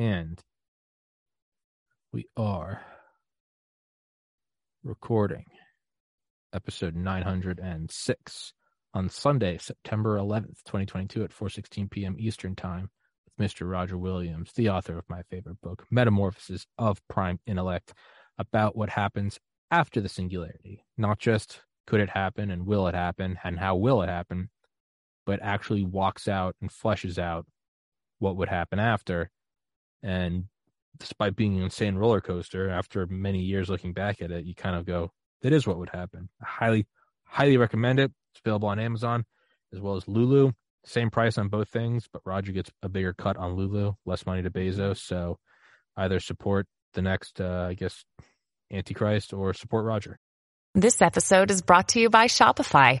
And we are recording episode 906 on Sunday, September 11th, 2022 at 4:16 p.m. Eastern Time with Mr. Roger Williams, the author of my favorite book, Metamorphosis of Prime Intellect, about what happens after the singularity. Not just could it happen and will it happen and how will it happen, but actually walks out and fleshes out what would happen after. And despite being an insane roller coaster, after many years looking back at it, you kind of go, that is what would happen. I highly, highly recommend it. It's available on Amazon as well as Lulu. Same price on both things, but Roger gets a bigger cut on Lulu, less money to Bezos. So either support the next, uh, I guess, Antichrist or support Roger. This episode is brought to you by Shopify.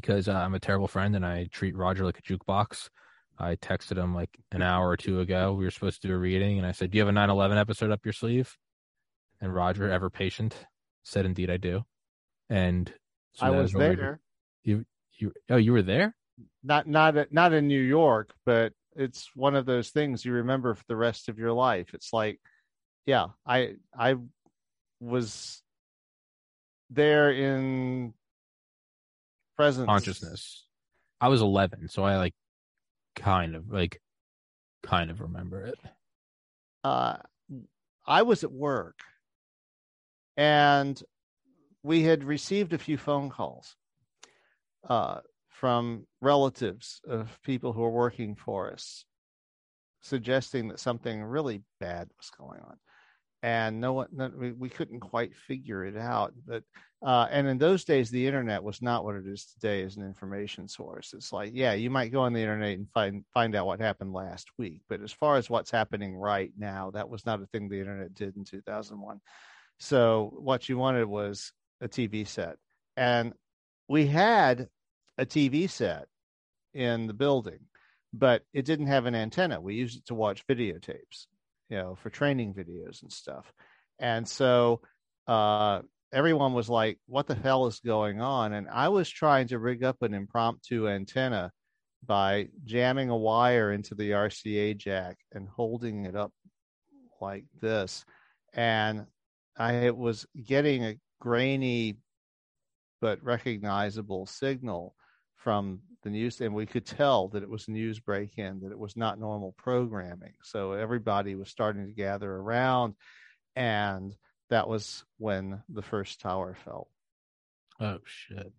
because uh, I'm a terrible friend and I treat Roger like a jukebox, I texted him like an hour or two ago. We were supposed to do a reading, and I said, "Do you have a 9/11 episode up your sleeve?" And Roger, ever patient, said, "Indeed, I do." And so I was there. You, you, oh, you were there? Not, not, not in New York, but it's one of those things you remember for the rest of your life. It's like, yeah, I, I was there in presence consciousness. I was 11, so I like kind of like kind of remember it. Uh, I was at work, and we had received a few phone calls uh, from relatives of people who were working for us, suggesting that something really bad was going on and no one no, we, couldn't quite figure it out but uh, and in those days the internet was not what it is today as an information source. It's like yeah you might go on the internet and find find out what happened last week but as far as what's happening right now that was not a thing the internet did in 2001 so what you wanted was a tv set and we had a tv set in the building but it didn't have an antenna. We used it to watch videotapes you know, for training videos and stuff. And so uh, everyone was like, what the hell is going on? And I was trying to rig up an impromptu antenna by jamming a wire into the RCA jack and holding it up like this. And I was getting a grainy but recognizable signal from the news and we could tell that it was news break in that it was not normal programming. So everybody was starting to gather around and that was when the first tower fell. Oh shit.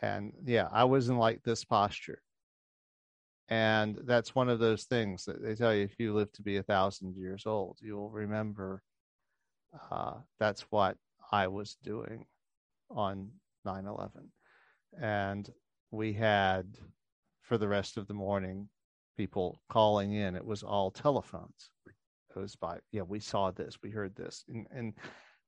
And yeah i was in like this posture. And that's one of those things that they tell you if you live to be a thousand years old you'll remember uh, that's what i was doing on 9-11 and we had for the rest of the morning people calling in. It was all telephones. It was by yeah, we saw this, we heard this, and, and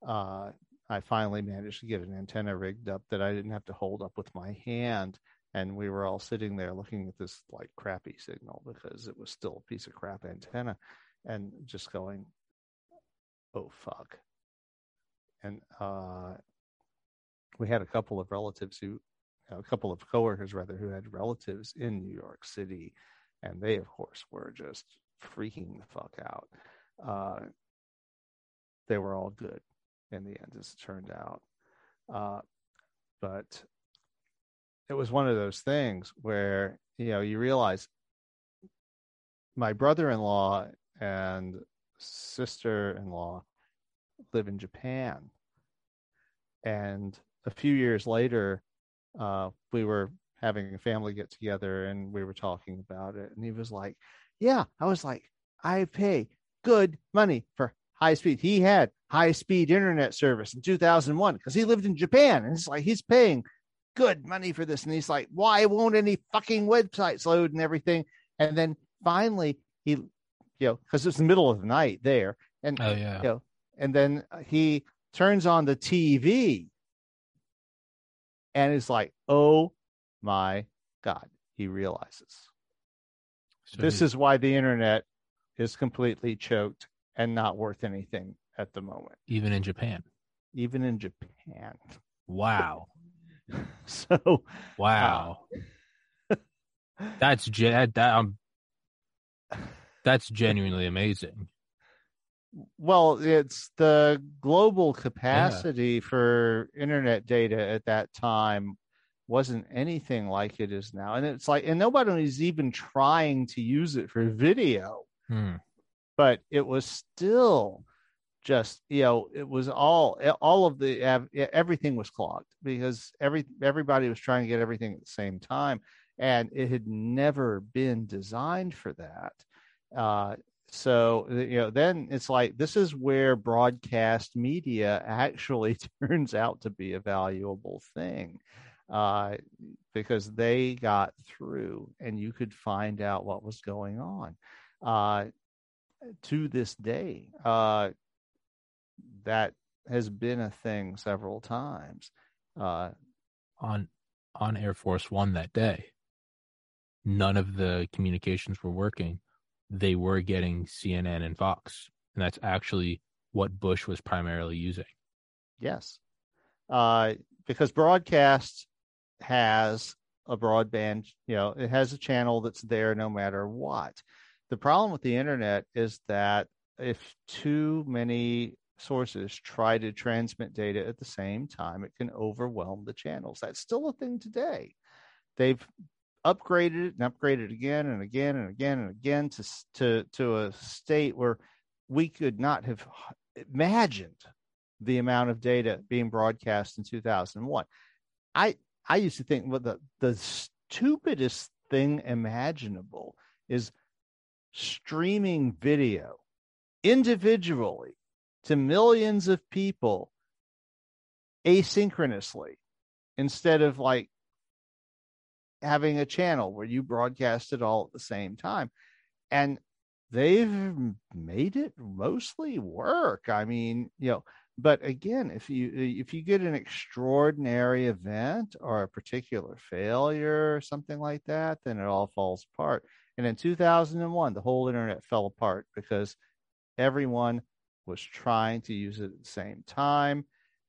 uh, I finally managed to get an antenna rigged up that I didn't have to hold up with my hand. And we were all sitting there looking at this like crappy signal because it was still a piece of crap antenna, and just going, "Oh fuck!" And uh, we had a couple of relatives who a couple of coworkers rather who had relatives in New York City, and they of course were just freaking the fuck out. Uh, they were all good in the end, as it turned out. Uh, but it was one of those things where you know you realize my brother-in-law and sister-in-law live in Japan, and a few years later uh, we were having a family get together and we were talking about it. And he was like, Yeah, I was like, I pay good money for high speed. He had high speed internet service in 2001 because he lived in Japan. And it's like, he's paying good money for this. And he's like, Why won't any fucking websites load and everything? And then finally, he, you know, because it's the middle of the night there. And Oh yeah. you know, and then he turns on the TV and is like, "Oh my god!" He realizes So this he- is why the internet is completely choked and not worth anything at the moment, even in Japan. even in Japan. Wow. So Wow. that's ge- that, that um, that's genuinely amazing. Well, it's the global capacity for internet data at that time wasn't anything like it is now. And it's like, and nobody was even trying to use it for video, Hmm. but it was still just, you know, it was all, all of the, everything was clogged because every, everybody was trying to get everything at the same time. And it had never been designed for that. Uh, so you know then it's like this is where broadcast media actually turns out to be a valuable thing uh, because they got through and you could find out what was going on uh, to this day uh, that has been a thing several times uh, on on Air Force One that day. None of the communications were working. They were getting CNN and Fox, and that's actually what Bush was primarily using. Yes. Uh, because broadcast has a broadband, you know, it has a channel that's there no matter what. The problem with the internet is that if too many sources try to transmit data at the same time, it can overwhelm the channels. That's still a thing today. They've upgraded it and upgraded again and again and again and again to to to a state where we could not have imagined the amount of data being broadcast in 2001. I I used to think well the the stupidest thing imaginable is streaming video individually to millions of people asynchronously instead of like having a channel where you broadcast it all at the same time. And they've made it mostly work. I mean you know but again if you if you get an extraordinary event or a particular failure or something like that then it all falls apart. And in 2001 the whole internet fell apart because everyone was trying to use it at the same time.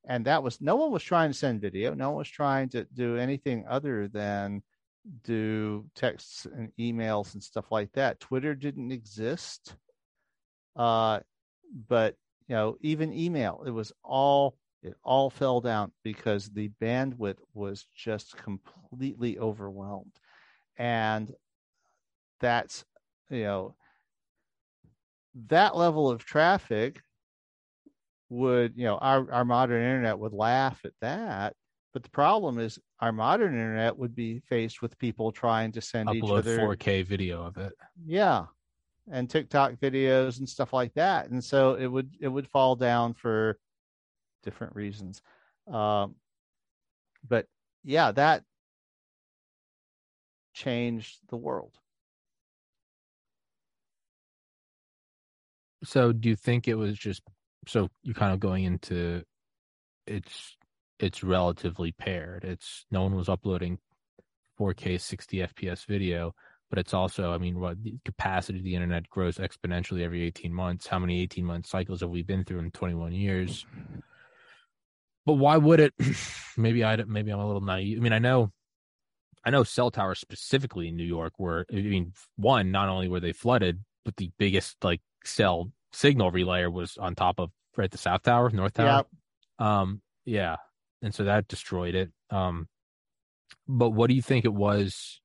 And that was no one was trying to send video. No one was trying to do anything other than do texts and emails and stuff like that. Twitter didn't exist uh but you know even email it was all it all fell down because the bandwidth was just completely overwhelmed. And that's you know that level of traffic would you know our, our modern internet would laugh at that. But the problem is our modern internet would be faced with people trying to send each Upload other 4K video of it. yeah and tiktok videos and stuff like that and so it would it would fall down for different reasons um but yeah that changed the world So, do you think it was just so you kind of going into it's it's relatively paired. It's no one was uploading 4K 60 FPS video, but it's also, I mean, what the capacity of the internet grows exponentially every 18 months. How many 18 month cycles have we been through in 21 years? But why would it? maybe I maybe I'm a little naive. I mean, I know, I know cell towers specifically in New York were. I mean, one not only were they flooded, but the biggest like cell signal relayer was on top of right the South Tower, North Tower. yeah Um, yeah, and so that destroyed it. Um, but what do you think it was?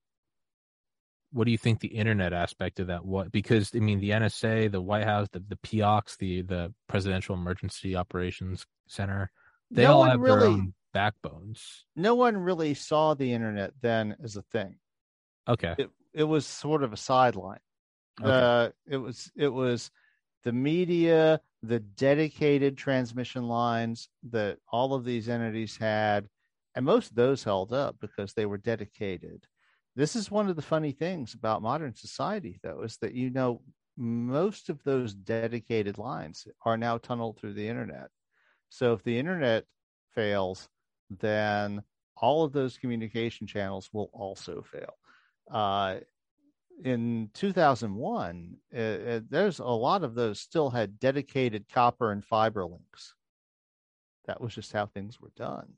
What do you think the internet aspect of that was? Because I mean, the NSA, the White House, the the PEOC, the the Presidential Emergency Operations Center, they no all have really their own backbones. no one really saw the internet then as a thing Okay, it it was sort of a sideline Okay. uh it was it was the media the dedicated transmission lines that all of these entities had and most of those held up because they were dedicated this is one of the funny things about modern society though is that you know most of those dedicated lines are now tunneled through the internet. So if the internet fails, then all of those communication channels will also fail. Uh, in 2001, uh, uh, there's a lot of those still had dedicated copper and fiber links. That was just how things were done.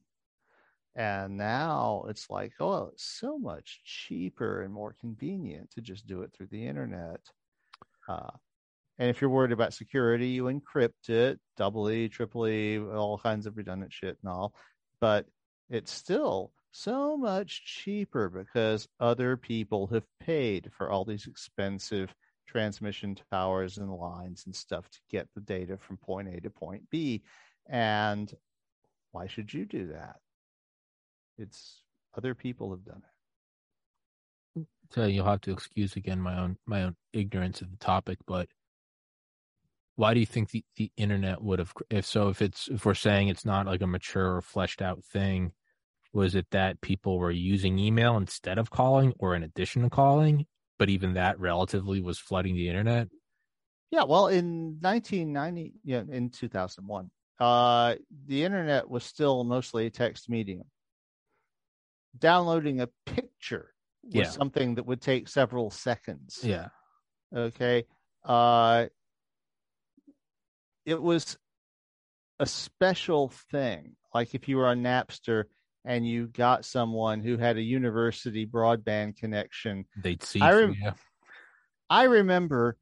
And now it's like, oh, it's so much cheaper and more convenient to just do it through the internet. Uh, and if you're worried about security, you encrypt it, double triple E, all kinds of redundant shit and all. But it's still so much cheaper because other people have paid for all these expensive transmission towers and lines and stuff to get the data from point A to point B. And why should you do that? It's other people have done it. So you'll have to excuse again my own my own ignorance of the topic, but why do you think the, the internet would have if so if it's if we're saying it's not like a mature or fleshed out thing was it that people were using email instead of calling or in addition to calling but even that relatively was flooding the internet? Yeah well in 1990 yeah in 2001 uh the internet was still mostly a text medium. Downloading a picture was yeah. something that would take several seconds. Yeah. Okay uh it was a special thing. Like if you were on napster and you got someone who had a university broadband connection, they'd see. I, rem- I remember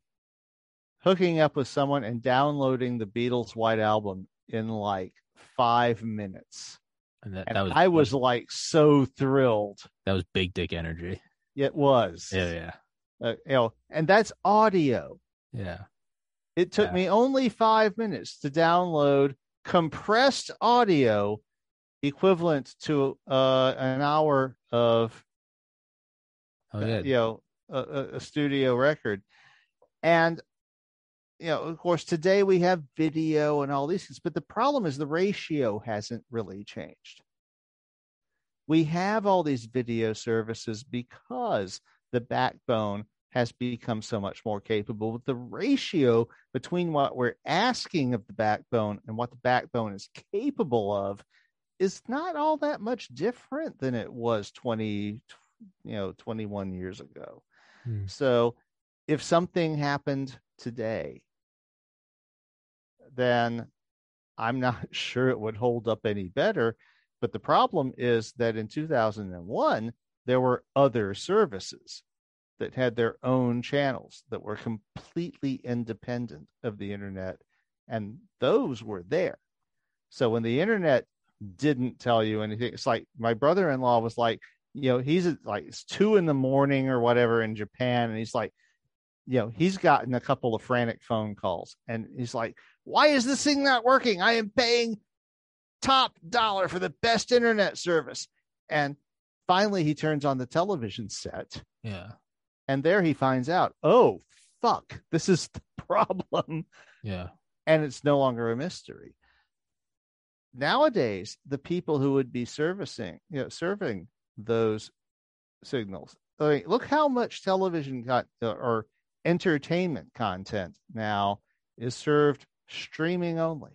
hooking up with someone and downloading the Beatles White Album in like five minutes. And, that, and that was I was like so thrilled. That was big dick energy. It was. Yeah, yeah. Uh, you know, and that's audio. Yeah. It took yeah. me only five minutes to download compressed audio equivalent to uh, an hour of oh, yeah. you know a, a, studio record and you know of course today we have video and all these things but the problem is the ratio hasn't really changed we have all these video services because the backbone has become so much more capable the ratio between what we're asking of the backbone and what the backbone is capable of is not all that much different than it was 20 you know 21 years ago hmm. so if something happened today then i'm not sure it would hold up any better but the problem is that in 2001 there were other services that had their own channels that were completely independent of the internet and those were there so when the internet didn't tell you anything. It's like my brother in law was like, you know, he's like it's two in the morning or whatever in Japan, and he's like, you know, he's gotten a couple of frantic phone calls, and he's like, why is this thing not working? I am paying top dollar for the best internet service. And finally, he turns on the television set. Yeah. And there he finds out, oh, fuck, this is the problem. Yeah. And it's no longer a mystery nowadays the people who would be servicing you know serving those signals I mean, look how much television got uh, or entertainment content now is served streaming only.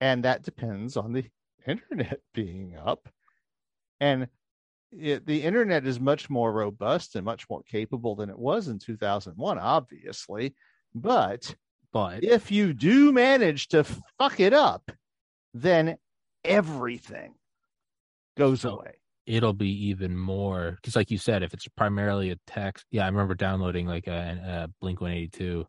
And that depends on the internet being up. And it, the internet is much more robust and much more capable than it was in 2001 obviously but but if you do manage to fuck it up, then everything goes so away. It'll be even more because, like you said, if it's primarily a text, yeah, I remember downloading like a, a Blink One Eighty Two,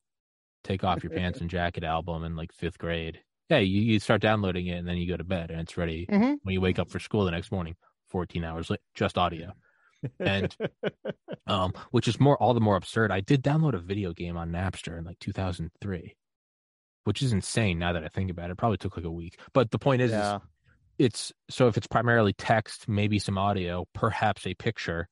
"Take Off Your Pants and Jacket" album in like fifth grade. Yeah, you, you start downloading it and then you go to bed and it's ready mm-hmm. when you wake up for school the next morning. Fourteen hours late, just audio and um, which is more all the more absurd. I did download a video game on Napster in like 2003, which is insane now that I think about it. it probably took like a week, but the point is, yeah. is, it's so if it's primarily text, maybe some audio, perhaps a picture,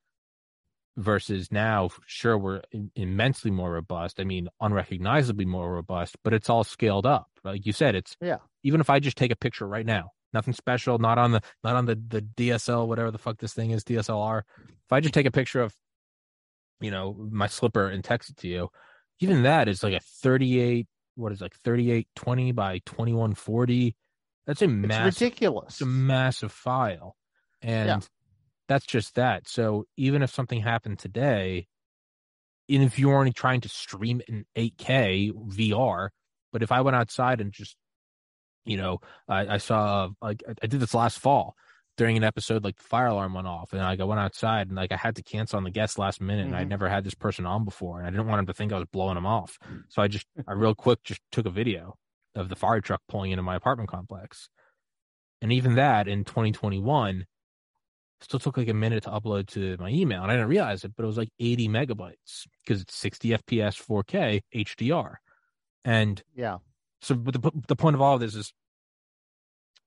versus now, sure, we're in, immensely more robust. I mean, unrecognizably more robust, but it's all scaled up. Like you said, it's yeah. Even if I just take a picture right now, nothing special, not on the not on the the DSL, whatever the fuck this thing is, DSLR. If I just take a picture of you know, my slipper and text it to you. Even that is like a 38, what is it, like 38 20 by 2140. That's a It's massive, ridiculous. it's a massive file. And Yeah. that's just that. So even if something happened today, and if you're only trying to stream it in 8K VR, but if I went outside and just, you know, I, I saw like I- I did this last fall during an episode, like the fire alarm went off, and like I went outside and like I had to cancel on the guest last minute, and I'd Mhm. never had this person on before, and I didn't want him to think I was blowing him off, so I just I real quick just took a video of the fire truck pulling into my apartment complex, and even that in 2021 still took like a minute to upload to my email and i didn't realize it but it was like 80 megabytes because it's 60 fps 4k hdr and yeah. So but the, the point of all of this is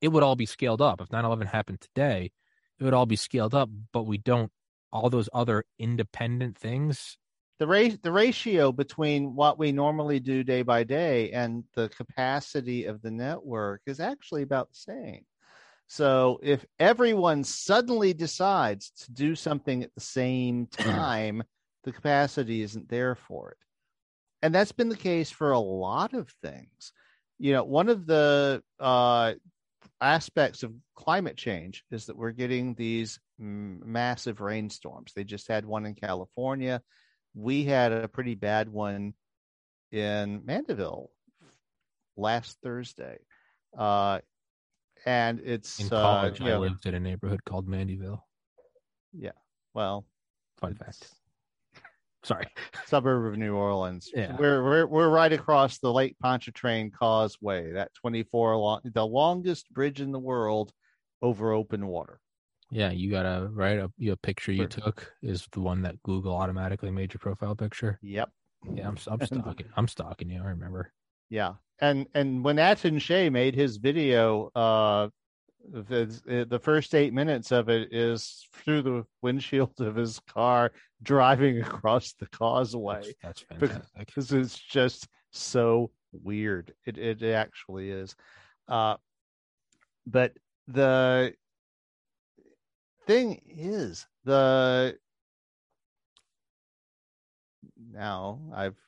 it would all be scaled up if 9-11 happened today it would all be scaled up but we don't all those other independent things the ra- the ratio between what we normally do day by day and the capacity of the network is actually about the same. So if everyone suddenly decides to do something at the same time, the capacity isn't there for it. And that's been the case for a lot of things. You know, one of the uh, aspects of climate change is that we're getting these massive rainstorms. They just had one in California we had a pretty bad one in Mandeville last Thursday. Uh, and it's in uh, college you i know, lived in a neighborhood called Mandeville. Yeah. well, fun fact sorry suburb of New Orleans. Yeah. We're we're we're right across the Lake Pontchartrain Causeway, that 24 long, the longest bridge in the world over open water. yeah you got a right a, your picture you took is the one that google automatically made your profile picture Yep. yeah i'm, I'm stalking i'm stalking you i remember Yeah, and and when Atun-Shei made his video, uh, the, the first eight minutes of it is through the windshield of his car driving across the causeway that's, that's fantastic because it's just so weird. It it actually is. Uh, but the thing is the now I've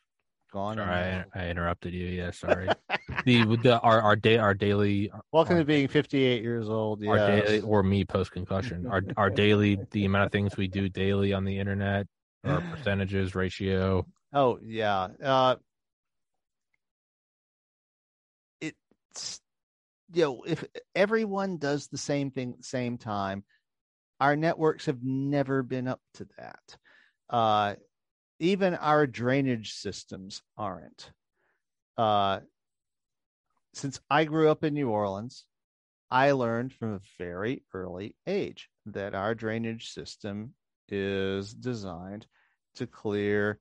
gone. Sorry, I, I interrupted you. Yeah, sorry. the the our our day our daily Welcome our, to being 58 years old. our daily or me post concussion. Our our daily the amount of things we do daily on the internet, our percentages ratio. Oh yeah. Uh, it's you know if everyone does the same thing at the same time, our networks have never been up to that. Uh, even our drainage systems aren't. Uh, since I grew up in New Orleans, I learned from a very early age that our drainage system is designed to clear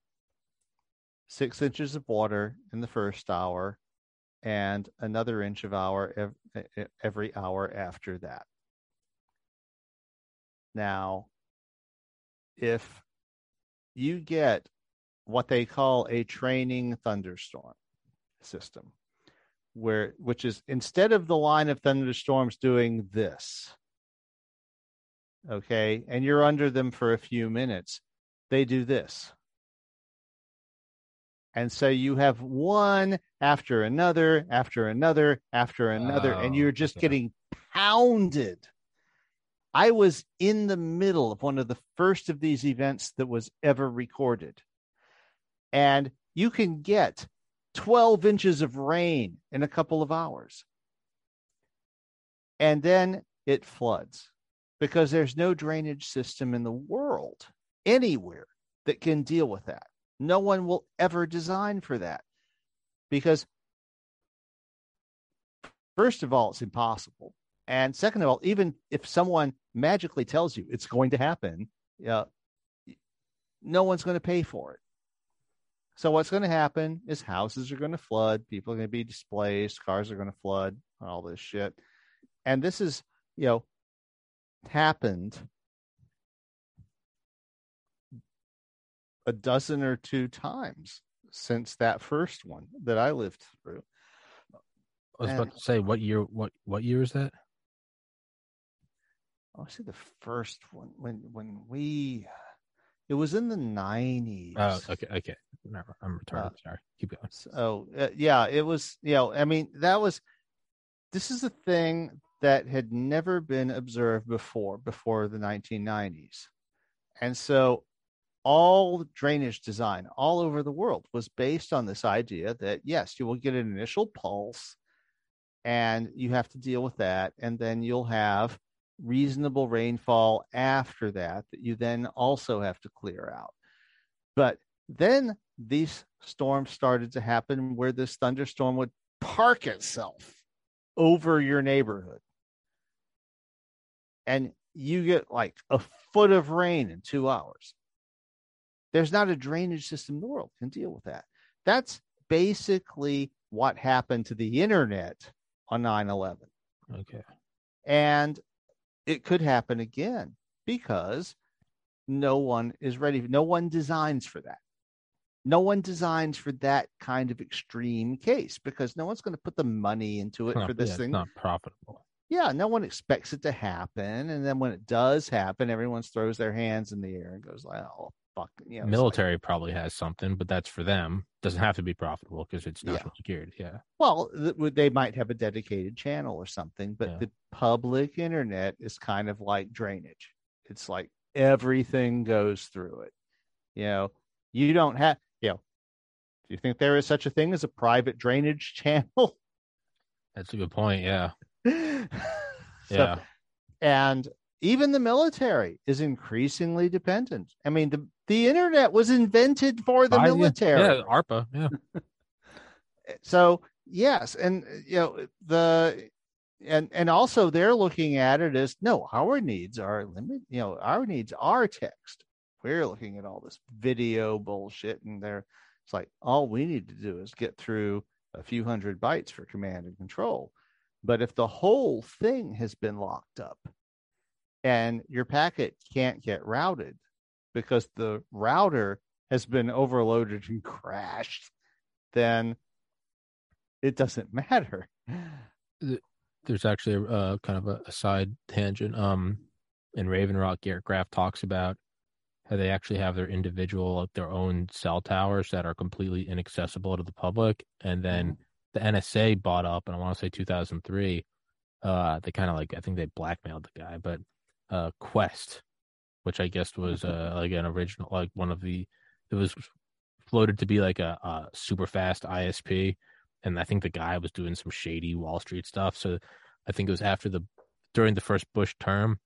six inches of water in the first hour and another inch of hour ev- every hour after that. Now, if you get what they call a training thunderstorm system, where which is instead of the line of thunderstorms doing this, okay, and you're under them for a few minutes, they do this. And so you have one after another, after another, after another, and Oh, you're just okay. getting pounded. I was in the middle of one of the first of these events that was ever recorded. And you can get 12 inches of rain in a couple of hours. And then it floods because there's no drainage system in the world anywhere that can deal with that. No one will ever design for that because, first of all, it's impossible. And second of all, even if someone magically tells you it's going to happen, uh, no one's going to pay for it. So what's going to happen is houses are going to flood, people are going to be displaced, cars are going to flood, all this shit. And this is, you know, happened a dozen or two times since that first one that I lived through. I was And- about to say what year what what year is that? I say the first one when when we It was in the 90s. Oh, okay, okay. No, I'm retarded. Uh, Sorry. Keep going. So uh, yeah, it was. You know, I mean, that was. This is a thing that had never been observed before, before the 1990s, and so all drainage design all over the world was based on this idea that yes, you will get an initial pulse, and you have to deal with that, and then you'll have reasonable rainfall after that that you then also have to clear out. But then these storms started to happen where this thunderstorm would park itself over your neighborhood. And you get like a foot of rain in two hours. There's not a drainage system in the world can deal with that. That's basically what happened to the internet on 9 11. Okay. And it could happen again because no one is ready. No one designs for that. No one designs for that kind of extreme case because no one's going to put the money into it Not- for this yeah, it's thing. not profitable. Yeah, no one expects it to happen. And then when it does happen, everyone throws their hands in the air and goes, oh, fuck. You know, it's like- Military probably has something, but that's for them. Doesn't have to be profitable because it's Yeah. national security. Yeah. Well, th- they might have a dedicated channel or something, but Yeah. the public internet is kind of like drainage. It's like everything goes through it. You know, you don't have, you know, do you think there is such a thing as a private drainage channel? That's a good point. Yeah. So- Yeah. and even the military is increasingly dependent. I mean, the, the internet was invented for the yeah, military. Yeah. ARPA. Yeah. so yes and you know the and and also they're looking at it as no our needs are limit you know our needs are text we're looking at all this video bullshit and they're it's like all we need to do is get through a few hundred bytes for command and control but if the whole thing has been locked up and your packet can't get routed because the router has been overloaded and crashed then it doesn't matter. There's actually a uh, kind of a, a side tangent. Um, in Raven Rock, Garrett Graff talks about how they actually have their individual, like their own cell towers that are completely inaccessible to the public, and then the NSA bought up, and I want to say 2003. Uh, they kind of like I think they blackmailed the guy, but uh, Qwest, which I guess was uh like an original, like one of the it was floated to be like a, a super fast ISP, and I think the guy was doing some shady Wall Street stuff. So I think it was after the during the first Bush term.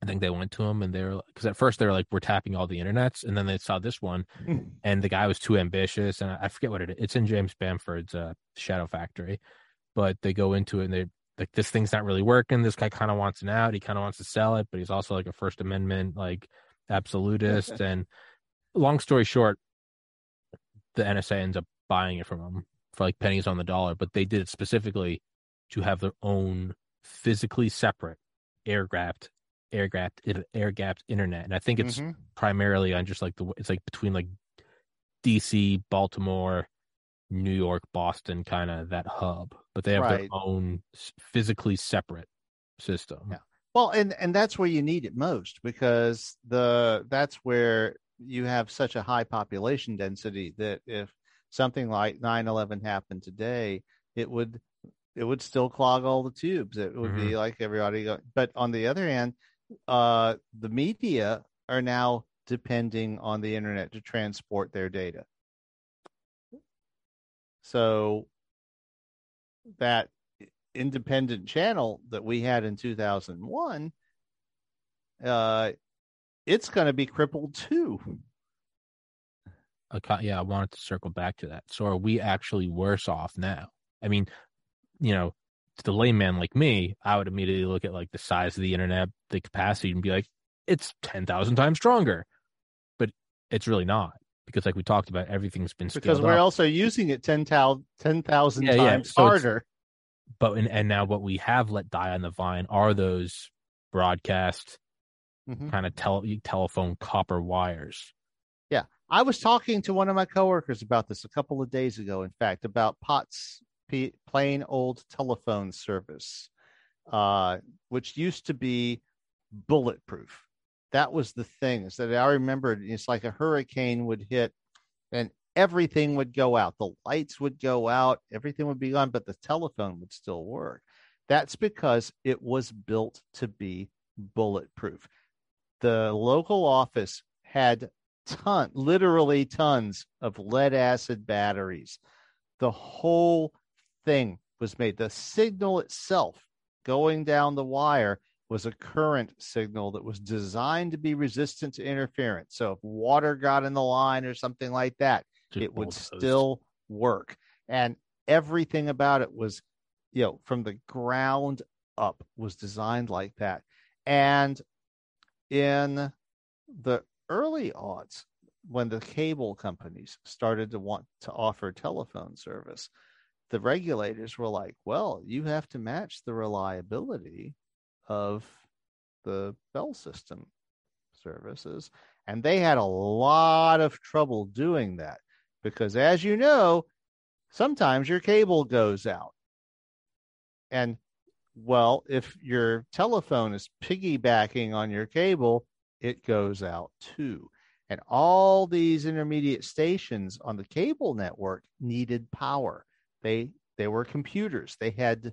I think they went to him and they were because at first they were like, "We're tapping all the internets," and then they saw this one, and the guy was too ambitious, and I I forget what it is. It's in James Bamford's uh, Shadow Factory, but they go into it and they like this thing's not really working. This guy kind of wants an out. He kind of wants to sell it, but he's also like a First Amendment like absolutist. and long story short, the NSA ends up buying it from him for like pennies on the dollar. But they did it specifically to have their own physically separate air gapped air gapped air gapped internet, and I think it's Mhm. primarily on just like the it's like between like DC, Baltimore, New York, Boston, kind of that hub, but they have their own physically separate system. Yeah. Well, and and that's where you need it most because the that's where you have such a high population density that if something like 9/11 happened today, it would it would still clog all the tubes. It would be like everybody go, but on the other hand, uh the media are now depending on the internet to transport their data. So that independent channel that we had in 2001 uh it's going to be crippled too ca- yeah, I wanted to circle back to that. So are we actually worse off now? I mean, you know, to the layman like me, I would immediately look at like the size of the internet, the capacity, and be like, it's ten thousand times stronger. But it's really not because, like we talked about, everything's been scaled because we're up. also using it 10,000 10,000 Yeah, yeah. times So harder But and, and now what we have let die on the vine are those broadcast Mhm. kind of tele- telephone copper wires. Yeah i was talking to one of my coworkers about this a couple of days ago in fact about POTS P- plain old telephone service uh which used to be bulletproof that was the thing is that I remembered it's like a hurricane would hit and everything would go out. The lights would go out, everything would be gone, but the telephone would still work. That's because it was built to be bulletproof. The local office had ton, literally tons of lead acid batteries. The whole thing was made. The signal itself going down the wire was a current signal that was designed to be resistant to interference. So if water got in the line or something like that, Just it would still work. And everything about it was, you know, from the ground up was designed like that. And in the early aughts, when the cable companies started to want to offer telephone service, the regulators were like, well, you have to match the reliability of the Bell system services. And they had a lot of trouble doing that because, as you know, sometimes your cable goes out. And well, if your telephone is piggybacking on your cable, it goes out too. And all these intermediate stations on the cable network needed power. They they were computers. They had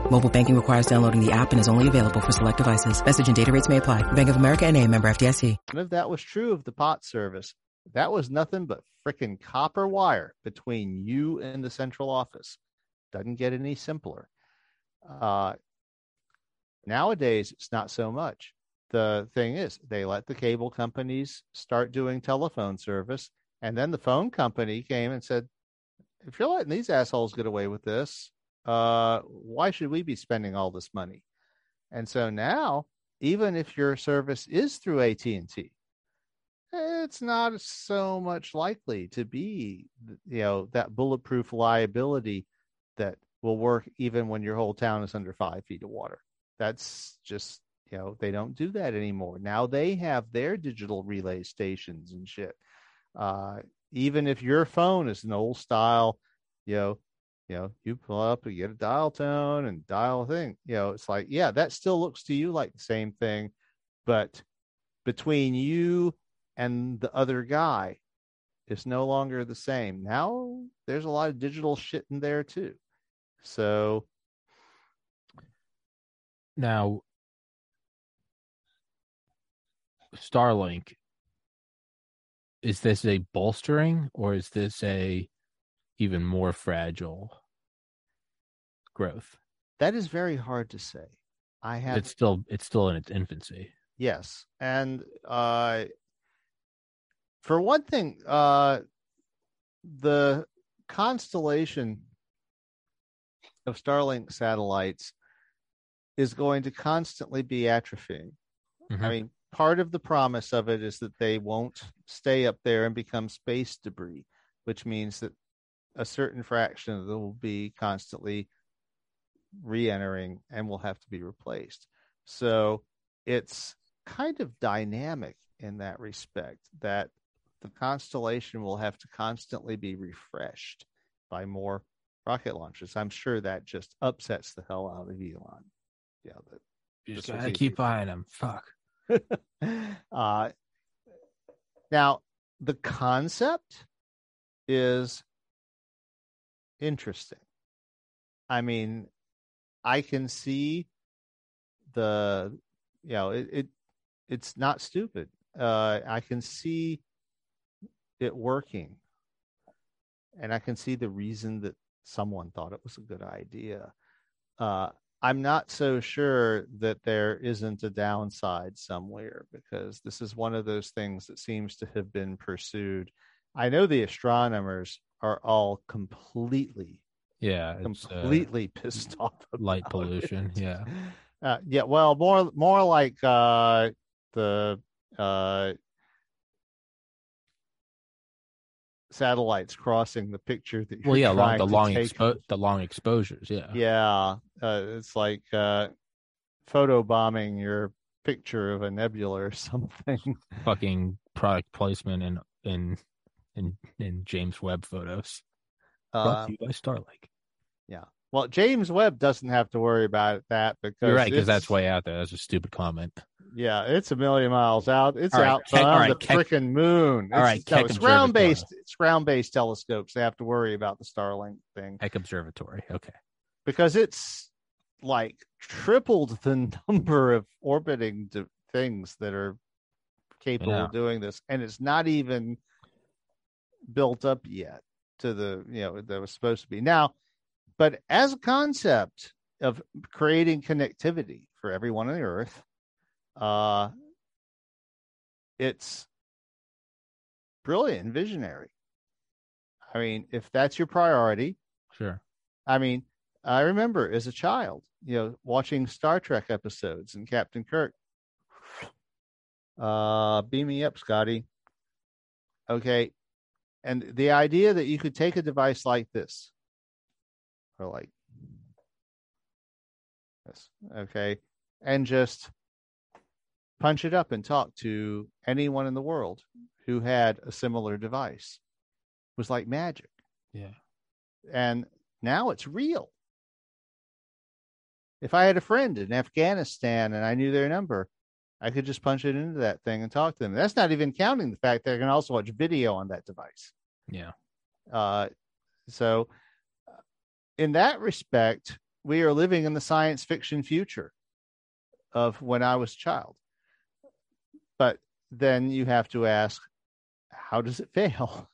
Mobile banking requires downloading the app and is only available for select devices. Message and data rates may apply. Bank of America and a member FDIC. Of that was true of the POTS service. That was nothing but frickin' copper wire between you and the central office. Doesn't get any simpler. Uh, nowadays, it's not so much. The thing is, they let the cable companies start doing telephone service, and then the phone company came and said, "If you're letting these assholes get away with this, uh, why should we be spending all this money?" And so now, even if your service is through AT and T, it's not so much likely to be, you know, that bulletproof liability that will work even when your whole town is under five feet of water. That's just, you know, they don't do that anymore. Now they have their digital relay stations and shit. Uh, even if your phone is an old style, you know, you know, you pull up and get a dial tone and dial thing. You know, it's like, yeah, that still looks to you like the same thing, but between you and the other guy, it's no longer the same. Now there's a lot of digital shit in there too. So Now, Starlink, is this a bolstering or is this a even more fragile growth? that is very hard to say. I have It's still it's still in its infancy. Yes, and uh, for one thing, uh, the constellation of Starlink satellites is going to constantly be atrophying. Mhm. I mean, part of the promise of it is that they won't stay up there and become space debris, which means that a certain fraction of them will be constantly re-entering and will have to be replaced. So it's kind of dynamic in that respect that the constellation will have to constantly be refreshed by more rocket launches. I'm sure that just upsets the hell out of Elon. Yeah, that You just gotta keep buying them. Fuck. uh, now, the concept is interesting. I mean, I can see the, you know, it, it it's not stupid. Uh, I can see it working, and I can see the reason that someone thought it was a good idea. Uh, I'm not so sure that there isn't a downside somewhere because this is one of those things that seems to have been pursued. I know the astronomers are all completely, Yeah, uh, completely pissed off. light pollution. it. Yeah, Uh, yeah, well, more more like uh, the uh, satellites crossing the picture that you're Well, yeah, long, the long expo- the long exposures. Yeah. Yeah, uh, it's like uh, photo bombing your picture of a nebula or something. Fucking product placement in in in in James Webb photos. Brought Uh, to you by Starlink. Yeah. Well, James Webb doesn't have to worry about that because You're right because that's way out there. That's a stupid comment. Yeah, it's a million miles out. It's All right, out Keck- on right, the Keck- freaking moon. all right, It's, no, it's ground based. It's ground based telescopes. They have to worry about the Starlink thing Keck Observatory. Okay. because it's like tripled the number of orbiting d- things that are capable of doing this, and it's not even built up yet to the you know that was supposed to be now. But as a concept of creating connectivity for everyone on the Earth, uh, it's brilliant, visionary. I mean, if that's your priority, Sure. I mean, I remember as a child, you know, watching Star Trek episodes and Captain Kirk. Uh, beam me up, Scotty. Okay. And the idea that you could take a device like this, or like this, okay, and just punch it up and talk to anyone in the world who had a similar device was like magic Yeah. and now it's real. If I had a friend in Afghanistan and I knew their number, I could just punch it into that thing and talk to them. That's not even counting the fact that I can also watch video on that device. Yeah. Uh, so, uh, in that respect, we are living in the science fiction future of when I was a child. But then you have to ask, how does it fail?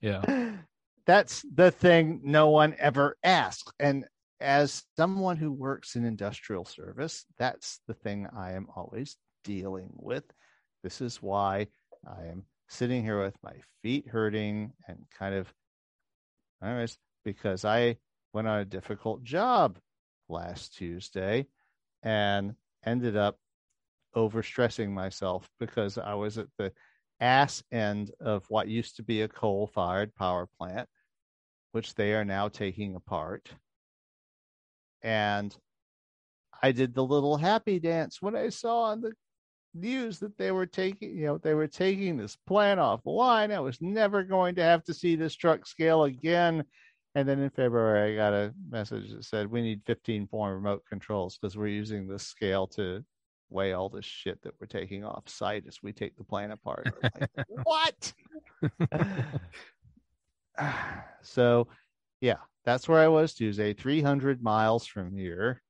Yeah. that's the thing no one ever asks. And as someone who works in industrial service, that's the thing I am always dealing with. This is why I am sitting here with my feet hurting and kind of, anyways, because I went on a difficult job last Tuesday and ended up overstressing myself because I was at the ass end of what used to be a coal fired power plant, which they are now taking apart. And I did the little happy dance when I saw on the news that they were taking, you know, they were taking this plant off the line. I was never going to have to see this truck scale again. And then in February, I got a message that said we need 15 more remote controls because we're using this scale to weigh all this shit that we're taking off site as we take the plant apart. Like, what? so, yeah, that's where I was Tuesday, 300 miles from here.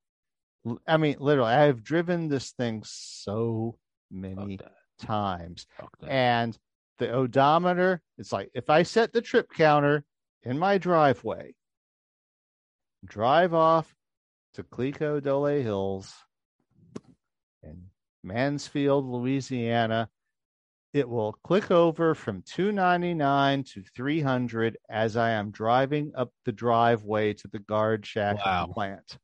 I mean, literally, I have driven this thing so many times. And the odometer, it's like if I set the trip counter in my driveway, drive off to Cleco Dolet Hills in Mansfield, Louisiana, it will click over from 299 to 300 as I am driving up the driveway to the guard shack Wow. plant.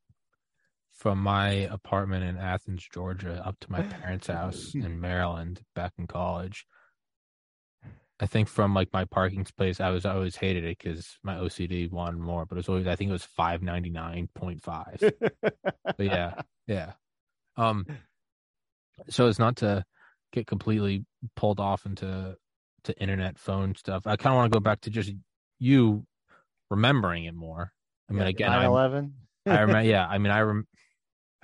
From my apartment in Athens, Georgia, up to my parents' house in Maryland back in college. I think from like my parking space, I was I always hated it because my OCD wanted more, but it was always I think it was five ninety nine point five. but yeah, yeah. Um, so it's not to get completely pulled off into to internet phone stuff. I kind of want to go back to just you remembering it more. I mean, again, I'm, 9/11. I remember. Yeah, I mean, I rem-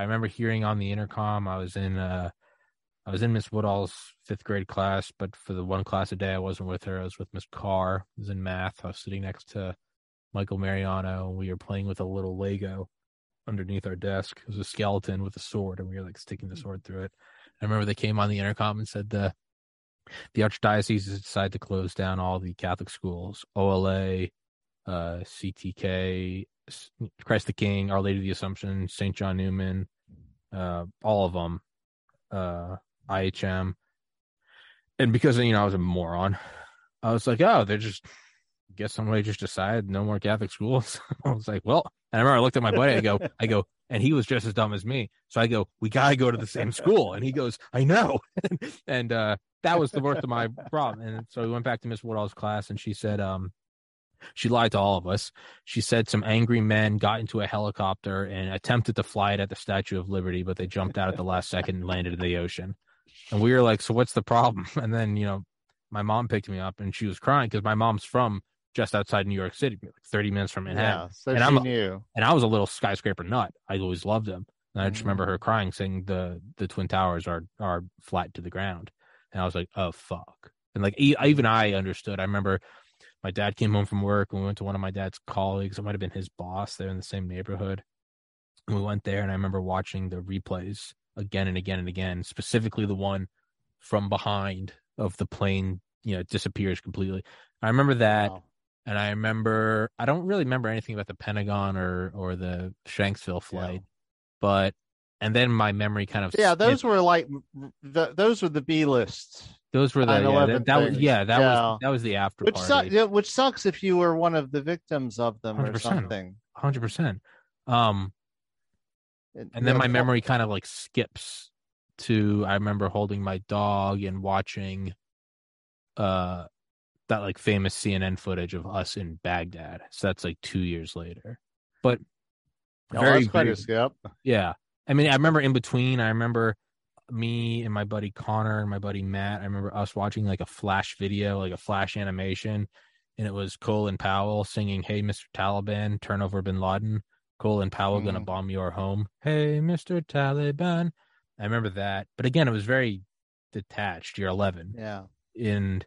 I remember hearing on the intercom. I was in uh, I was in Miss Woodall's fifth grade class, but for the one class a day, I wasn't with her. I was with Miss Carr. I was in math. I was sitting next to Michael Mariano, and we were playing with a little Lego underneath our desk. It was a skeleton with a sword, and we were like sticking the sword through it. I remember they came on the intercom and said the the archdiocese has decided to close down all the Catholic schools, OLA, uh, CTK, Christ the King, Our Lady of the Assumption, St. John Neumann, uh, all of them, uh, IHM. And because, you know, I was a moron, I was like, oh, they're just, guess somebody just decided no more Catholic schools. I was like, well, and I remember I looked at my buddy, I go, I go, and he was just as dumb as me. So I go, we gotta go to the same school. And he goes, I know. and, uh, that was the worst of my problem. And so we went back to Miss Woodall's class, and she said, um, she lied to all of us. She said some angry men got into a helicopter and attempted to fly it at the Statue of Liberty, but they jumped out at the last second and landed in the ocean. And we were like, "So what's the problem?" And then you know, my mom picked me up, and she was crying because my mom's from just outside New York City, like 30 minutes from Manhattan. Yeah, so and she I'm a- knew. and I was a little skyscraper nut. I always loved them. And I just remember Mm-hmm. her crying, saying the the twin towers are are flat to the ground. And I was like, oh fuck. And like even I understood. I remember my dad came home from work and we went to one of my dad's colleagues. It might have been his boss. They're in the same neighborhood. And we went there, and I remember watching the replays again and again and again. Specifically, the one from behind of the plane, you know, disappears completely. I remember that Wow. and I remember I don't really remember anything about the Pentagon or or the Shanksville flight, but and then my memory kind of Yeah, those were like the, those were the B lists. Those were the yeah, that, that was yeah that Yeah. was that was the after Which party which sucks if you were one of the victims of them or 100%. something. hundred percent. Um, And, then my memory kind of like skips to I remember holding my dog and watching, uh, that like famous CNN footage of us in Baghdad. So that's like two years later, but Oh, very very skip. Yeah. I mean, I remember in between, I remember me and my buddy Connor and my buddy Matt. I remember us watching like a flash video, like a flash animation, and it was Colin Powell singing, Hey, Mr. Taliban, turn over bin Laden. Colin Powell gonna Mhm. bomb your home. Hey, Mr. Taliban. I remember that. But again, it was very detached. You're 11. Yeah. And,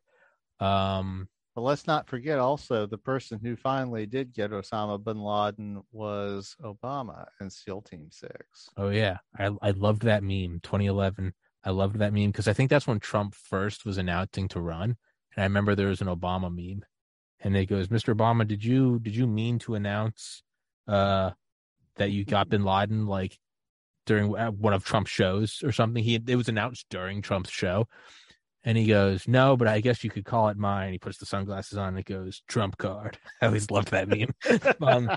um, But let's not forget also the person who finally did get Osama bin Laden was Obama and SEAL Team Six. Oh yeah, I I loved that meme. 2011. I loved that meme because I think that's when Trump first was announcing to run, and I remember there was an Obama meme, and it goes, "Mr. Obama, did you did you mean to announce uh that you got Bin Laden like during one of Trump's shows or something?" He it was announced during Trump's show, and he goes, "No, but I guess you could call it mine." He puts the sunglasses on, and it goes Trump card. I always loved that meme. um,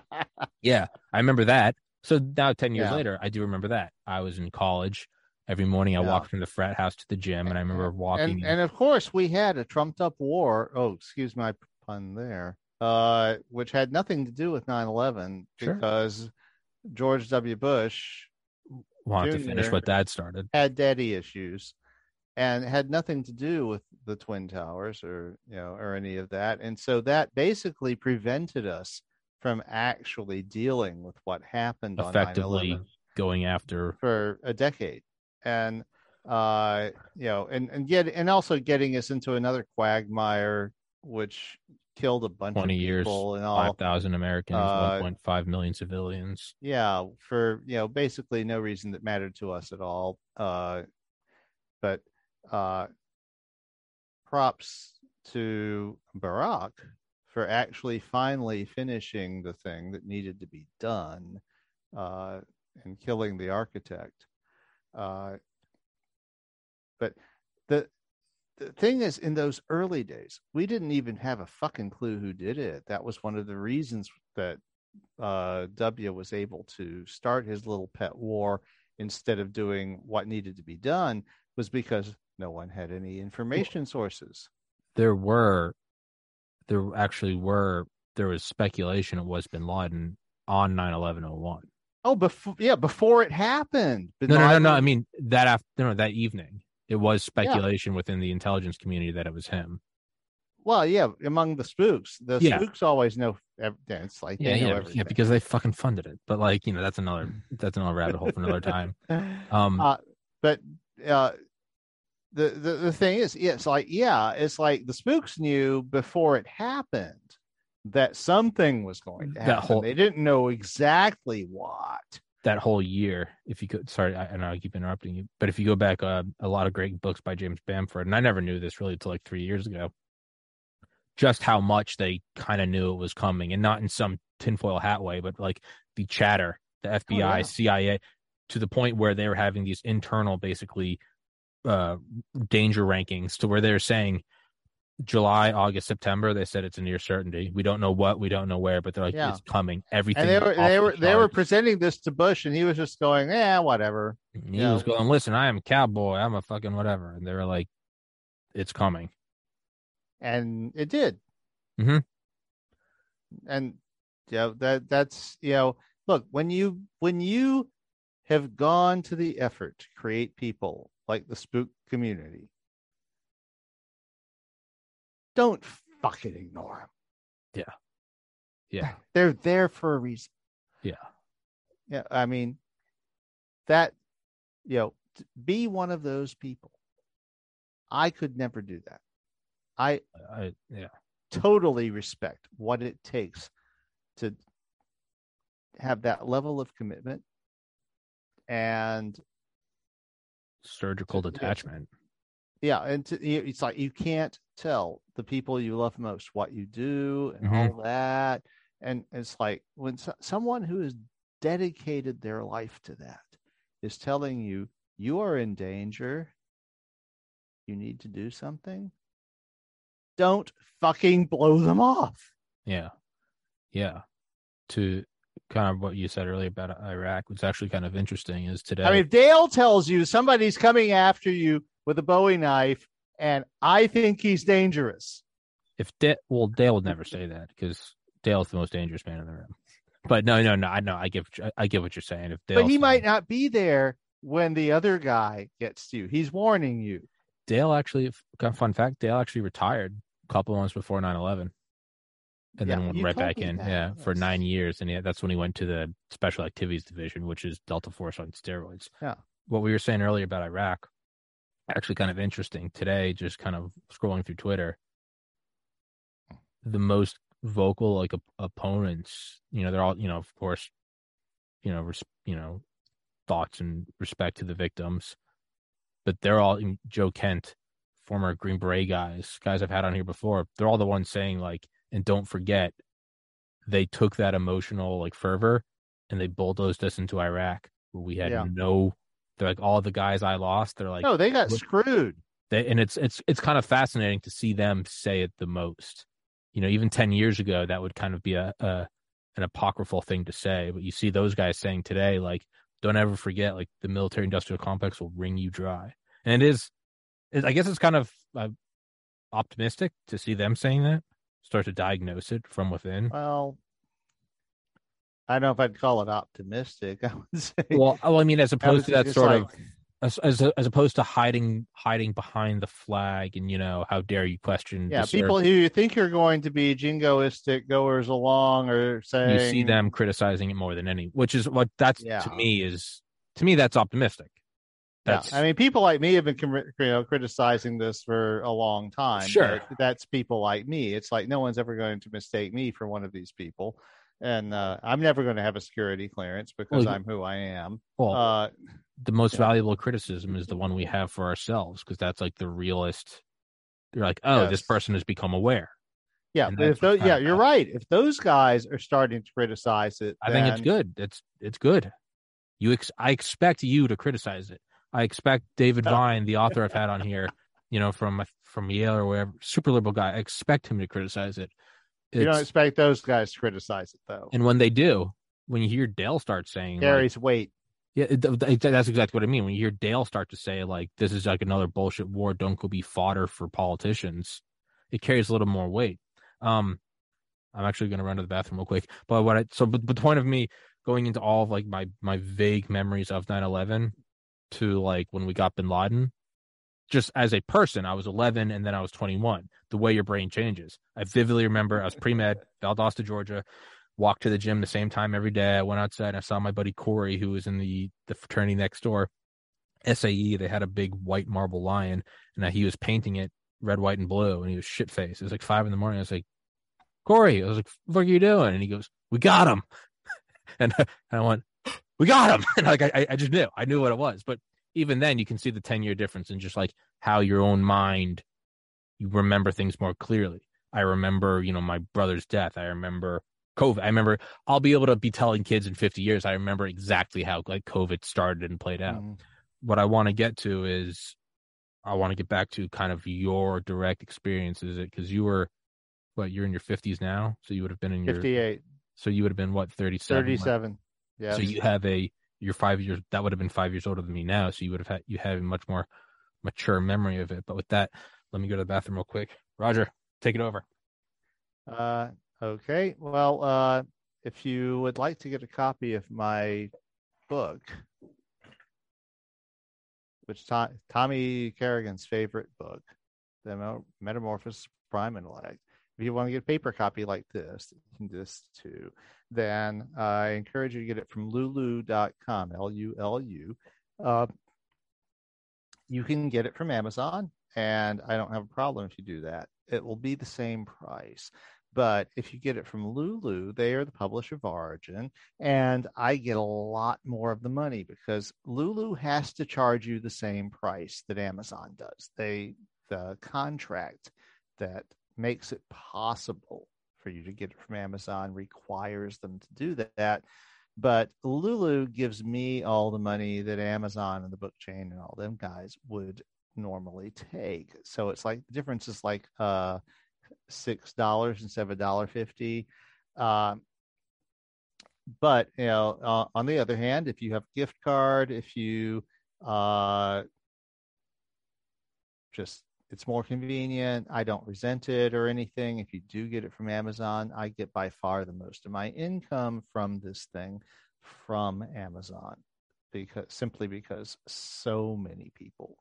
yeah, I remember that. So now, 10 years Yeah. later, I do remember that. I was in college. Every morning, I Yeah. walked from the frat house to the gym, and I remember walking. and and of course we had a trumped up war. Oh, excuse my pun there. Uh, which had nothing to do with 9/11 Sure. because George W. Bush wanted to finish what Dad started. had daddy issues and had nothing to do with the twin towers or you know or any of that and so that basically prevented us from actually dealing with what happened Effectively going after. for a decade and uh you know and and get and also getting us into another quagmire which killed a bunch 20 of years, people and all 5,000 Americans, Uh, 1.5 million civilians. yeah for you know basically no reason that mattered to us at all uh but uh props to barack for actually finally finishing the thing that needed to be done uh and killing the architect. Uh but the the thing is in those early days we didn't even have a fucking clue who did it. That was one of the reasons that uh, W was able to start his little pet war instead of doing what needed to be done was because no one had any information sources. There were, there actually were, there was speculation it was bin Laden on 9 11 01. Oh, before yeah, before it happened. Bin No, no, no, Laden- no. I mean, that after, no, that evening, it was speculation within the intelligence community that it was him. well, yeah, among the spooks, the Yeah. spooks always know. yeah, It's like Yeah, yeah, yeah, because they fucking funded it. But like, you know, that's another that's another rabbit hole for another time. Um, Uh, but uh, the, the the thing is, it's like yeah, it's like the spooks knew before it happened that something was going to That happen. whole- they didn't know exactly what. that whole year, if you could, sorry, I, I know I keep interrupting you, but if you go back, uh, a lot of great books by James Bamford, and I never knew this really until like three years ago, just how much they kind of knew it was coming, and not in some tinfoil hat way, but like the chatter, the FBI, yeah. CIA, to the point where they were having these internal, basically, uh, danger rankings to where they're saying July, August, September. They said it's a near certainty. We don't know what, we don't know where, but they're like, Yeah. it's coming. Everything. And they were off they the were they were presenting this to Bush, and he was just going, "Yeah, whatever." He Yeah. was going, listen, I am a cowboy. I'm a fucking whatever. And they were like, it's coming. and it did. Mhm. And you know that that's you know look when you when you have gone to the effort to create people like the spook community, don't fucking ignore them. Yeah. Yeah. They're there for a reason. Yeah. Yeah, I mean that you know be one of those people. I could never do that. I I, yeah. totally respect what it takes to have that level of commitment and Surgical detachment. yeah and to, it's like you can't tell the people you love most what you do and Mhm. all that and it's like when so- someone who has dedicated their life to that is telling you you are in danger you need to do something don't fucking blow them off Yeah. Yeah. To kind of what you said earlier about Iraq, what's actually kind of interesting is today. I mean, if Dale tells you somebody's coming after you with a Bowie knife, and I think he's dangerous, if da- well, Dale would never say that because Dale's the most dangerous man in the room. But no, no, no. I know. I get. I get what you're saying. If Dale, but he might not be there when the other guy gets to you. He's warning you. Dale actually. Fun fact: Dale actually retired a couple months before 9/11, and Yeah, then went right back in. that, Yeah, for nine years, and yeah, that's when he went to the Special Activities Division, which is Delta Force on steroids. Yeah. What we were saying earlier about Iraq, actually, kind of interesting today. Just kind of scrolling through Twitter, the most vocal like op- opponents, you know, they're all, you know, of course, you know, res- you know, thoughts and respect to the victims, but they're all Joe Kent, former Green Beret guys, guys I've had on here before. They're all the ones saying like, and don't forget, they took that emotional like fervor and they bulldozed us into Iraq where we had Yeah. no. They're like all the guys I lost. They're like no, they got screwed. they, and it's it's it's kind of fascinating to see them say it the most. You know, even ten years ago, that would kind of be a, a an apocryphal thing to say, but you see those guys saying today, like, don't ever forget, like, the military industrial complex will wring you dry, and it is. It, I guess it's kind of uh, optimistic to see them saying that, start to diagnose it from within. Well, I don't know if I'd call it optimistic. I would say. Well, well, I mean, as opposed to that sort like- of as, as as opposed to hiding hiding behind the flag and you know how dare you question yeah, people who you think are going to be jingoistic goers along or saying you see them criticizing it more than any which is what that's Yeah. to me is to me that's optimistic that's yeah, I mean, people like me have been you know criticizing this for a long time. Sure. but that's people like me. It's like no one's ever going to mistake me for one of these people, and uh, I'm never going to have a security clearance because Well, I'm who I am. well Uh, the most yeah. valuable criticism is the one we have for ourselves because that's like the realist you're like oh this person has become aware yeah, but if those, yeah, kinda you're right. If those guys are starting to criticize it, i think it's good it's it's good you ex- i expect you to criticize it i expect david vine the author i've had on here you know from from yale or wherever super liberal guy i expect him to criticize it You don't expect those guys to criticize it though. and when they do when you hear dale start saying like, Gary's weight. Yeah, it- th- th- that's exactly what I mean. When you hear Dale start to say like this is like another bullshit war, don't go be fodder for politicians, it carries a little more weight. Um, I'm actually going to run to the bathroom real quick, but what I so but, but the point of me going into all of like my my vague memories of 9/11 to like when we got Bin Laden, just as a person, I was 11 and then I was 21. The way your brain changes, I vividly remember I was pre med, Valdosta, Georgia walked to the gym the same time every day. I went outside and I saw my buddy Corey, who was in the the fraternity next door. SAE, they had a big white marble lion, and he was painting it red, white, and blue, and he was shit faced. It was like five in the morning. I was like, Corey, I was like, what are you doing? And he goes, We got him. and, I went, We got him. And like I, I just knew, I knew what it was. But even then, you can see the ten year difference in just like how your own mind, you remember things more clearly. I remember, you know, my brother's death. I remember COVID. I remember I'll be able to be telling kids in 50 years. I remember exactly how like COVID started and played out. Mhm. What I want to get to is I want to get back to kind of your direct experiences because you were what you're in your 50s now, so you would have been in your 58, so you would have been what 37. 37. Yeah. So you have a you're five years that would have been five years older than me now, so you would have had you have a much more mature memory of it. But with that, Let me go to the bathroom real quick. Roger, take it over. Uh, okay. Well, uh, if you would like to get a copy of my book, which to- Tommy Kerrigan's favorite book, The Metamorphosis Prime Intellect, if you want to get a paper copy like this, you can this too, then I encourage you to get it from lulu.com, L U L U. Uh, you can get it from Amazon, and I don't have a problem if you do that. It will be the same price. But if you get it from Lulu, they are the publisher of origin, and I get a lot more of the money because Lulu has to charge you the same price that Amazon does. They the contract that makes it possible for you to get it from Amazon requires them to do that. But Lulu gives me all the money that Amazon and the book chain and all them guys would normally take. So it's like the difference is like uh six dollars instead of a dollar fifty. Um, but you know, uh, on the other hand, if you have gift card, if you uh, just it's more convenient. I don't resent it or anything. If you do get it from Amazon, I get by far the most of my income from this thing from Amazon because simply because so many people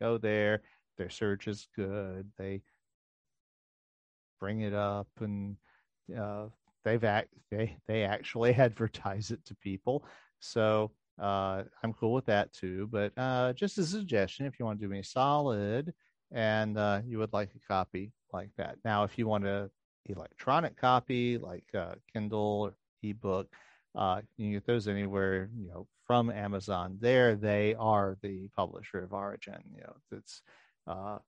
go there. Their search is good. They bring it up and uh, they've act they they actually advertise it to people so uh, i'm cool with that too but uh, just as a suggestion if you want to do me solid and uh, you would like a copy like that. Now if you want an electronic copy like uh, kindle or ebook uh, you can get those anywhere you know from amazon. There they are the publisher of origin you know it's uh,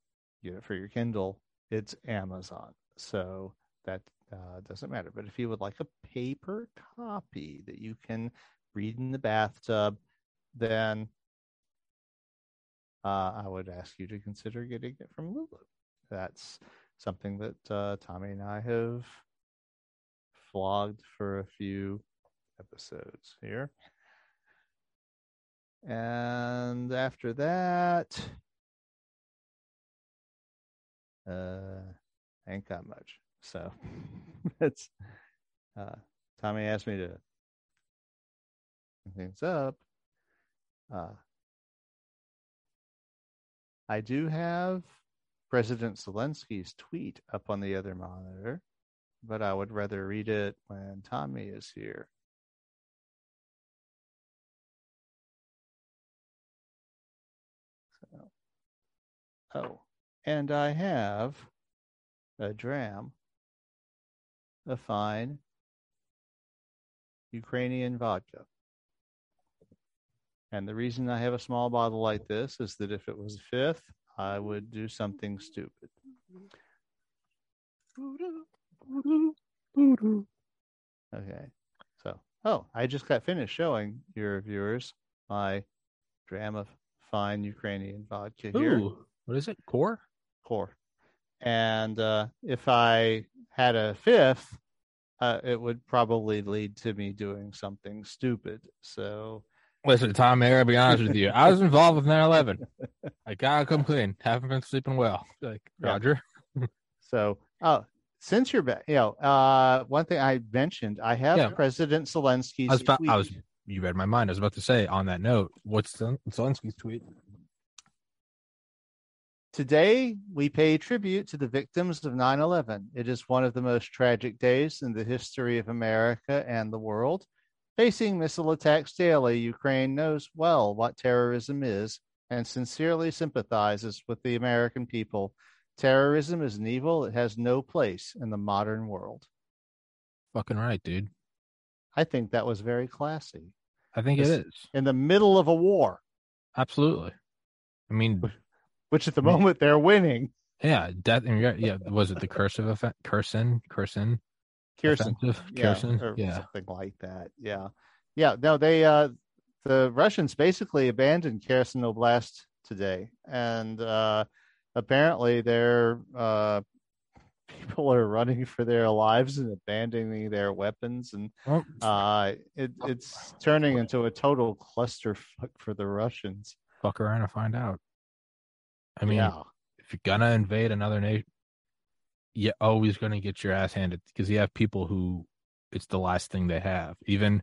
you know for your kindle it's amazon. So that uh, doesn't matter. But if you would like a paper copy that you can read in the bathtub, then uh, I would ask you to consider getting it from Lulu. That's something that uh, Tommy and I have flogged for a few episodes here. And after that, uh, ain't got much. So it's uh, Tommy asked me to things up. Uh, I do have President Zelensky's tweet up on the other monitor, but I would rather read it when Tommy is here. So, oh, and I have a dram, a fine Ukrainian vodka. And the reason I have a small bottle like this is that if it was a fifth, I would do something stupid. Okay. So, oh, I just got finished showing your viewers my dram of fine Ukrainian vodka here. Ooh, what is it? Core? Core. And uh, if I had a fifth, uh, it would probably lead to me doing something stupid. So, Listen, Tom, I gotta be honest with you. I was involved with 9 11. I gotta come clean. Haven't been sleeping well. Like, Yeah. Roger. so oh, since you're back, you know, uh, one thing I mentioned, I have Yeah. President Zelensky's. I was, about, I was, you read my mind. I was about to say on that note, what's Zelensky's tweet? Today, we pay tribute to the victims of 9 11. It is one of the most tragic days in the history of America and the world. Facing missile attacks daily, Ukraine knows well what terrorism is and sincerely sympathizes with the American people. Terrorism is an evil that has no place in the modern world. Fucking right, dude. I think that was very classy. I think This- it is. In the middle of a war, Absolutely. I mean, which at the Me- moment they're winning. yeah, death. Yeah. Was it the cursive effect? Cursin, Cursin, Kirsten, yeah, Cursin? or Yeah. something like that. Yeah, yeah. No, they uh, the Russians basically abandoned Kherson Oblast today, and uh, apparently their uh, people are running for their lives and abandoning their weapons, and uh, it, it's turning into a total clusterfuck for the Russians. fuck around and find out. I mean, yeah, if you're gonna invade another nation, you're always gonna get your ass handed because you have people who it's the last thing they have. Even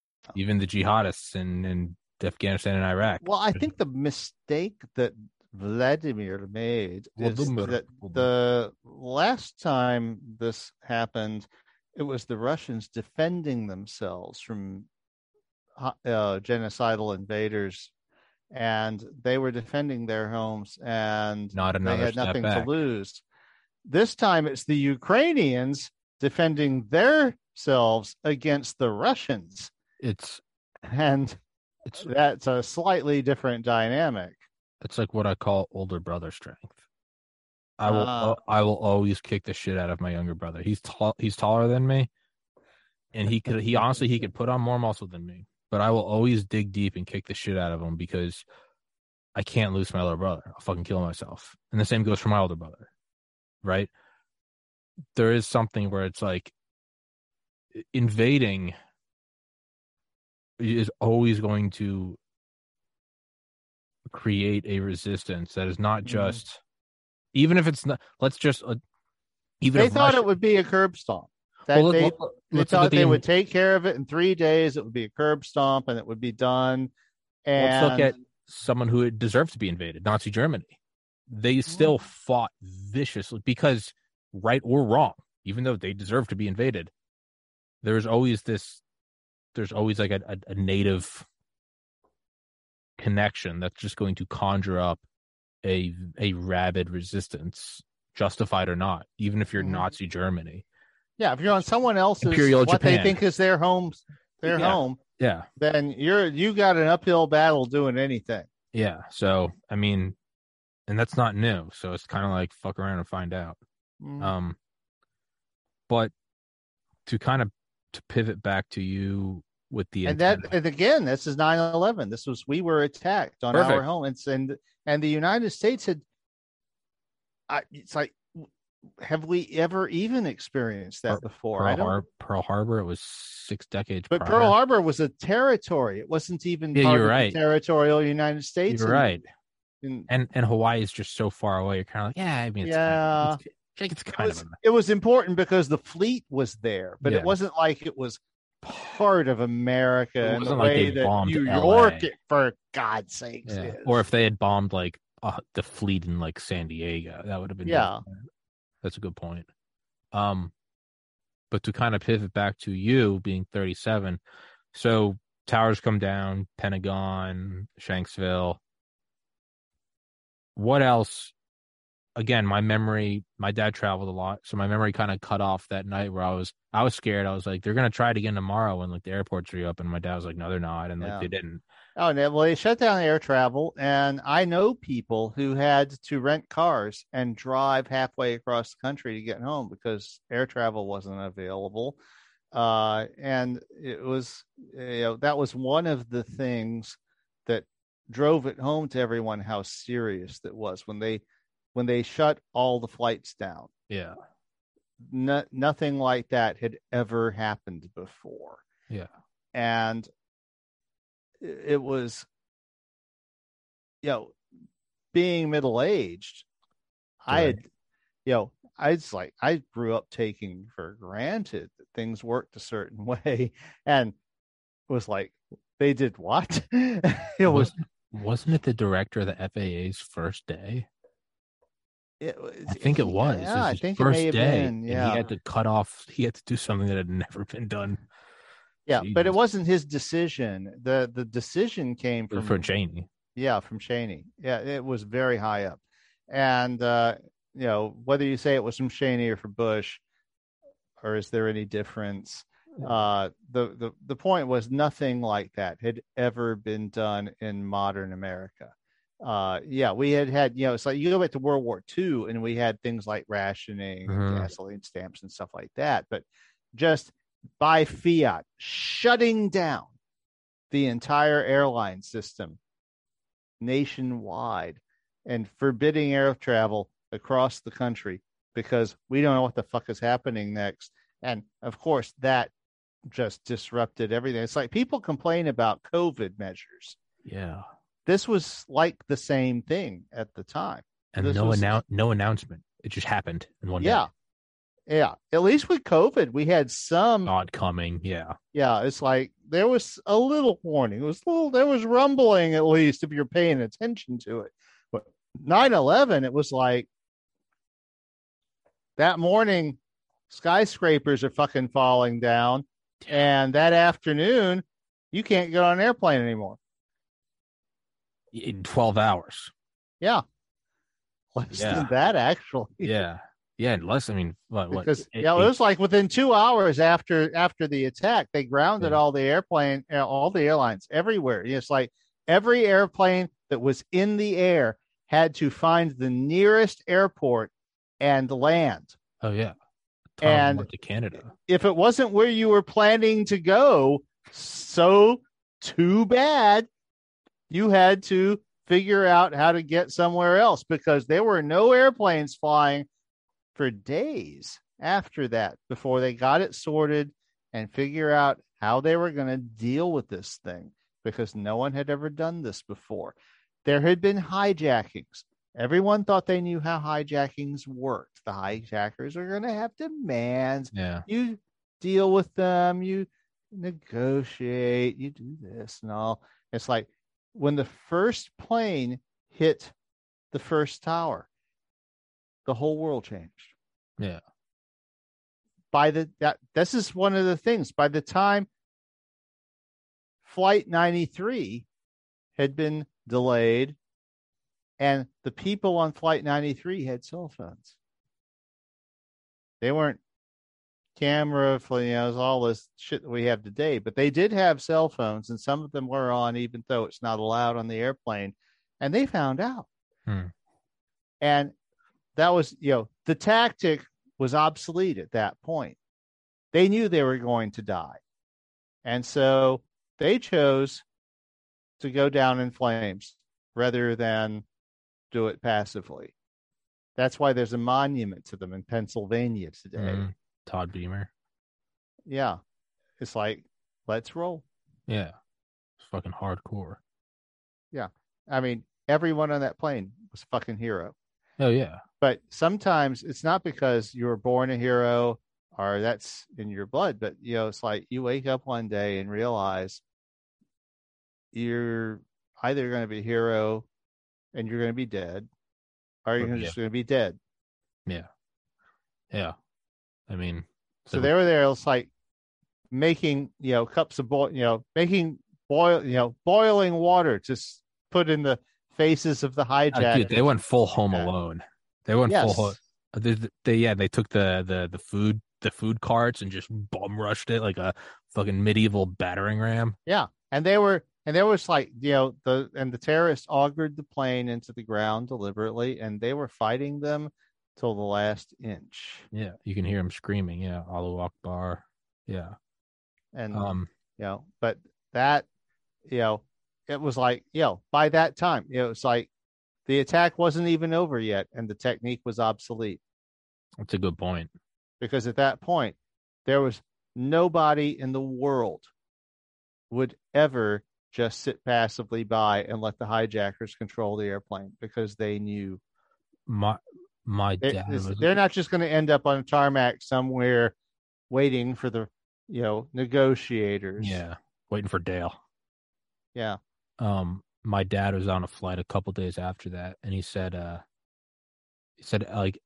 Even the jihadists in, in Afghanistan and Iraq. Well, I think the mistake that Vladimir made is Vladimir. that the last time this happened, it was the Russians defending themselves from uh, genocidal invaders, and they were defending their homes, and not they had nothing back. to lose. This time, it's the Ukrainians defending themselves against the Russians, It's and it's that's a slightly different dynamic. it's like what I call older brother strength. I will Ah. I will always kick the shit out of my younger brother. He's tall he's taller than me. And he could he honestly he could put on more muscle than me. But I will always dig deep and kick the shit out of him because I can't lose my little brother. I'll fucking kill myself. And the same goes for my older brother. Right? There is something where it's like invading is always going to create a resistance that is not Mhm. just even if it's not let's just uh, even They thought Russia- it would be a curb stomp. That well, they, let- they thought the they would take care of it in three days. It would be a curb stomp, and it would be done. And let's look at someone who deserved to be invaded nazi germany they still fought viciously because right or wrong even though they deserve to be invaded there's always this there's always like a, a, a native connection that's just going to conjure up a a rabid resistance justified or not even if you're Mhm. nazi germany yeah, if you're on someone else's Imperial what they think is their home, their Yeah. home, yeah then you're you got an uphill battle doing anything. yeah so i mean and that's not new so it's kind of like fuck around and find out Mhm. Um, but to kind of to pivot back to you with the and that and again, this is 9-11. This was we were attacked on our Perfect. home, and and and the United States had. I, it's like, have we ever even experienced that before? Pearl, Har- Pearl Harbor, it was six decades. But prior. Pearl Harbor was a territory. It wasn't even Yeah, you're right. territorial United States. You're and- right, and and and Hawaii is just so far away. You're kind of like, yeah, I mean, it's Yeah. it's, like it's it, was, of a, it was important because the fleet was there, but Yeah. it wasn't like it was part of America in the like way that New LA. York, for God's sakes, yeah. is. or if they had bombed like uh, the fleet in like San Diego, that would have been Yeah. different. That's a good point. Um, but to kind of pivot back to you being 37, so towers come down, Pentagon, Shanksville. What else? Again, my memory. My dad traveled a lot, so my memory kind of cut off that night where I was. I was scared. I was like, they're gonna try it again tomorrow when like the airports reopen. My dad was like, no, they're not, and like Yeah. they didn't. Oh, and well, they shut down air travel, and I know people who had to rent cars and drive halfway across the country to get home because air travel wasn't available. Uh, and it was, you know, that was one of the things that drove it home to everyone how serious that was when they when they shut all the flights down. Yeah, No, nothing like that had ever happened before. Yeah, and it was you know being middle aged i had you know i was like i grew up taking for granted that things worked a certain way and was like they did what? It was wasn't it the director of the FAA's first day? It, I think it was. It yeah was i think it first day, been yeah and he had to cut off. He had to do something that had never been done yeah but it wasn't his decision the the decision came from for Cheney. Yeah, from Cheney. Yeah, it was very high up. And uh, you know, whether you say it was from Cheney or from Bush, or is there any difference? Uh, the, the the point was nothing like that had ever been done in modern America. Uh, yeah, we had had you know it's like you go back to World War II and we had things like rationing, and Mhm. gasoline stamps, and stuff like that. But just by fiat, shutting down the entire airline system nationwide and forbidding air travel across the country because we don't know what the fuck is happening next. And of course, that just disrupted everything. It's like people complain about COVID measures. Yeah. This was like the same thing at the time. And This no was- annou- no announcement. It just happened in one yeah. day. Yeah. At least with COVID, we had some Not coming. Yeah. yeah, it's like there was a little warning. It was a little, there was rumbling at least if you're paying attention to it. But 9/11, it was like that morning, skyscrapers are fucking falling down, and that afternoon, you can't get on an airplane anymore. In 12 hours. Yeah, less Yeah. than that actually. Yeah. Yeah. Unless, I mean, what? what because eight- yeah, it was like within two hours after after the attack, they grounded Yeah. all the airplane, uh, all the airlines everywhere. It's like every airplane that was in the air had to find the nearest airport and land. oh, yeah. Tom and- to Canada. If it wasn't where you were planning to go, so too bad. You had to figure out how to get somewhere else because there were no airplanes flying for days after that before they got it sorted and figure out how they were going to deal with this thing because no one had ever done this before. There had been hijackings. Everyone thought they knew how hijackings worked. The hijackers are going to have demands Yeah. you deal with them, you negotiate, you do this and all. It's like when the first plane hit the first tower, the whole world changed. Yeah. By the that this is one of the things. By the time flight 93 had been delayed and the people on flight 93 had cell phones. They weren't camera, you know, all this shit that we have today, but they did have cell phones, and some of them were on, even though it's not allowed on the airplane. And they found out. Hmm. And that was, you know, the tactic was obsolete at that point. They knew they were going to die. And so they chose to go down in flames rather than do it passively. That's why there's a monument to them in Pennsylvania today. Mhm. Todd Beamer. Yeah. It's like, let's roll. Yeah. It's fucking hardcore. Yeah. I mean, everyone on that plane was a fucking hero. Oh, yeah. But sometimes it's not because you were born a hero or that's in your blood, but you know, it's like you wake up one day and realize you're either going to be a hero and you're going to be dead, or you're Or- just going to be dead. Yeah. Yeah. I mean, So they were there. It's like making you know cups of boil, you know, making boil, you know, boiling water to s- put in the faces of the Uh, hijackers. dude, they went full Home Yeah. Alone. They went yes. full. They, they yeah, they took the the the food the food carts and just bum rushed it like a fucking medieval battering ram. Yeah, and they were, and there was like, you know, the and the terrorists augured the plane into the ground deliberately, and they were fighting them till the last inch. Yeah, you can hear him screaming. Yeah, Allahu Akbar. Yeah. And Um. you know, but that, you know, it was like, you know, by that time, you know, it's like the attack wasn't even over yet, and the technique was obsolete That's a good point. because at that point there was nobody in the world would ever just sit passively by and let the hijackers control the airplane because they knew My my They- dad this- was they're not just going to end up on a tarmac somewhere waiting for the you know negotiators. yeah waiting for Dale. yeah, um my dad was on a flight a couple days after that and he said uh he said like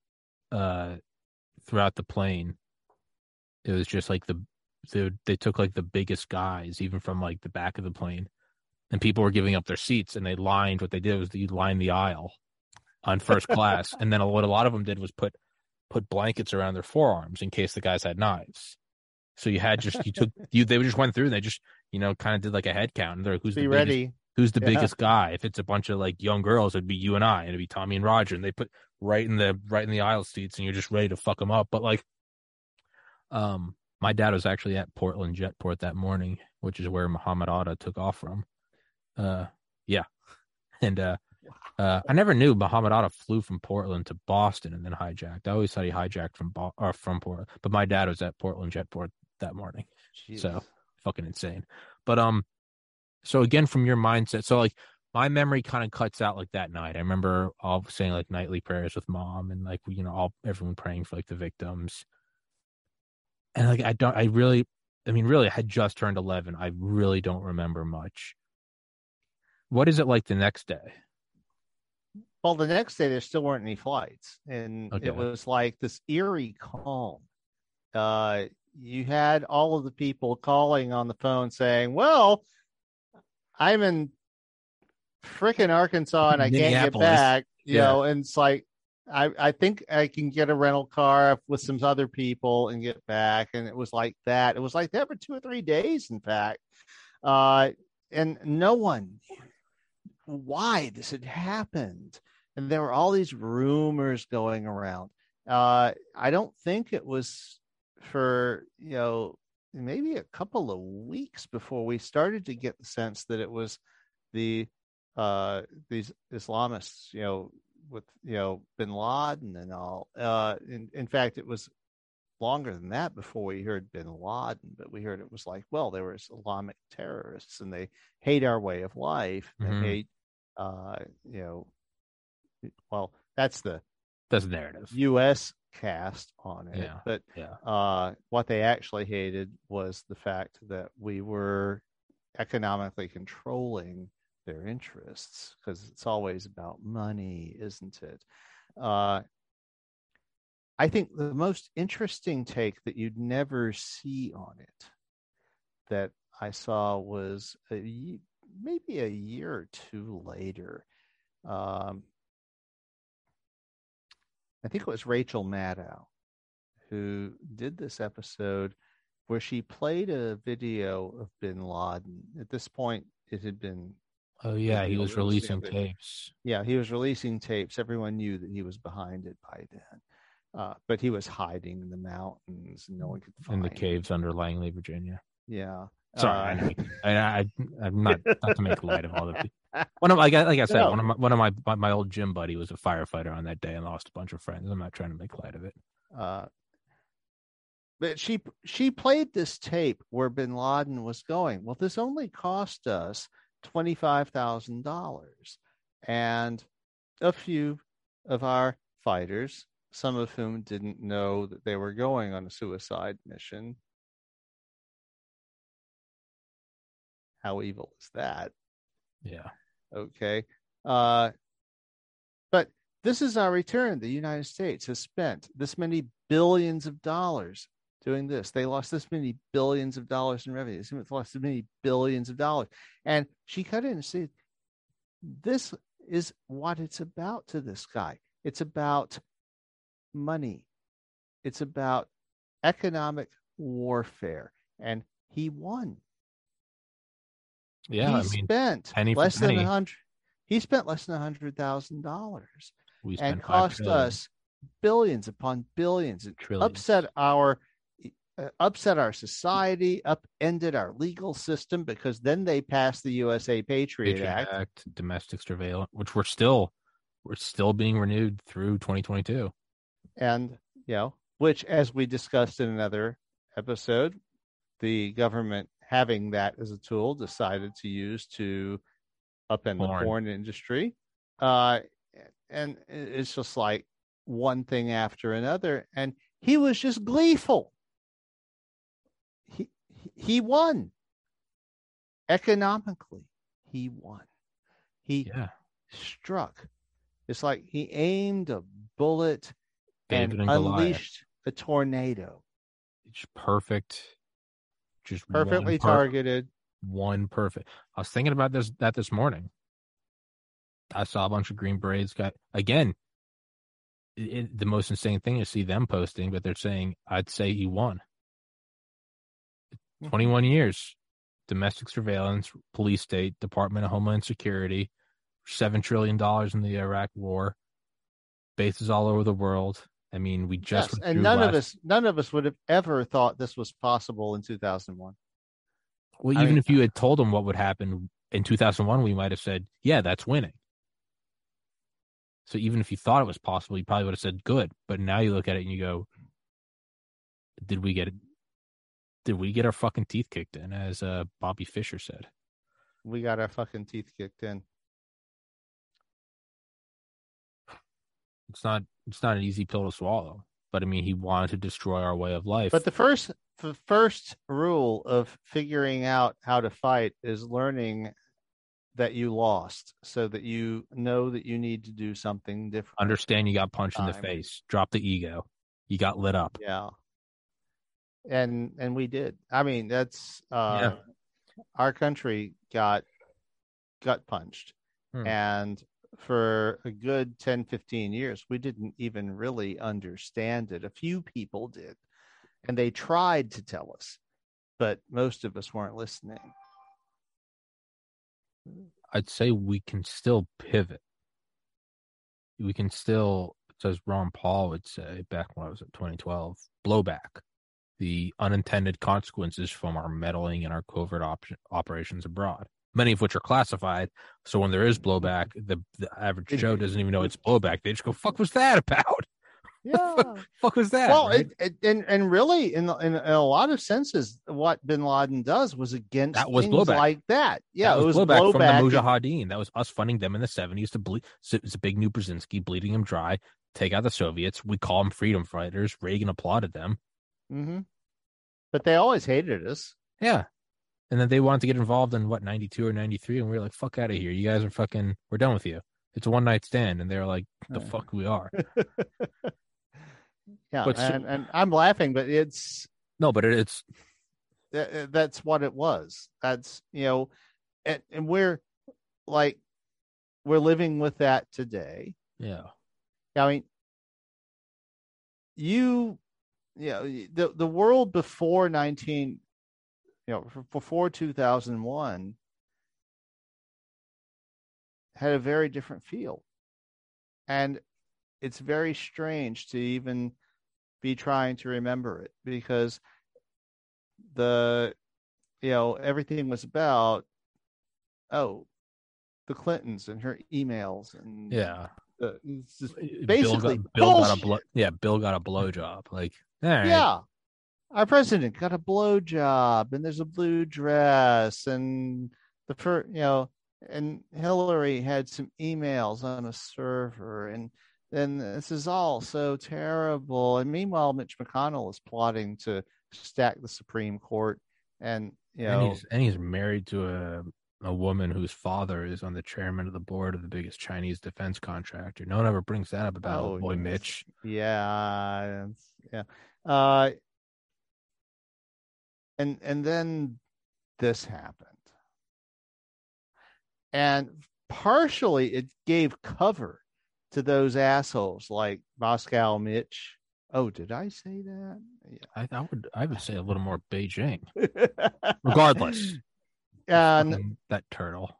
uh throughout the plane it was just like the they, they took like the biggest guys even from like the back of the plane and people were giving up their seats and they lined what they did was they lined the aisle on first class and then what a lot of them did was put put blankets around their forearms in case the guys had knives so you had just you took you they just went through and they just you know kind of did like a head count and they're like who's be the biggest who's the Yeah. biggest guy. If it's a bunch of like young girls, it'd be you and I, and it'd be Tommy and Roger, and they put right in the right in the aisle seats, and you're just ready to fuck them up. But like, um, my dad was actually at Portland Jetport that morning, which is where Muhammad Atta took off from. Uh, yeah, and uh, uh, I never knew Muhammad Atta flew from Portland to Boston and then hijacked. I always thought he hijacked from Bo- or from Portland, but my dad was at Portland Jetport that morning. So fucking insane. But um, so again, from your mindset, so like my memory kind of cuts out like that night. I remember all saying like nightly prayers with mom and like you know all everyone praying for like the victims. And like I don't, I really, I mean, really, I had just turned eleven. I really don't remember much. What is it like the next day? Well, the next day there still weren't any flights, and Okay. it was like this eerie calm. Uh, you had all of the people calling on the phone saying, "Well, I'm in frickin' Arkansas and I can't get back," you Yeah. know, and it's like. I, I think I can get a rental car with some other people and get back. And it was like that. It was like that for two or three days, in fact. Uh, and no one why this had happened and there were all these rumors going around. Uh, I don't think it was for you know maybe a couple of weeks before we started to get the sense that it was the uh, these Islamists, you know, with you know Bin Laden and all. Uh, in in fact, it was longer than that before we heard Bin Laden, but we heard it was like, well, there were Islamic terrorists and they hate our way of life. They Mhm. hate, uh, you know, well, that's the That's the narrative. U.S. cast on it. Yeah, But yeah. uh, what they actually hated was the fact that we were economically controlling their interests because it's always about money, isn't it? Uh, I think the most interesting take that you'd never see on it that I saw was a, maybe a year or two later. Um, I think it was Rachel Maddow who did this episode where she played a video of bin Laden. At this point, it had been, Oh yeah, he was releasing it. tapes. yeah, he was releasing tapes. Everyone knew that he was behind it by then. Uh, but he was hiding in the mountains and no one could find him. in the him. caves under Langley, Virginia. Yeah. Sorry, Uh. I, I, I'm not not to make light of all the. One of like I like I said, No. one of my one of my my- my old gym buddy was a firefighter on that day and lost a bunch of friends. I'm not trying to make light of it. uh, but she she played this tape where Bin Laden was going. Well, this only cost us twenty five thousand dollars, and a few of our fighters, some of whom didn't know that they were going on a suicide mission. How evil is that? Yeah, okay. Uh but this is our return. The united states has spent this many billions of dollars doing this. They lost this many billions of dollars in revenue. They lost this many billions of dollars. And she cut in and said this is what it's about to this guy. It's about money. It's about economic warfare. And he won yeah. he I mean, spent less than a hundred. He spent less than a hundred thousand dollars and cost trillion. us billions upon billions. and Trillions. upset our uh, upset our society, upended our legal system because then they passed the USA Patriot, Patriot Act, Act, domestic surveillance, which we're still we're still being renewed through 2022. and you know, which, as we discussed in another episode, the government having that as a tool decided to use to upend the Porn. porn industry. Uh, and it's just like one thing after another. And he was just gleeful. He he won economically. He won. He Yeah, struck. It's like he aimed a bullet David and and unleashed a tornado, it's perfect. Just perfectly per- targeted. one perfect. I was thinking about this that this morning. I saw a bunch of Green Berets got again. It, the most insane thing is see them posting, but they're saying, "I'd say he won." Mhm. Twenty-one years, domestic surveillance, police state, Department of Homeland Security, seven trillion dollars in the Iraq War, bases all over the world. I mean, we just yes, and none last... of us, none of us would have ever thought this was possible in 2001. Well, even mean, if you had told them what would happen in 2001, we might have said, "Yeah, that's winning." So even if you thought it was possible, you probably would have said good. But now you look at it and you go, "Did we get it? Did we get our fucking teeth kicked in?" As uh, Bobby Fischer said, "We got our fucking teeth kicked in." It's not. It's not an easy pill to swallow. But I mean, he wanted to destroy our way of life. But the first, the first rule of figuring out how to fight is learning that you lost so that you know that you need to do something different. Understand you got punched in the face. Drop the ego. You got lit up. Yeah. And and we did. I mean, that's uh yeah. our country got gut punched. Hmm. And for a good 10 15 years we didn't even really understand it. A few people did. And they tried to tell us, but most of us weren't listening. I'd say we can still pivot. We can still, as Ron Paul would say back when I was at 2012, blowback the unintended consequences from our meddling and our covert op- operations abroad, many of which are classified. So when there is blowback, the, the average Joe doesn't even know it's blowback. They just go, "Fuck, was that about?" Yeah. fuck was that? Well, right? it, it, and and really, in, in, in a lot of senses, what Bin Laden does was against that was blowback like that. Yeah, that it was blowback, blowback from the Mujahideen. That was us funding them in the seventies to bleed. So it's Zbigniew Brzezinski bleeding them dry, take out the Soviets. We call them freedom fighters. Reagan applauded them. Mm-hmm. But they always hated us. Yeah. And then they wanted to get involved in what ninety two or ninety three, and we were like, "Fuck out of here! You guys are fucking. We're done with you. It's a one night stand." And they're like, "The fuck we are." yeah but and, and i'm laughing but it's no but it's that's what it was that's you know and, and we're like we're living with that today yeah i mean you you know the the world before 19 you know before 2001 had a very different feel. And it's very strange to even be trying to remember it because the you know everything was about oh the clintons and her emails and yeah. basically bill got, bill got a blow, yeah bill got a blow job like yeah our president got a blow job and there's a blue dress and the per you know and hillary had some emails on a server and then this is all so terrible. And meanwhile, Mitch McConnell is plotting to stack the Supreme Court, and you know, and he's, and he's married to a a woman whose father is on the chairman of the board of the biggest Chinese defense contractor. No one ever brings that up about oh, boy yes. Mitch. Yeah, yeah. Uh, and and then this happened, and partially it gave cover to those assholes like Moscow Mitch. Oh, did I say that? Yeah. I, I would I would say a little more Beijing. Regardless. And that turtle.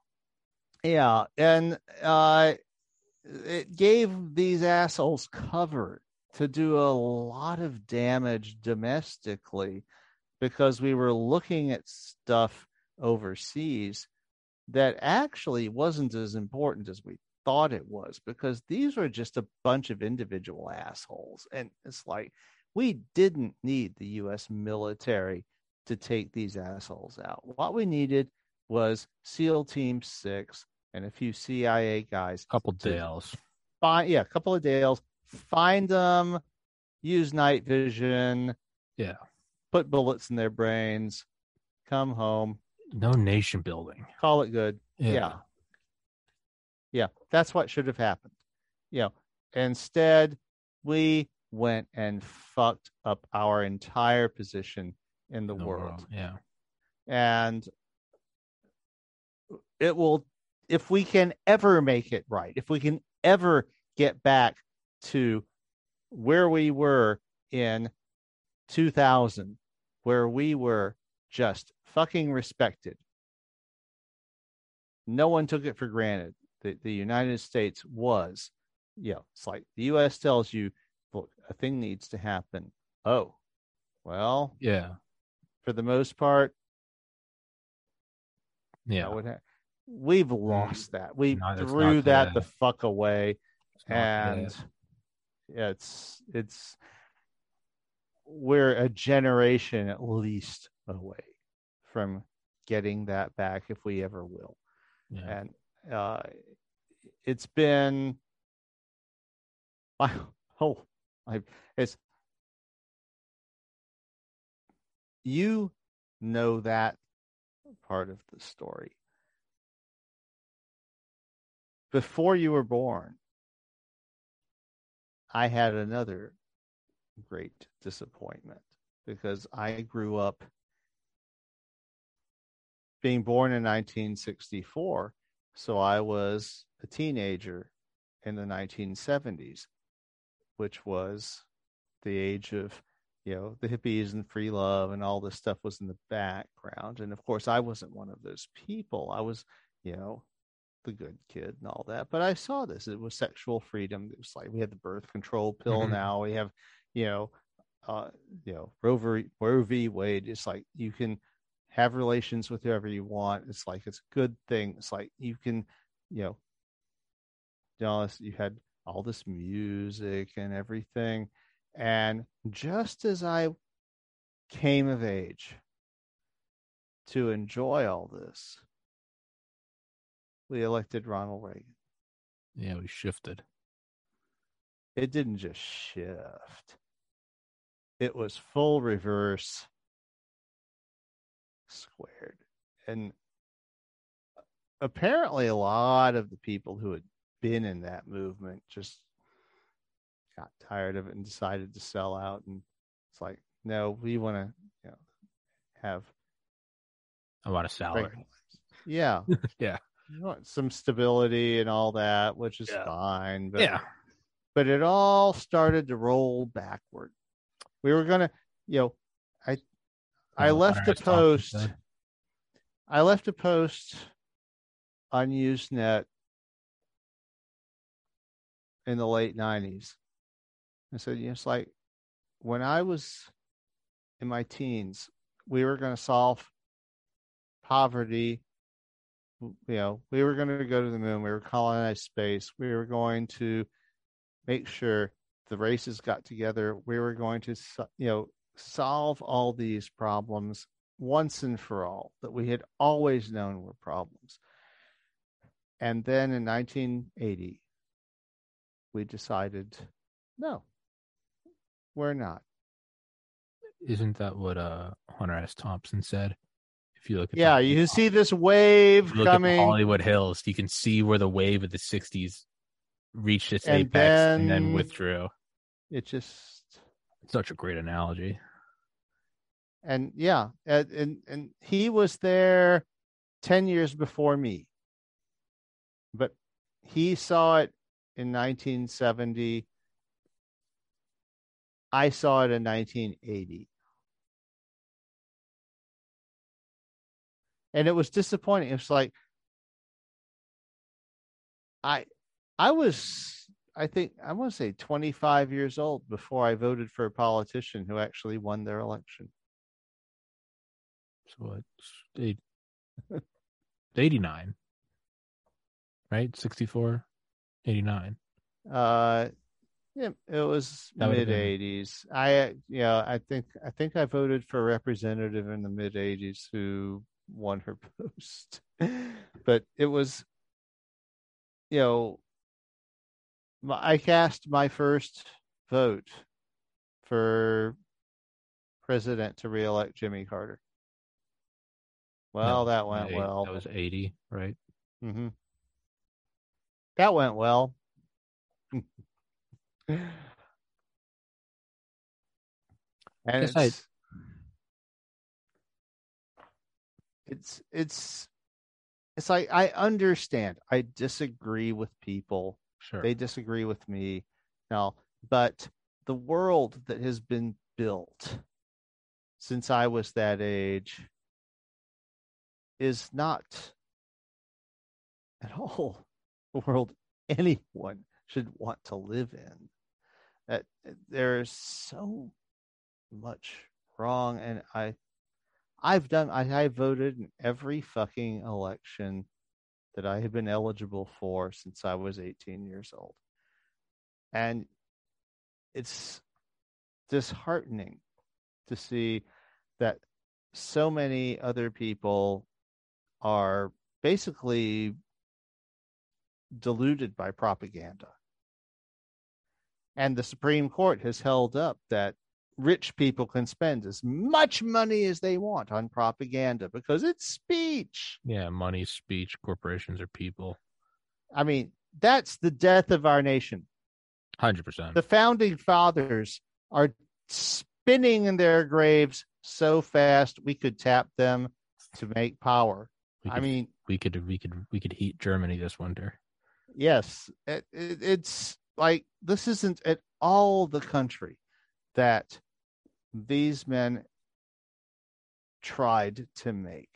Yeah, and uh it gave these assholes cover to do a lot of damage domestically because we were looking at stuff overseas that actually wasn't as important as we thought it was because these were just a bunch of individual assholes. And it's like, we didn't need the US military to take these assholes out. What we needed was SEAL Team Six and a few CIA guys. A couple Dales. Find, yeah, a couple of Dales. Find them, use night vision. Yeah. Put bullets in their brains, come home. No nation building. Call it good. yeah. yeah yeah, that's what should have happened. You know, instead, we went and fucked up our entire position in the, the world. world. Yeah. And it will, if we can ever make it right, if we can ever get back to where we were in 2000, where we were just fucking respected. No one took it for granted that the United States was, you know, it's like the US tells you, look, a thing needs to happen. Oh, well, Yeah. for the most part, Yeah. would ha- we've lost that. We No, threw that the fuck away. It's and yeah, it's it's we're a generation at least away from getting that back if we ever will yeah. and uh it's been my whole life it's you know that part of the story before you were born I had another great disappointment because I grew up being born in 1964. So I was a teenager in the 1970s, which was the age of, you know, the hippies and free love and all this stuff was in the background. And of course, I wasn't one of those people. I was, you know, the good kid and all that. But I saw this. It was sexual freedom. It was like we had the birth control pill Mhm. now. We have, you know, uh, you know, Roe v. Roe v. Wade. It's like you can have relations with whoever you want. It's like it's a good thing. It's like you can, you know, know, you had all this music and everything. And just as I came of age to enjoy all this, we elected Ronald Reagan. Yeah, we shifted. It didn't just shift, it was full reverse squared. And apparently, a lot of the people who had been in that movement just got tired of it and decided to sell out. And it's like, no, we want to, you know, have A lot of salary. Yeah. Yeah. You want some stability and all that, which is Yeah. fine. But Yeah. but it all started to roll backward. We were gonna, you know, I I left a post. I left a post on Usenet in the late nineties. I said, you know, it's like when I was in my teens, we were going to solve poverty. You know, we were going to go to the moon. We were colonize space. We were going to make sure the races got together. We were going to, you know, solve all these problems once and for all that we had always known were problems. And then in 1980, we decided, no, we're not. Isn't that what uh Hunter S. Thompson said? If you look at Yeah, the- you see this wave if you at coming. Hollywood Hills, you can see where the wave of the '60s reached its And apex and then then- withdrew. It just Such a great analogy. and yeah, and, and and he was there ten years before me, but he saw it in 1970. I saw it in 1980. And it was disappointing. It was like I I was I think I want to say 25 years old before I voted for a politician who actually won their election. So it's eight, 89, right? 64, 89. Uh, yeah, it was mid been- eighties. I, yeah, I think I think I voted for a representative in the mid eighties who won her post, but it was, you know, I cast my first vote for president to reelect Jimmy Carter. Well, that went eight- well. That was 80, right? hmm That went well. and it's, I- it's it's it's like I understand. I disagree with people. Sure. They disagree with me. Now, but the world that has been built since I was that age is not at all the world anyone should want to live in. That there's so much wrong, and I, I've done. I, I voted in every fucking election that I have been eligible for since I was 18 years old, and it's disheartening to see that so many other people are basically deluded by propaganda. And the Supreme Court has held up that rich people can spend as much money as they want on propaganda because it's speech. Yeah, money, speech, corporations are people. I mean, that's the death of our nation. 100%. The founding fathers are spinning in their graves so fast we could tap them to make power. We I mean, we could we could we could heat Germany this winter. yes, it, it, it's like this isn't at all the country that these men tried to make.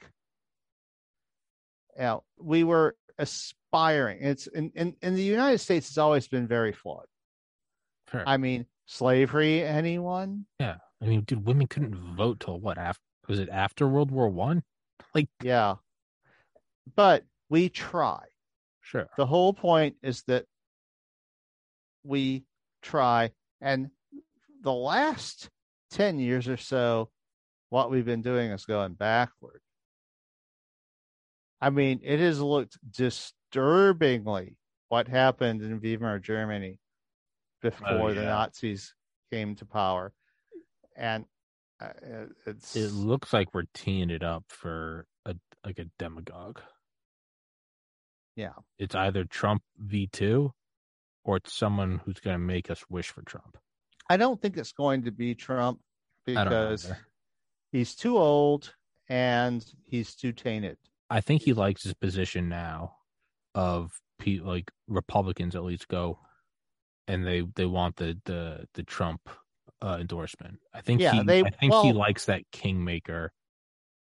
Now, we were aspiring. It's in, in, in the United States, it's always been very flawed. Sure. I mean, slavery, anyone? yeah. I mean, dude, women couldn't vote till what after was it after World War One? Like, yeah. But we try. Sure. The whole point is that we try. And the last 10 years or so, what we've been doing is going backward. I mean, it has looked disturbingly what happened in Weimar Germany before the yeah. Nazis came to power. And uh, it's It looks like we're teeing it up for a like a demagogue. Yeah. It's either Trump V two or it's someone who's gonna make us wish for Trump. I don't think it's going to be Trump I don't know because he's too old and he's too tainted. I think he likes his position now of pe- like Republicans at least go and they they want the the the Trump uh, endorsement. I think Yeah, he they- I think he likes that kingmaker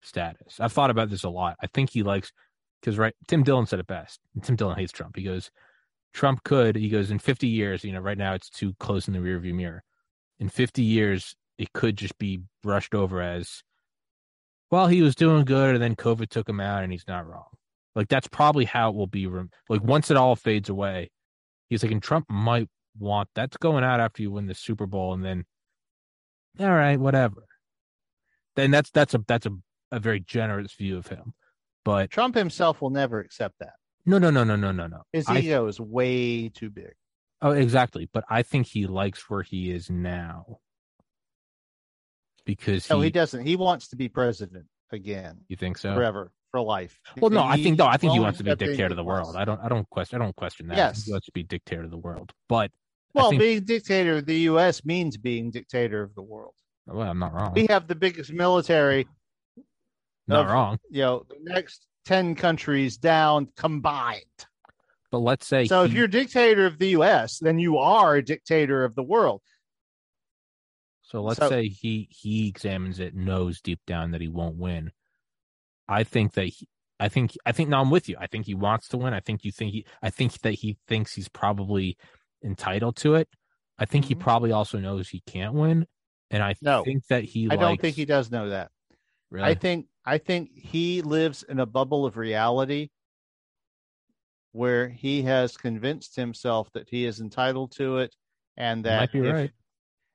status. I've thought about this a lot. I think he likes because right Tim Dillon said it best. Tim Dillon hates Trump. He goes Trump could he goes in 50 years, you know, right now it's too close in the rearview mirror. In 50 years it could just be brushed over as well he was doing good and then covid took him out and he's not wrong like that's probably how it will be like once it all fades away he's like and trump might want that's going out after you win the super bowl and then all right whatever then that's that's a that's a, a very generous view of him but Trump himself will never accept that. no no no no no no no His I- ego is way too big. Oh exactly but i think he likes where he is now because No, he, he doesn't. He wants to be president again, you think so forever, for life. Well, no, I think no, I think he wants to be dictator of the world. I don't, I don't question, I don't question that. Yes. he wants to be dictator of the world. But Well, think, being dictator of the U.S. means being dictator of the world. well, I'm not wrong. We have the biggest military, not of- wrong. you know, the next 10 countries down combined. But let's say So if you're dictator of the U.S., then you are a dictator of the world. so let's so- say he he examines it, knows deep down that he won't win. I think that he, I think I think now I'm with you. I think he wants to win. I think you think he I think that he thinks he's probably entitled to it. I think he Mhm. probably also knows he can't win. And I No. think that he I don't think he does know that. really I think I think he lives in a bubble of reality where he has convinced himself that he is entitled to it and that might be if, right.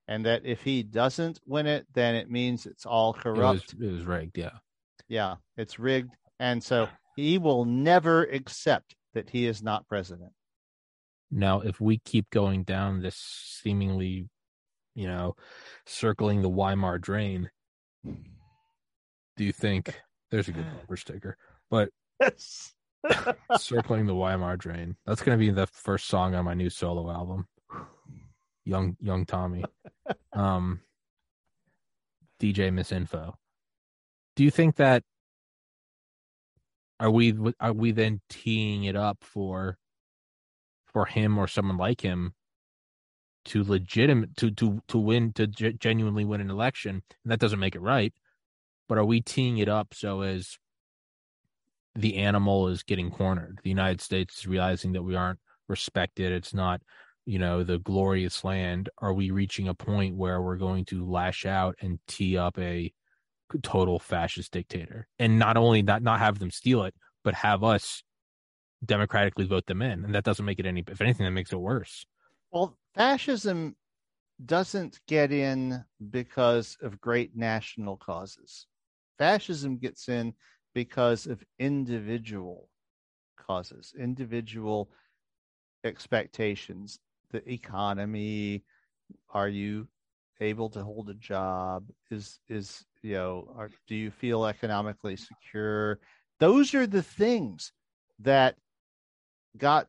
and that if he doesn't win it then it means it's all It was, corrupt. it was rigged, yeah. Yeah, it's rigged and so he will never accept that he is not president. Now, if we keep going down this seemingly, you know, circling the Weimar drain, do you think there's a good bumper sticker? But Yes. Circling the Weimar drain, that's going to be the first song on my new solo album, Young Young Tommy, um, DJ Misinfo. Do you think that are we are we then teeing it up for for him or someone like him to legitimate to to to win to ge- genuinely win an election? And that doesn't make it right but are we teeing it up so as the animal is getting cornered. The United States is realizing that we aren't respected. It's not, you know, the glorious land. Are we reaching a point where we're going to lash out and tee up a total fascist dictator and not only not not have them steal it, but have us democratically vote them in? And that doesn't make it any. If anything, that makes it worse. Well, fascism doesn't get in because of great national causes. Fascism gets in because of individual causes, individual expectations, the economy. Are you able to hold a job? Is is you know, are, do you feel economically secure? Those are the things that got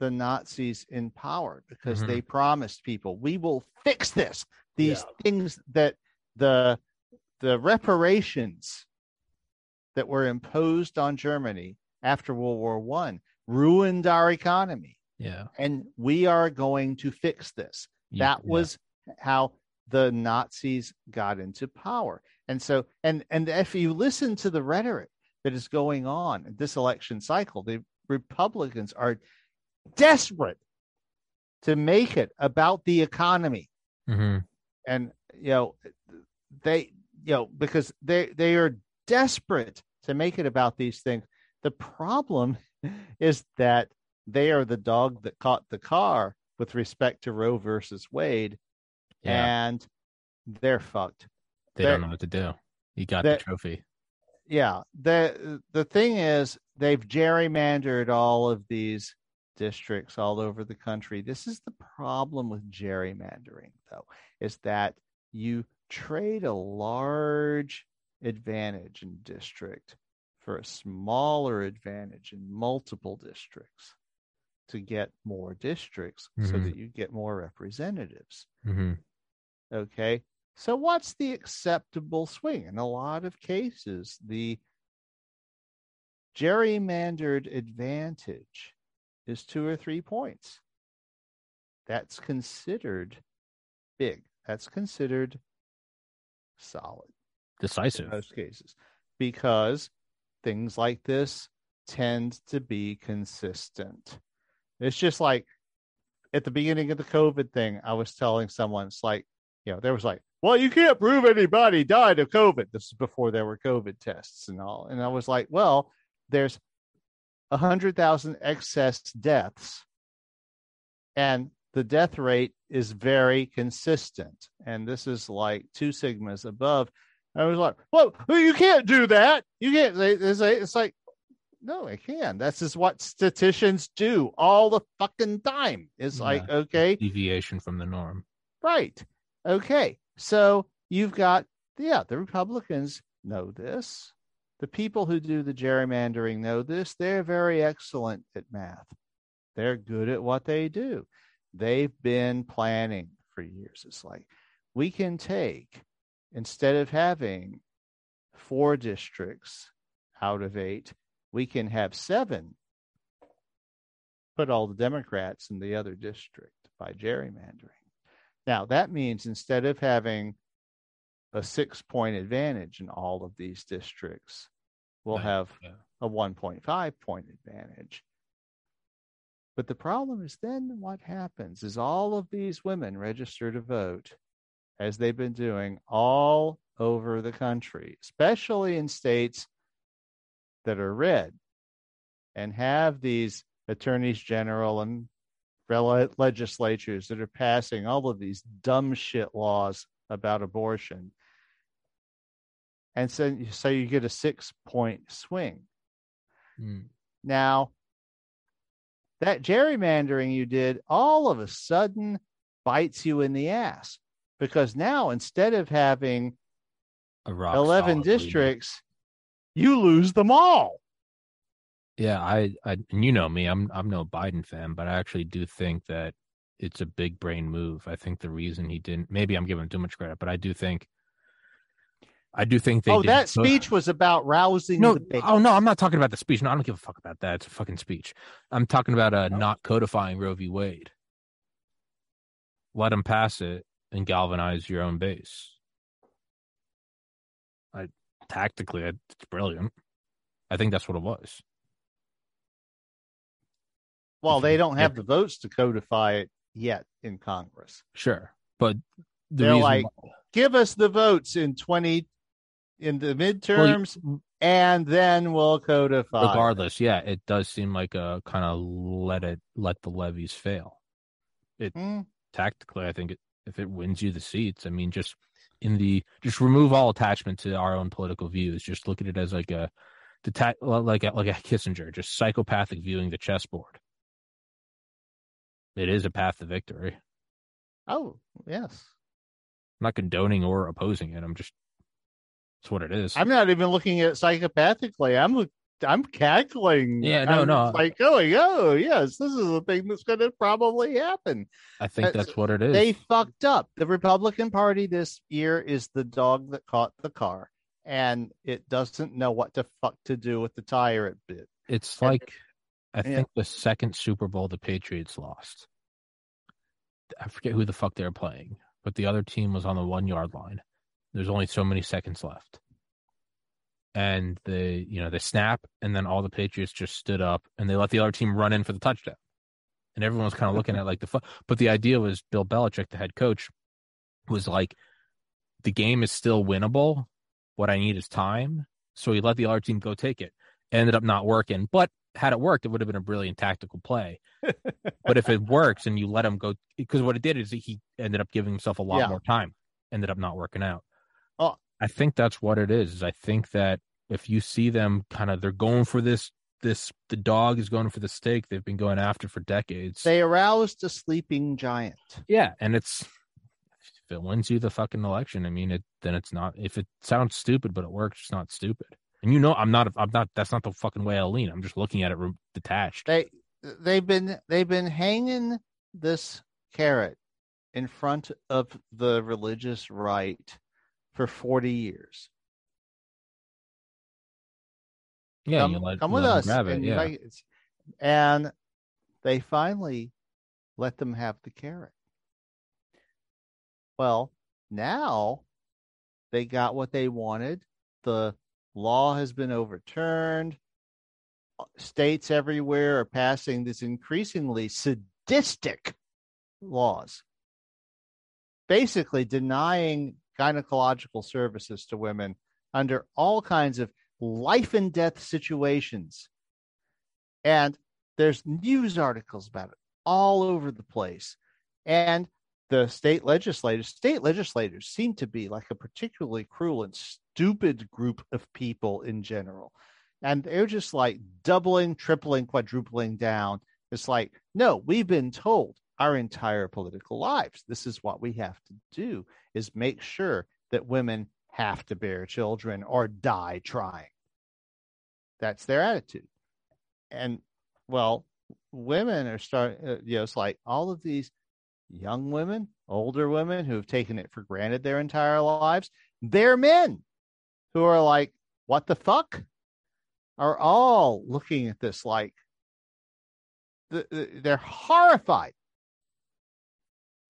the Nazis in power because mm-hmm. they promised people, we will fix this. These yeah. things that the the reparations that were imposed on Germany after World War One ruined our economy. Yeah. And we are going to fix this. that yeah. was how the Nazis got into power. And so and and if you listen to the rhetoric that is going on in this election cycle, the Republicans are desperate to make it about the economy. Mm-hmm. And you know, they you know, because they they are desperate to make it about these things. The problem is that they are the dog that caught the car with respect to Roe versus Wade, yeah. and they're fucked. They they're, don't know what to do. You got the trophy. Yeah. The the thing is they've gerrymandered all of these districts all over the country. This is the problem with gerrymandering though, is that you trade a large advantage in district for a smaller advantage in multiple districts to get more districts mm-hmm. so that you get more representatives. Mm-hmm. Okay. So, what's the acceptable swing? In a lot of cases, the gerrymandered advantage is two or three points. That's considered big. That's considered solid. Decisive. Most cases. Because things like this tend to be consistent. It's just like at the beginning of the COVID thing, I was telling someone, it's like, you know, there was like, well, you can't prove anybody died of COVID. This is before there were COVID tests and all. And I was like, well, there's a 100,000 excess deaths, and the death rate is very consistent. And this is like two sigmas above. I was like, well, you can't do that. You can't say it's like, no, I can. That's just what statisticians do all the fucking time. It's yeah, like, okay. Deviation from the norm. Right. Okay. So you've got, yeah, the Republicans know this. The people who do the gerrymandering know this. They're very excellent at math. They're good at what they do. They've been planning for years. It's like we can take instead of having four districts out of eight, we can have seven. Put all the Democrats in the other district by gerrymandering. Now, that means instead of having a six point advantage in all of these districts, we'll have a 1.5 point advantage. But the problem is then what happens is all of these women register to vote as they've been doing all over the country, especially in states that are red and have these attorneys general and legislatures that are passing all of these dumb shit laws about abortion. And so, so you get a six point swing. Mm. Now, that gerrymandering you did all of a sudden bites you in the ass because now instead of having 11 districts you lose them all yeah I, I and you know me i'm i'm no biden fan but i actually do think that it's a big brain move i think the reason he didn't maybe i'm giving him too much credit but i do think I do think they. Oh, that speech was about rousing. No, oh no, I'm not talking about the speech. No, I don't give a fuck about that. It's a fucking speech. I'm talking about uh, not codifying Roe v. Wade. Let him pass it, and galvanize your own base. I tactically, it's brilliant. I think that's what it was. Well, they you- don't have the votes to codify it yet in Congress. Sure, but the They're like, why- Give us the votes in 20 in the well, midterms and then we'll codify. it." regardless, yeah, it does seem like a kind of let it let the levees fail. Hmm. Tactically, I think it, if it wins you the seats, I mean, just in the just remove all attachment to our own political views. Just look at it as like a like a, like a Kissinger, just psychopathic viewing the chessboard. It is a path to victory. Oh, yes. I'm not condoning or opposing it. I'm just it's what it is. I'm not even looking at it psychopathically. I'm I'm cackling. Yeah, no, I'm no. Like going, oh yes, this is the thing that's going to probably happen. I think uh, that's what it is. They fucked up. The Republican Party this year is the dog that caught the car, and it doesn't know what the fuck to do with the tire it bit. It's And- like I Yeah. think the second Super Bowl the Patriots lost. I forget who the fuck they were playing, but the other team was on the one yard line. There's only so many seconds left. And they, you know, they snap, and then all the Patriots just stood up and they let the other team run in for the touchdown. And everyone was kind of looking at like the fu- but the idea was Bill Belichick, the head coach, was like, the game is still winnable. What I need is time. So he let the other team go take it. Ended up not working, but had it worked, it would have been a brilliant tactical play. but if it works and you let him go, because what it did is he ended up giving himself a lot Yeah. more time. Ended up not working out. I think that's what it is. is I think that if you see them kind of, they're going for this. This the dog is going for the steak. They've been going after for decades. They aroused a sleeping giant. yeah, and it's if it wins you the fucking election, I mean it. Then it's not. If it sounds stupid but it works, it's not stupid. And you know, I'm not. I'm not. That's not the fucking way I lean. I'm just looking at it re- detached. They they've been they've been hanging this carrot in front of the religious right for 40 years. yeah, come, let, come with us. And, Yeah, like- and they finally let them have the carrot. Well, now they got what they wanted. The law has been overturned. Uh, states everywhere are passing these increasingly sadistic laws, basically denying gynecological services to women under all kinds of life and death situations. And there's news articles about it all over the place. And the state legislators, state legislators seem to be like a particularly cruel and stupid group of people in general. And they're just like doubling, tripling, quadrupling down. It's like, no, we've been told our entire political lives. This is what we have to do is make sure that women have to bear children or die trying. That's their attitude. And well, women are starting, uh, you know, it's like all of these young women, older women who have taken it for granted their entire lives, they're men who are like, what the fuck? Are all looking at this like th- th- they're horrified.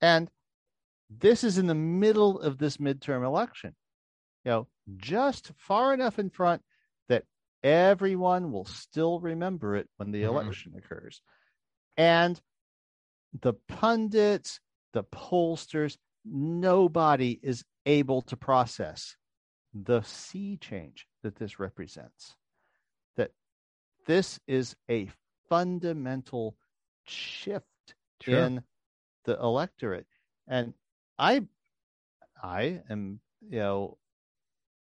And this is in the middle of this midterm election, you know, just far enough in front that everyone will still remember it when the Mhm. election occurs. And the pundits, the pollsters, nobody is able to process the sea change that this represents. That this is a fundamental shift Sure. in the electorate. And I I am, you know,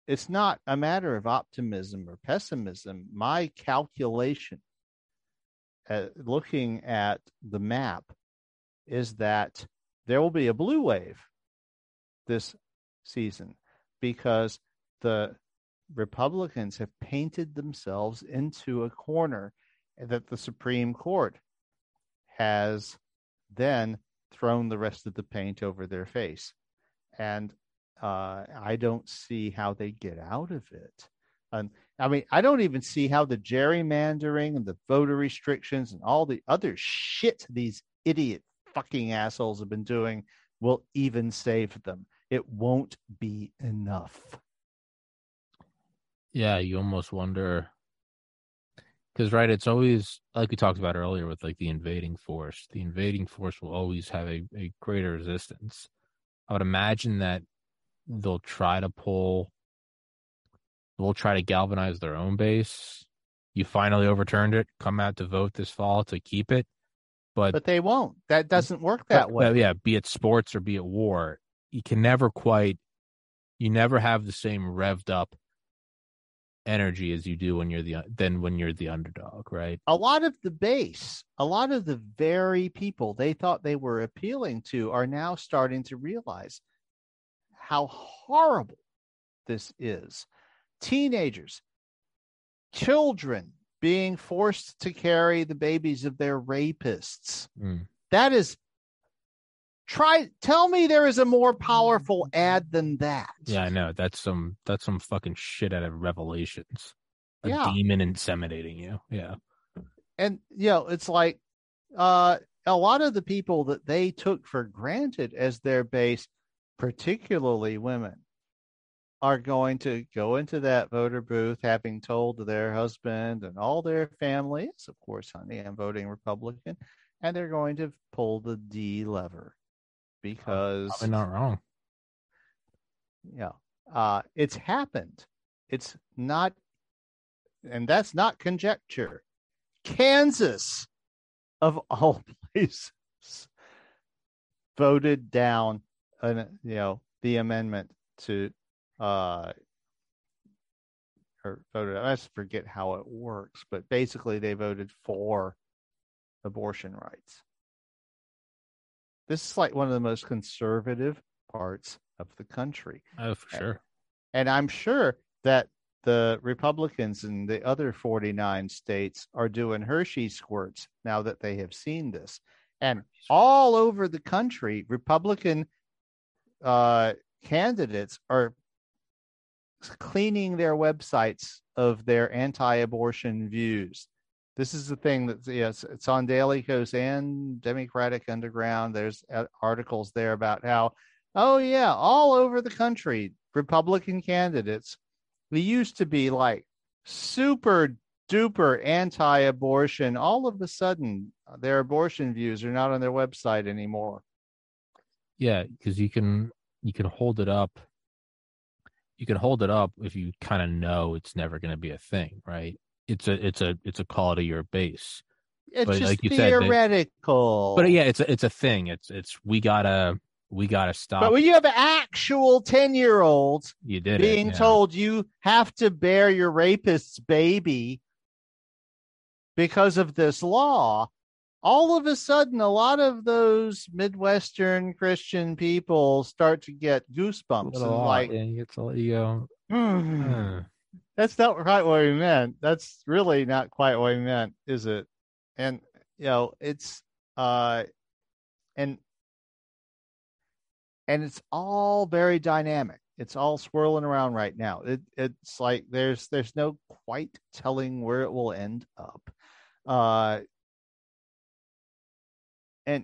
it's not a matter of optimism or pessimism. My calculation uh, looking at the map is that there will be a blue wave this season because the Republicans have painted themselves into a corner that the Supreme Court has then thrown the rest of the paint over their face. And uh, I don't see how they get out of it. And I mean, I don't even see how the gerrymandering and the voter restrictions and all the other shit these idiot fucking assholes have been doing will even save them. It won't be enough. yeah. You almost wonder because right, it's always like we talked about earlier with like the invading force. The invading force will always have a, a greater resistance. I would imagine that they'll try to pull, they'll try to galvanize their own base. You finally overturned it. Come out to vote this fall to keep it, but But they won't. That doesn't work that but- way. but yeah, be it sports or be it war, you can never quite, you never have the same revved up energy as you do when you're the than when you're the underdog, right? a lot of the base, a lot of the very people they thought they were appealing to are now starting to realize how horrible this is. Teenagers, children being forced to carry the babies of their rapists. Mm. That is try tell me there is a more powerful ad than that. Yeah, I know. That's some that's some fucking shit out of Revelations. A Yeah. demon inseminating you. Yeah. and you know it's like uh a lot of the people that they took for granted as their base particularly women are going to go into that voter booth having told their husband and all their families of course honey i'm voting republican and they're going to pull the d lever because Probably not wrong. yeah. Uh it's happened. It's not and that's not conjecture. Kansas of all places voted down an you know the amendment to uh or voted i just forget how it works but basically they voted for abortion rights this is like one of the most conservative parts of the country Oh, for sure. and I'm sure that the Republicans in the other 49 states are doing Hershey squirts now that they have seen this. And all over the country, Republican uh, candidates are cleaning their websites of their anti abortion views. This is the thing that yes, it's on Daily Kos and Democratic Underground. There's uh, articles there about how, oh yeah, all over the country, Republican candidates we used to be like super duper anti-abortion all of a sudden their abortion views are not on their website anymore Yeah, because you can you can hold it up. You can hold it up if you kind of know it's never going to be a thing, right? It's a it's a it's a call to your base. it's But just like you said, theoretical But yeah, it's a, it's a thing. It's it's we gotta we gotta stop. but when you have actual 10 year olds you did being it, yeah. told you have to bear your rapist's baby because of this law all of a sudden a lot of those midwestern christian people start to get goosebumps and like yeah, you get to you go. "Hmm, "Huh." That's not quite what we meant. That's really not quite what we meant is it? And you know it's uh and and it's all very dynamic. It's all swirling around right now. It it's like there's there's no quite telling where it will end up. Uh and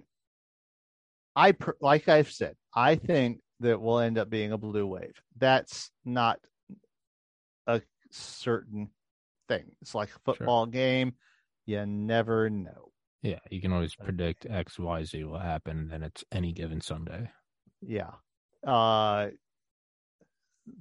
i like i've said i think that we'll end up being a blue wave. That's not a certain thing it's like a football game you never know. Yeah, you can always predict X, Y, Z will happen, and then it's any given Sunday. yeah. Uh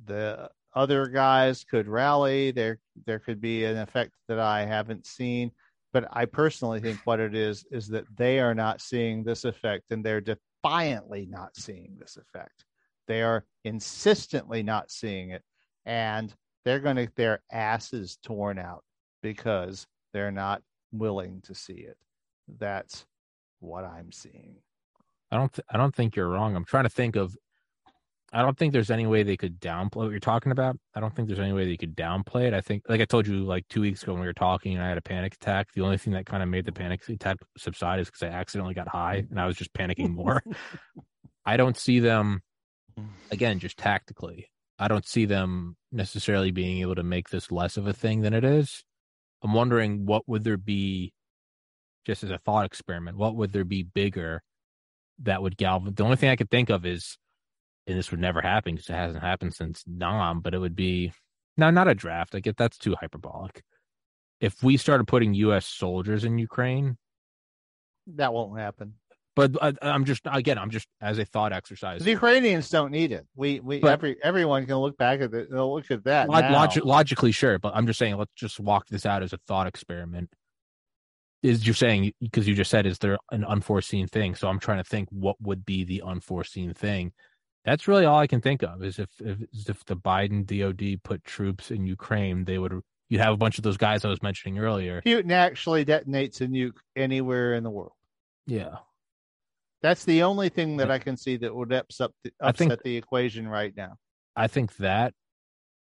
the other guys could rally. There there could be an effect that i haven't seen but i personally think what it is is that they are not seeing this effect and they're defiantly not seeing this effect. They are insistently not seeing it and they're going to get their asses torn out because they're not willing to see it that's what i'm seeing I don't. Th- I don't think you're wrong. I'm trying to think of. I don't think there's any way they could downplay what you're talking about. I don't think there's any way they could downplay it. I think, like I told you, like two weeks ago when we were talking, and I had a panic attack. The only thing that kind of made the panic attack subside is because I accidentally got high and I was just panicking more. I don't see them. Mm. Again, just tactically, I don't see them necessarily being able to make this less of a thing than it is. I'm wondering what would there be, just as a thought experiment, what would there be bigger that would galvan? The only thing I could think of is, and this would never happen because it hasn't happened since Nam, but it would be no, not a draft. I get that's too hyperbolic. if we started putting U.S. soldiers in Ukraine, That won't happen. But I, I'm just again, I'm just as a thought exercise. The Ukrainians don't need it. We we But- every everyone can look back at it. They'll look at that. Log- logi- logically, sure, but I'm just saying, let's just walk this out as a thought experiment. Is you're saying because you just said, is there an unforeseen thing? So I'm trying to think what would be the unforeseen thing. That's really all I can think of. Is if if, is if the Biden DoD put troops in Ukraine, they would you'd have a bunch of those guys I was mentioning earlier. Putin actually detonates a nuke anywhere in the world. Yeah, That's the only thing that I can see that would upset the, upset think- the equation right now. I think that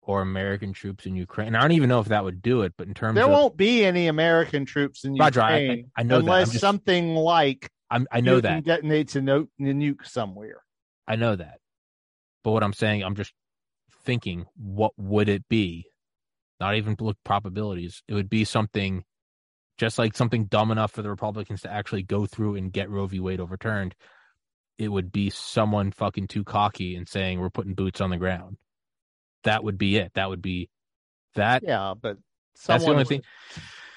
or American troops in Ukraine. And I don't even know if that would do it, but in terms of There of won't be any American troops in Roger, Ukraine I- I know that. Unless just- something like I'm, I know that detonates a, note, a nuke somewhere. I know that. But what I'm saying, I'm just thinking, what would it be? Not even look probabilities. It would be something just like something dumb enough for the Republicans to actually go through and get Roe v. Wade overturned. It would be someone fucking too cocky and saying we're putting boots on the ground. That would be it. That would be that. Yeah, but That's the someone, only thing.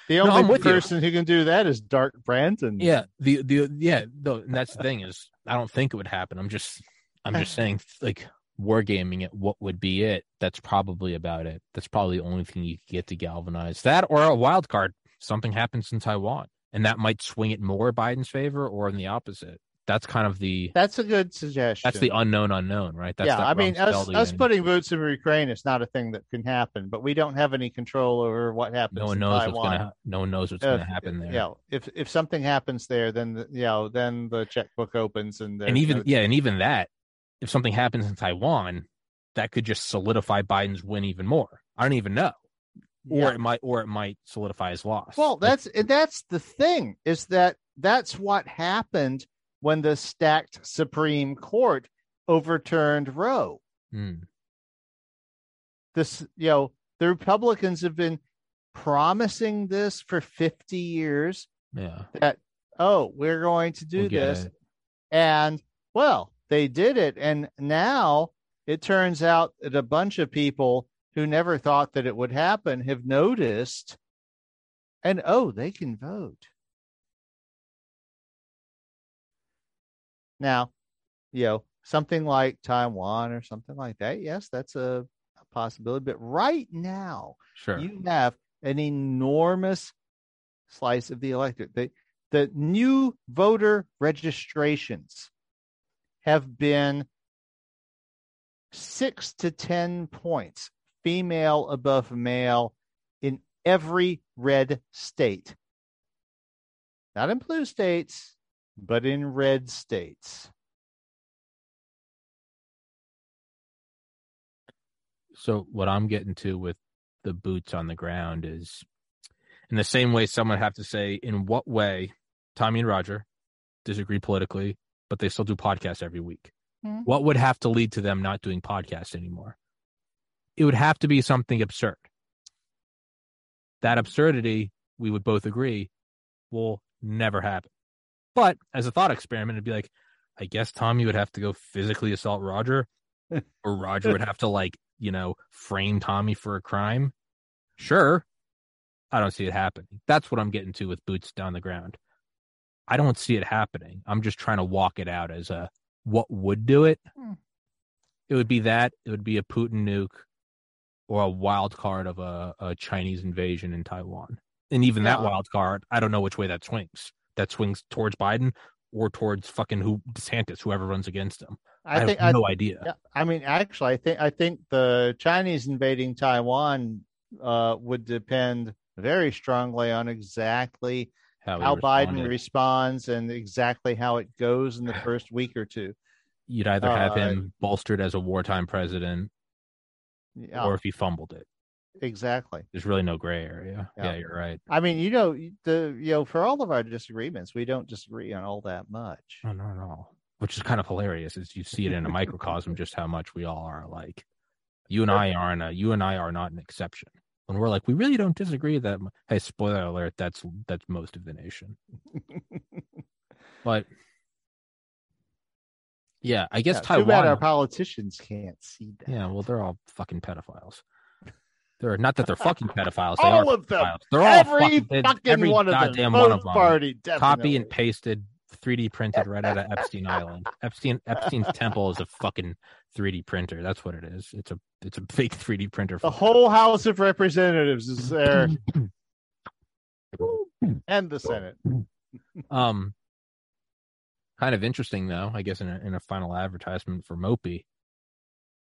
The No, only you. person who can do that is Dark Brandon. Yeah, the the yeah, no, and that's the thing is I don't think it would happen. I'm just I'm just saying like wargaming it, what would be it? That's probably about it. That's probably the only thing you could get to galvanize. That or a wild card. Something happens in Taiwan. And that might swing it more Biden's favor or in the opposite. That's kind of the that's a good suggestion. that's the unknown unknown, right? That's yeah, I mean, us, us putting boots in Ukraine is not a thing that can happen, but we don't have any control over what happens. no one in knows Taiwan. what's gonna no one knows what's If- gonna happen there. Yeah, if if something happens there, then the, you know, then the checkbook opens and and even no- yeah, and even that, if something happens in Taiwan, that could just solidify Biden's win even more. I don't even know, or Yeah. it might, or it might solidify his loss. Well, that's and that's the thing is that that's what happened when the stacked Supreme Court overturned Roe. mm, This, you know, the Republicans have been promising this for 50 years yeah, that oh, we're going to do We'll this. And well, they did it. And now it turns out that a bunch of people who never thought that it would happen have noticed and oh, they can vote. Now, you know, something like Taiwan or something like that, yes, that's a, a possibility. But right now, sure. you have an enormous slice of the electorate. The, the new voter registrations have been six to 10 points female above male in every red state. Not in blue states, but in red states. So what I'm getting to with the boots on the ground is, in the same way, someone have to say, in what way, Tommy and Roger disagree politically, but they still do podcasts every week. Mhm. What would have to lead to them not doing podcasts anymore? It would have to be something absurd. That absurdity, we would both agree, will never happen. But as a thought experiment, it'd be like, I guess Tommy would have to go physically assault Roger, or Roger would have to like, you know, frame Tommy for a crime. Sure. I don't see it happening. That's what I'm getting to with boots down the ground. I don't see it happening. I'm just trying to walk it out as a what would do it. Hmm. It would be that. It would be a Putin nuke or a wild card of a, a Chinese invasion in Taiwan. And even that wild card, I don't know which way that swings. That swings towards Biden or towards fucking who DeSantis, whoever runs against him. I, I think have I, no idea. Yeah, I mean, actually, I think I think the Chinese invading Taiwan uh, would depend very strongly on exactly How, how Biden responds and exactly how it goes in the first week or two. You'd either have Uh, him bolstered as a wartime president, Yeah, or if he fumbled it. exactly. There's really no gray area. Yeah. Yeah, you're right. I mean, you know, the you know, for all of our disagreements, we don't disagree on all that much. No, no, no. Which is kind of hilarious, is you see it in a microcosm just how much we all are alike. You and I aren't. A, you and I are not an exception. When we're like, we really don't disagree that. Hey, spoiler alert. That's that's most of the nation. But yeah, I guess Yeah, Too bad our politicians can't see that. Yeah, well, they're all fucking pedophiles. They're not that they're fucking pedophiles. They All of them. pedophiles. They're all every fucking, fucking every one of them. goddamn one of them. Party, Copy and pasted, 3D printed right out of Epstein Island. Epstein Epstein's temple is a fucking 3D printer. That's what it is. It's a it's a fake 3D printer. The whole House of Representatives is there, and the Senate. Um, kind of interesting though. I guess in a, in a final advertisement for Mopi,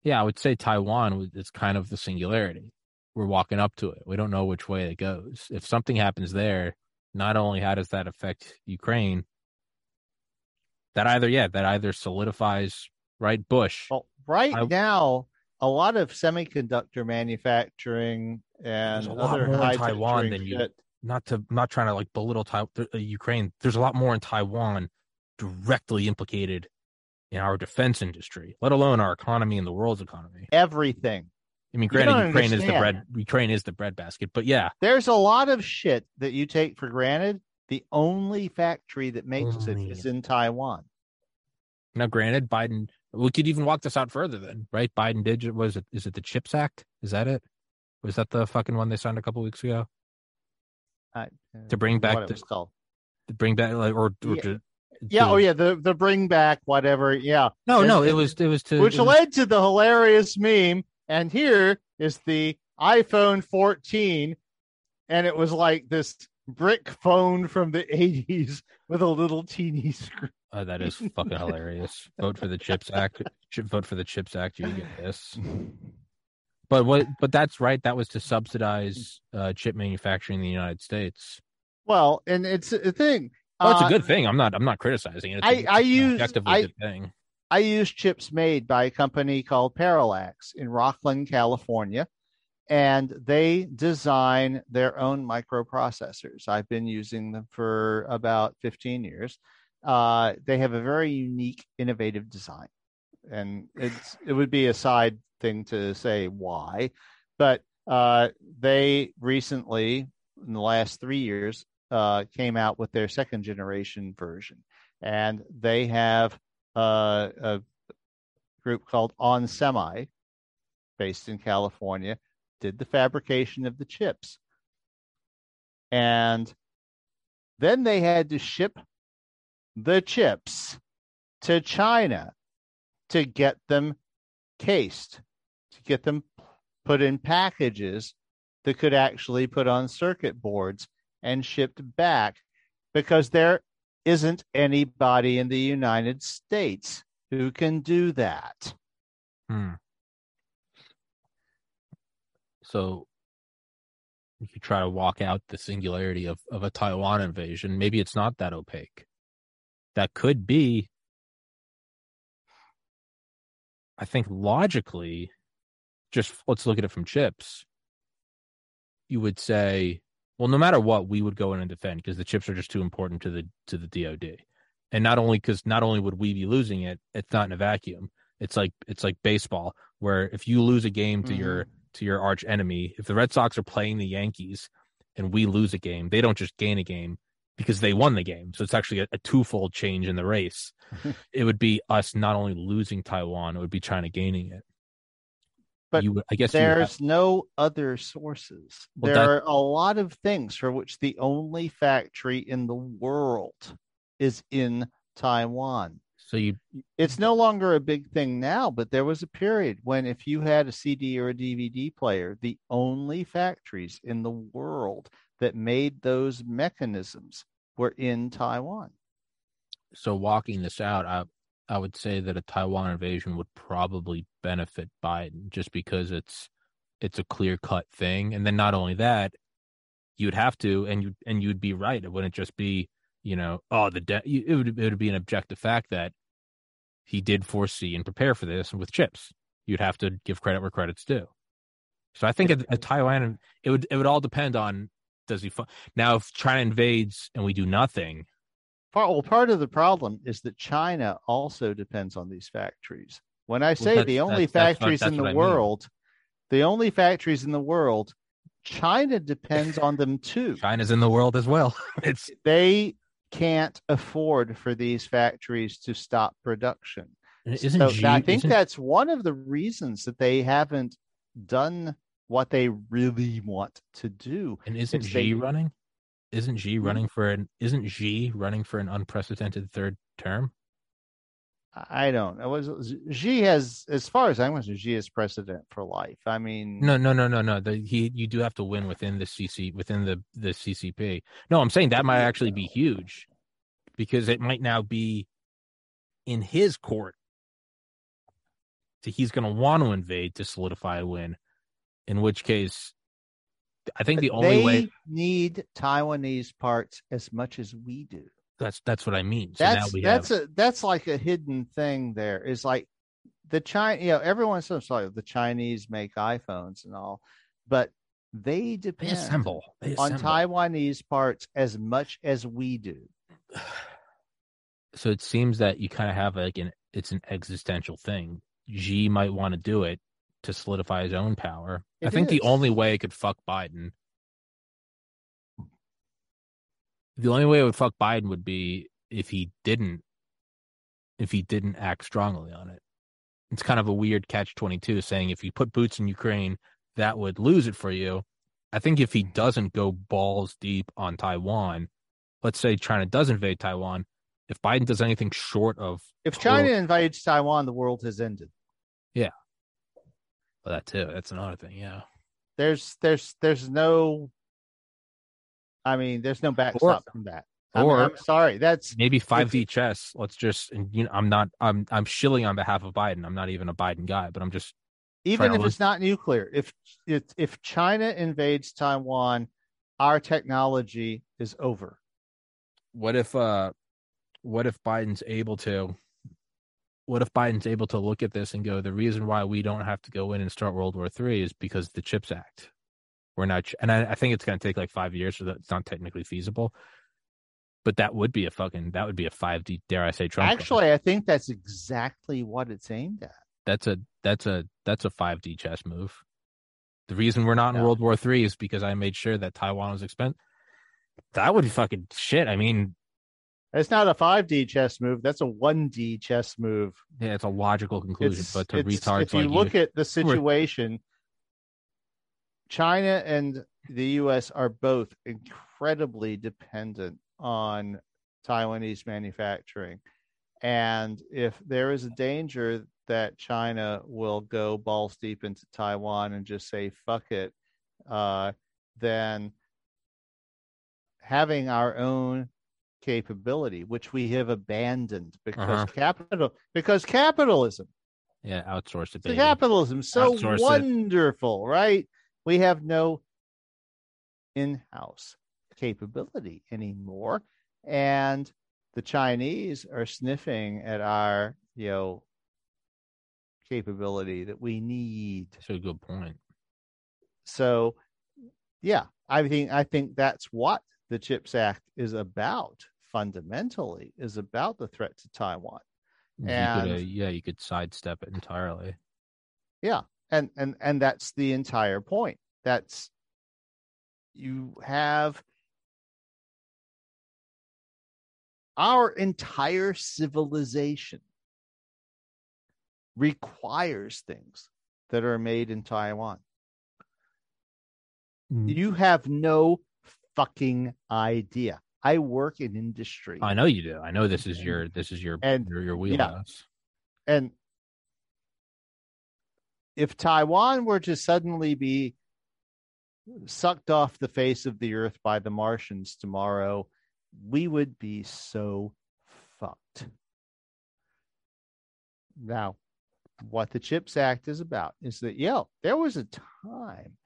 yeah, I would say Taiwan is kind of the singularity. We're walking up to it. We don't know which way it goes. If something happens there, not only how does that affect Ukraine, that either yeah, that either solidifies right Bush. Well, right I- now, a lot of semiconductor manufacturing and There's a lot other more in Taiwan than you- Not to not trying to like belittle Tai- uh, Ukraine. There's a lot more in Taiwan directly implicated in our defense industry, let alone our economy and the world's economy. everything. I mean, granted, Ukraine is the bread. Ukraine is the breadbasket, but yeah, There's a lot of shit that you take for granted. The only factory that makes Only. it is in Taiwan. now granted, Biden. We could even walk this out further. Then, right? Biden did. Was it? Is it the Chips Act? Is that it? Was that the fucking one they signed a couple weeks ago I, uh, To bring back what the- called. to bring back like or, or Yeah. to, Yeah, to- oh yeah, the the bring back whatever. Yeah, No, And- no, it was it was to which was- led to the hilarious meme. And here is the iPhone 14, and it was like this brick phone from the 80s with a little teeny screen. Oh, that is fucking hilarious. Vote for the Chips Act. Vote for the Chips Act. You get this. But what? But that's right. That was to subsidize uh, chip manufacturing in the United States. Well, and it's a thing. Oh, it's a Uh, good thing. I'm not. I'm not criticizing it. It's a- I- it's I use- I- good thing. I use chips made by a company called Parallax in Rocklin, California, and they design their own microprocessors. I've been using them for about 15 years. Uh, they have a very unique, innovative design, and it's it would be a side thing to say why, but uh, they recently, in the last three years, uh, came out with their second generation version, and they have uh, a group called On Semi, based in California, did the fabrication of the chips. And then they had to ship the chips to China to get them cased, to get them put in packages that could actually put on circuit boards and shipped back because there isn't anybody in the United States who can do that. Hmm. So if you try to walk out the singularity of, of a Taiwan invasion. Maybe it's not that opaque. That could be, I think, logically, just let's look at it from chips. You would say, well, no matter what, we would go in and defend because the chips are just too important to the to the DoD. And not only because not only would we be losing it, it's not in a vacuum. It's like it's like baseball, where if you lose a game to your mm-hmm. to your arch enemy, if the Red Sox are playing the Yankees and we lose a game, they don't just gain a game because they won the game. So it's actually a, a twofold change in the race. it would be us not only losing Taiwan, it would be China gaining it. But you, I guess have- There's no other sources. Well, there that- are a lot of things for which the only factory in the world is in Taiwan. so you It's no longer a big thing now, but there was a period when if you had a CD or a DVD player, the only factories in the world that made those mechanisms were in Taiwan. so walking this out, I I would say that a Taiwan invasion would probably benefit Biden just because it's it's a clear cut thing, and then not only that, you'd have to, and you and you'd be right. It wouldn't just be you know oh the de- it would it would be an objective fact that he did foresee and prepare for this with chips. You'd have to give credit where credit's due. So I think a, a Taiwan it would it would all depend on does he fu- now if China invades and we do nothing Part, well, part of the problem is that China also depends on these factories. When I say that's- the only that's- that's what- factories in the I mean. world, the only factories in the world, China depends on them too. China's in the world as well. It's They can't afford for these factories to stop production. isn't so Xi- I think isn't- that's one of the reasons that they haven't done what they really want to do. And isn't It's Xi they- running? Isn't Xi Hmm? running for an isn't Xi running for an unprecedented third term? I don't. It was Xi has, as far as I'm concerned, Xi is president for life. I mean, No, no, no, no, no. The, he you do have to win within the CC within the the CCP. No, I'm saying that might actually be huge because it might now be in his court. So he's going to want to invade to solidify a win. In which case, I think the only way they need Taiwanese parts as much as we do. that's that's what I mean. So now that's we that's have a that's like a hidden thing. There is like the China, you know, everyone says like the Chinese make iPhones and all, but they they depend assemble they on. Taiwanese parts as much as we do. so it seems that you kind of have like an it's an existential thing. Xi might want to do it to solidify his own power. I It think the only way it could fuck Biden, the only way it would fuck Biden would be if he didn't, if he didn't act strongly on it. It's kind of a weird catch twenty two, saying if you put boots in Ukraine, that would lose it for you. I think if he mm-hmm. doesn't go balls deep on Taiwan, let's say China does invade Taiwan, if Biden does anything short of If China invades Taiwan, the world has ended. Well, that too, that's another thing. Yeah, There's there's there's no I mean, there's no backstop from that. I mean, or- I'm sorry. That's maybe five D chess. Let's just, and, you know, I'm not, I'm, I'm shilling on behalf of Biden. I'm not even a Biden guy, but I'm just even if it's not nuclear. If if if China invades Taiwan, our technology is over. what if uh what if biden's able to what if biden's able to look at this and go the reason why we don't have to go in and start world war three is because of the chips act we're not ch- and i, I think it's going to take like five years so that's not technically feasible but that would be a fucking that would be a 5d dare i say trump card. Actually, I think that's exactly what it's aimed at. that's a that's a that's a 5d chess move the reason we're not in Yeah. world war three is because i made sure that taiwan was expensive that would be fucking shit i mean It's not a 5D chess move. That's a 1D chess move. yeah it's a logical conclusion It's, but to retards if you like look at the situation, China and the U.S. are both incredibly dependent on Taiwanese manufacturing. And if there is a danger that China will go balls deep into Taiwan and just say, fuck it, uh, then having our own capability, which we have abandoned because Uh-huh. capital, because capitalism, Yeah, outsource it, baby. capitalism so Outsource it. wonderful, right? We have no in-house capability anymore, and the Chinese are sniffing at our, you know, capability that we need. That's a good point. So, yeah, I think I think that's what the Chips Act is about. Fundamentally, is about the threat to Taiwan. You could, uh, And- yeah, you could sidestep it entirely. Yeah, and and and that's the entire point that's you have our entire civilization requires things that are made in Taiwan. Mm. You have no fucking idea. I work in industry. I know you do. I know this is your this is your And- your, your wheelhouse. And if Taiwan were to suddenly be sucked off the face of the earth by the Martians tomorrow, we would be so fucked. Now, what the CHIPS Act is about is that, yeah, there was a time,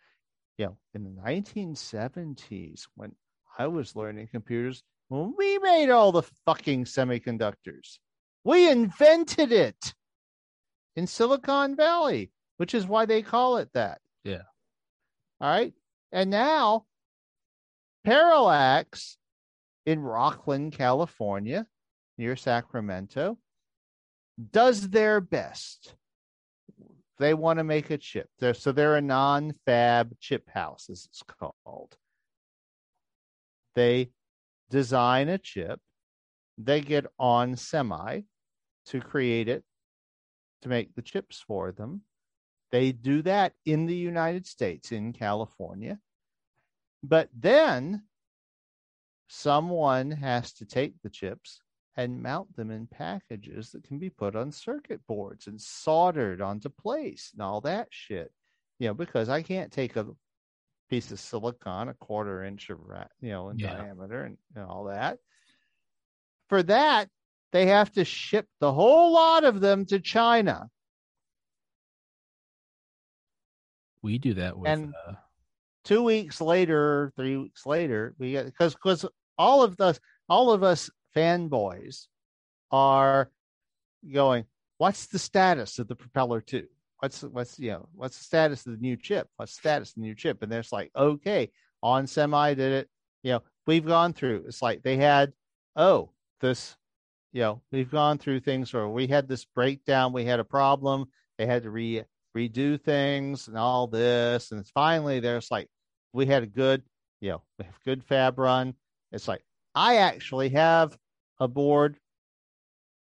you know, in the 1970s when I was learning computers, when we made all the fucking semiconductors. We invented it in Silicon Valley, which is why they call it that. Yeah. All right. And now, Parallax in Rocklin, California, near Sacramento, does their best. They want to make a chip. They're, so they're a non fab chip house, as it's called. They design a chip, they get on semi to create it, to make the chips for them. They do that in the United States, in California. But then someone has to take the chips and mount them in packages that can be put on circuit boards and soldered onto place and all that shit. You know, because I can't take a piece of silicon a quarter inch of you know in yeah. diameter and, and all that. For that, they have to ship the whole lot of them to China. We do that with and uh... two weeks later, three weeks later, we get because because all of us all of us fanboys are going, what's the status of the propeller two? What's what's you know what's the status of the new chip? What's the status of the new chip? And there's like, okay, on semi did it. You know, we've gone through. It's like they had, oh, this, you know, we've gone through things where we had this breakdown, we had a problem, they had to re redo things and all this, and finally there's like we had a good, you know, we have good fab run. It's like I actually have a board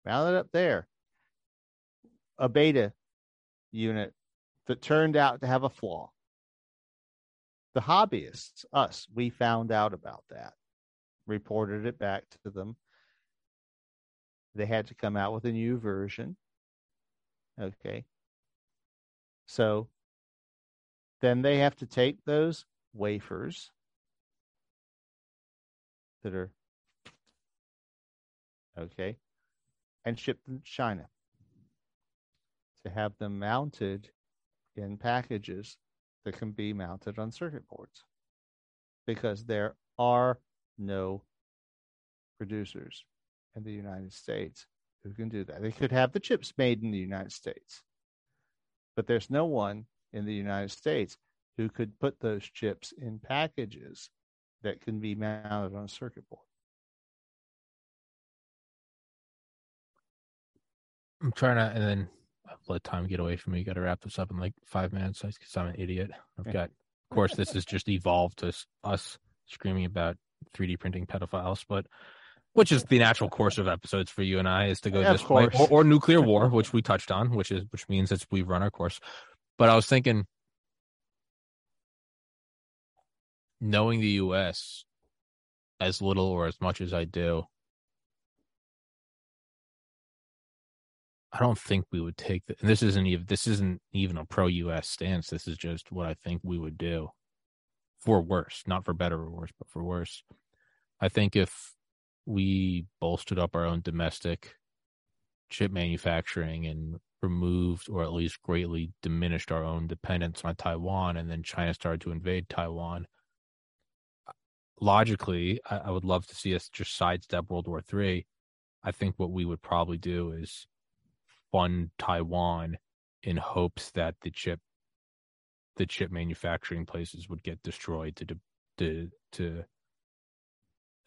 mounted up there, a beta unit that turned out to have a flaw. The hobbyists, us, we found out about that, reported it back to them. They had to come out with a new version. Okay. So then they have to take those wafers that are okay and ship them to China to have them mounted in packages that can be mounted on circuit boards because there are no producers in the United States who can do that. They could have the chips made in the United States, but there's no one in the United States who could put those chips in packages that can be mounted on a circuit board. I'm trying to, and then let time get away from me. Got to wrap this up in like five minutes because I'm an idiot. I've got, of course, this has just evolved to us screaming about 3D printing pedophiles, but which is the natural course of episodes for you and I is to go yeah, this way, or, or, nuclear war, which we touched on, which is which means that we've run our course. But I was thinking, knowing the U.S. as little or as much as I do, I don't think we would take the, and this isn't even this isn't even a pro US stance. This is just what I think we would do for worse, not for better or worse, but for worse. I think if we bolstered up our own domestic chip manufacturing and removed or at least greatly diminished our own dependence on Taiwan and then China started to invade Taiwan, logically, I, I would love to see us just sidestep World War Three. I think what we would probably do is fund Taiwan in hopes that the chip the chip manufacturing places would get destroyed to de, to to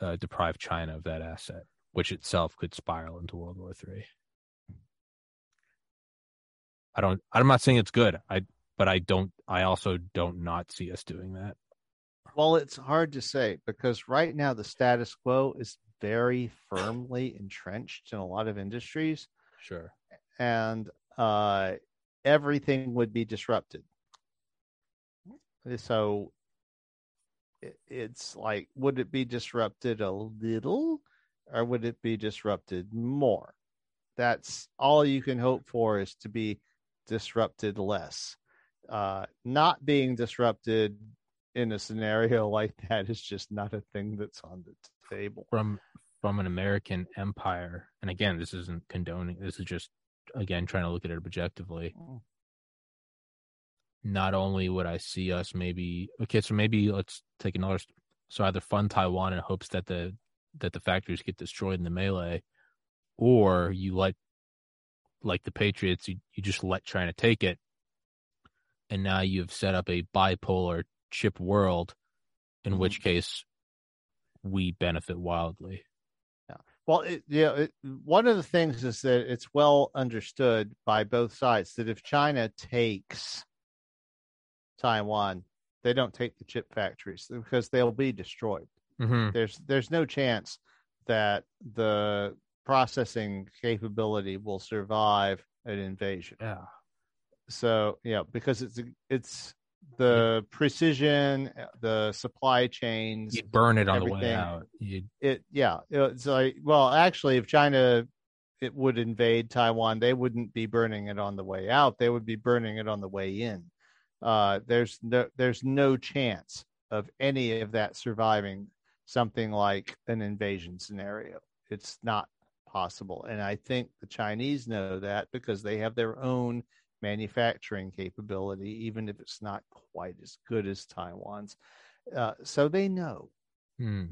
uh, deprive China of that asset, which itself could spiral into World War Three. I don't. I'm not saying it's good. I, but I don't. I also don't not see us doing that. Well, it's hard to say because right now the status quo is very firmly entrenched in a lot of industries. Sure and uh, everything would be disrupted. So it's like, would it be disrupted a little or would it be disrupted more? That's all you can hope for is to be disrupted less. Uh, not being disrupted in a scenario like that is just not a thing that's on the table. From from an American empire, and again, this isn't condoning. This is just again trying to look at it objectively mm. not only would i see us maybe okay so maybe let's take another so either fund taiwan in hopes that the that the factories get destroyed in the melee or you let like the patriots you, you just let china take it and now you've set up a bipolar chip world in mm-hmm. which case we benefit wildly well, it, yeah, it, one of the things is that it's well understood by both sides that if China takes Taiwan, they don't take the chip factories because they'll be destroyed. Mm-hmm. There's there's no chance that the processing capability will survive an invasion. Yeah. so yeah, because it's it's the precision, uh, the supply chains. You'd burn it on the way everything. out. You'd, It yeah, it's like well, actually, if China it would invade Taiwan, they wouldn't be burning it on the way out. They would be burning it on the way in. Uh, there's no there's no chance of any of that surviving something like an invasion scenario. It's not possible, and I think the Chinese know that because they have their own manufacturing capability, even if it's not quite as good as Taiwan's. Uh, so they know hmm.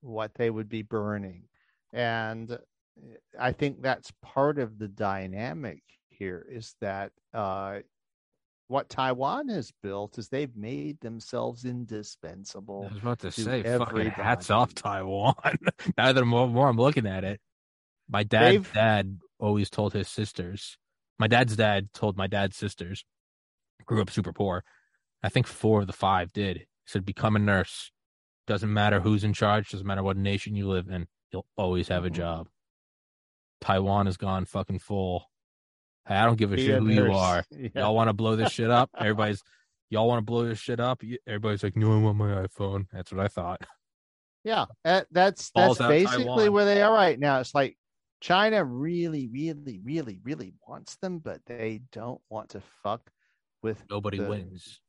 what they would be burning. And uh, I think that's part of the dynamic here is that uh, what Taiwan has built is they've made themselves indispensable. I was about to to say, fucking hats off Taiwan. now that more, more I'm looking at it, my dad's They've- dad always told his sisters. My dad's dad told my dad's sisters, grew up super poor. I think four of the five did. He said, become a nurse. Doesn't matter who's in charge, doesn't matter what nation you live in, you'll always have a Mhm. job. Taiwan has gone fucking full. Hey, I don't give a Be shit a who you are. Yeah. Y'all want to blow this shit up? Everybody's, y'all want to blow this shit up? Everybody's like, no, I want my iPhone. That's what I thought. Yeah, that, that's Balls that's basically where they are right now. It's like China really, really, really, really wants them, but they don't want to fuck with Nobody the- wins.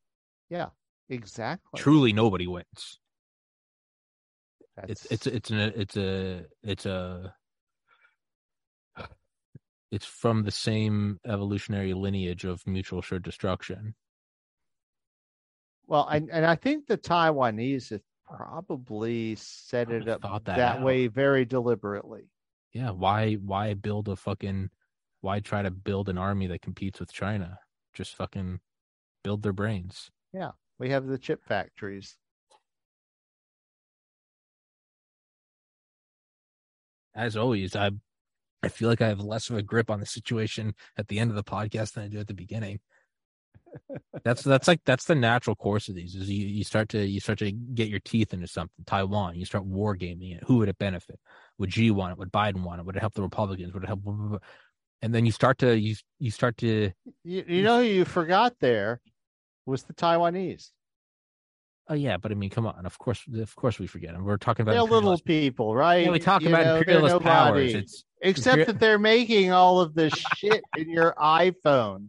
Yeah, exactly. Truly, nobody wins. That's, It's it's it's an it's a it's a it's from the same evolutionary lineage of mutual assured destruction. well, and and I think the Taiwanese have probably set it up that, that way very deliberately. Yeah, why why build a fucking why try to build an army that competes with China? Just fucking build their brains. Yeah, we have the chip factories. As always, I I feel like I have less of a grip on the situation at the end of the podcast than I do at the beginning. that's that's like that's the natural course of these is you, you start to you start to get your teeth into something taiwan you start war gaming it who would it benefit would Xi want it would biden want it would it help the republicans would it help blah, blah, blah. and then you start to you you start to You, you know who you forgot there was the Taiwanese. oh yeah but i mean come on of course of course we forget them we're talking about They're little people, right? yeah, we talk You about know, imperialist powers it's Except imperial- that they're making all of this shit in your iPhone.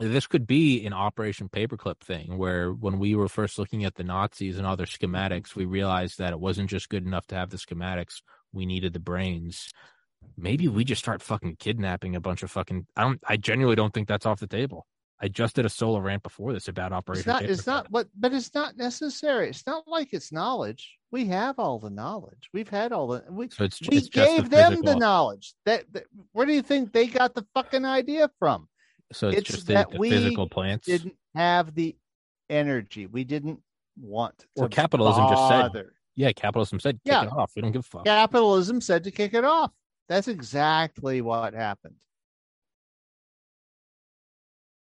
This could be an operation paperclip thing where when we were first looking at the nazis and other mm-hmm. schematics we realized that it wasn't just good enough to have the schematics we needed the brains maybe we just start fucking kidnapping a bunch of fucking i don't i genuinely don't think that's off the table i just did a solo rant before this about operation It's not. It's not. But but it's not necessary. It's not like it's knowledge. We have all the knowledge. We've had all the. We so it's, we it's gave the them the knowledge. That, that where do you think they got the fucking idea from? So it's, it's just the, that the we physical plants Didn't have the energy. We didn't want. To Or capitalism just said- yeah capitalism said kick Yeah. it off we don't give a fuck Capitalism said to kick it off. That's exactly what happened.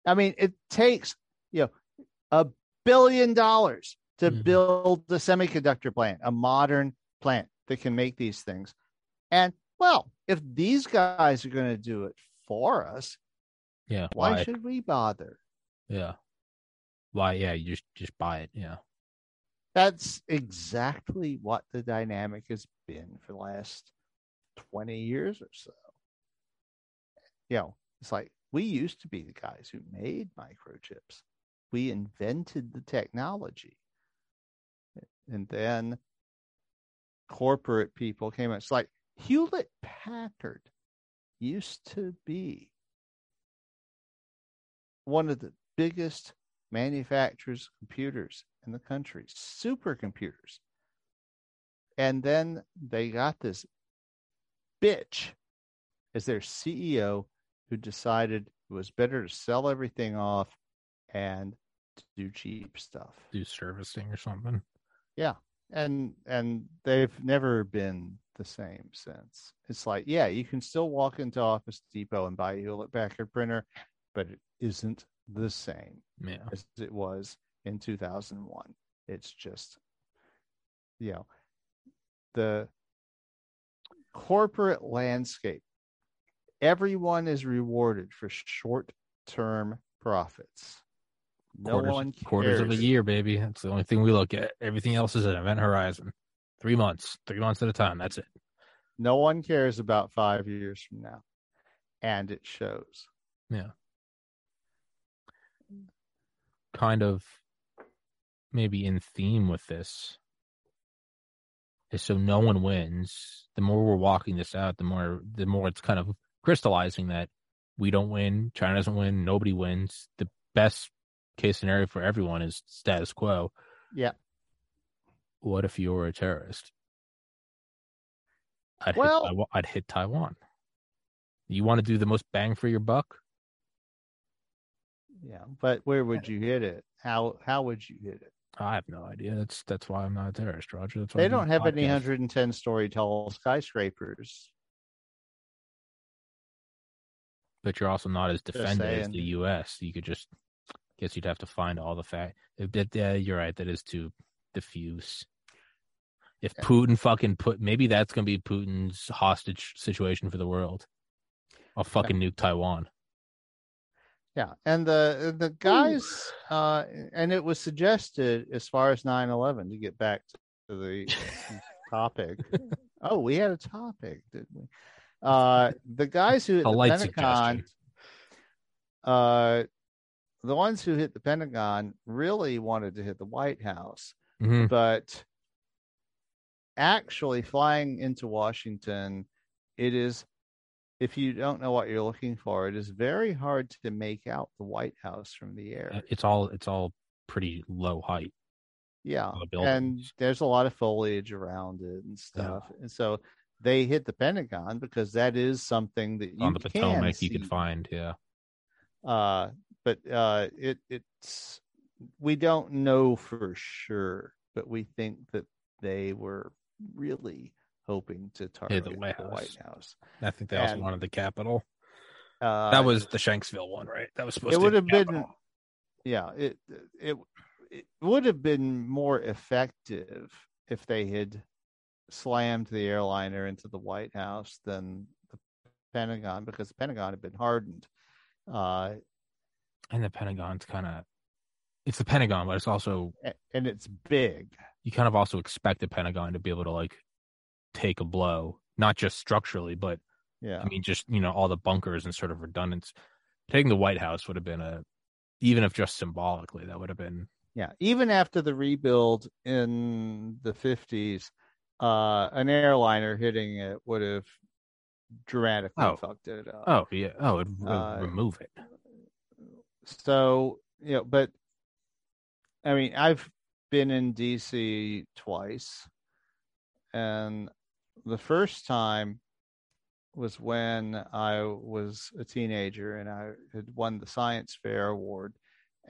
I mean, it takes you know a billion dollars to Mhm. build the semiconductor plant, a modern plant that can make these things. And well, if these guys are going to do it for us, yeah why, why should we bother? yeah why yeah you just just buy it yeah That's exactly what the dynamic has been for the last 20 years or so. You know, it's like we used to be the guys who made microchips. We invented the technology. And then corporate people came in. It's like Hewlett Packard used to be one of the biggest manufacturers of computers in the country, supercomputers. And then they got this bitch as their CEO who decided it was better to sell everything off and to do cheap stuff. do servicing or something Yeah. And and they've never been the same since. It's like, yeah, you can still walk into Office Depot and buy a Hewlett Packard printer, but it isn't the same yeah as it was in 2001. It's just, you know, the corporate landscape everyone is rewarded for short term profits. No quarters, one cares. quarters of a year, baby. That's the only thing we look at. Everything else is an event horizon. Three months, three months at a time. That's it. No one cares about five years from now. And it shows. Yeah. Kind of maybe in theme with this is so no one wins. The more we're walking this out, the more the more it's kind of crystallizing that we don't win, China doesn't win, nobody wins. The best case scenario for everyone is status quo. Yeah. What if you were a terrorist? I'd Well- hit I'd hit Taiwan. You want to do the most bang for your buck? Yeah. But where would you hit it? How how would you hit it? I have no idea. That's that's why I'm not a terrorist, Roger. That's why They I'm don't have any 110 story tall skyscrapers. but you're also not as defended as the U.S. You could just I guess you'd have to find all the fact. If that, yeah, you're right. That is too diffuse. If Yeah. Putin fucking put, maybe that's gonna be Putin's hostage situation for the world. I'll fucking nuke Taiwan. Yeah, and the the guys, uh, and it was suggested as far as 9-11, to get back to the topic. oh, we had a topic, didn't we? Uh, the guys who hit A the Pentagon, uh, the ones who hit the Pentagon really wanted to hit the White House, Mhm. but actually flying into Washington, it is if you don't know what you're looking for, it is very hard to make out the White House from the air. It's all it's all pretty low height. Yeah. And there's a lot of foliage around it and stuff. And so they hit the Pentagon because that is something that you on the can Potomac you see. could find. Yeah, uh but uh it it's we don't know for sure but we think that they were really hoping to target the White House. White House. I think they also wanted the Capitol. Uh, that was the Shanksville one, right? That was supposed it to would have been yeah it it it would have been more effective if they had slammed the airliner into the White House than the Pentagon because the Pentagon had been hardened. Uh, and the Pentagon's kind of it's the Pentagon, but it's also and it's big. you kind of also expect the Pentagon to be able to like take a blow, not just structurally, but Yeah. I mean, just you know, all the bunkers and sort of redundance. Taking the White House would have been a, even if just symbolically, that would have been Yeah, even after the rebuild in the 50s, uh, an airliner hitting it would have dramatically Oh. fucked it up. oh yeah, oh, it'd Uh, remove it. So, you know, but I mean, I've been in DC twice, and the first time was when I was a teenager and I had won the science fair award,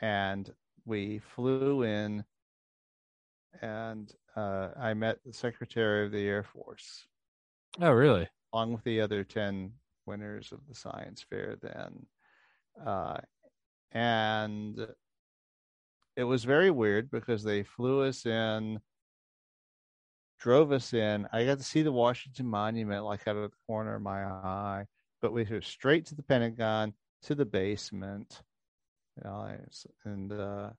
and we flew in, and uh, I met the Secretary of the Air Force Oh really? along with the other 10 winners of the science fair then. Uh, and it was very weird because they flew us in, drove us in. I got to see the Washington Monument like out of the corner of my eye, but we went straight to the Pentagon, to the basement. You know, and uh,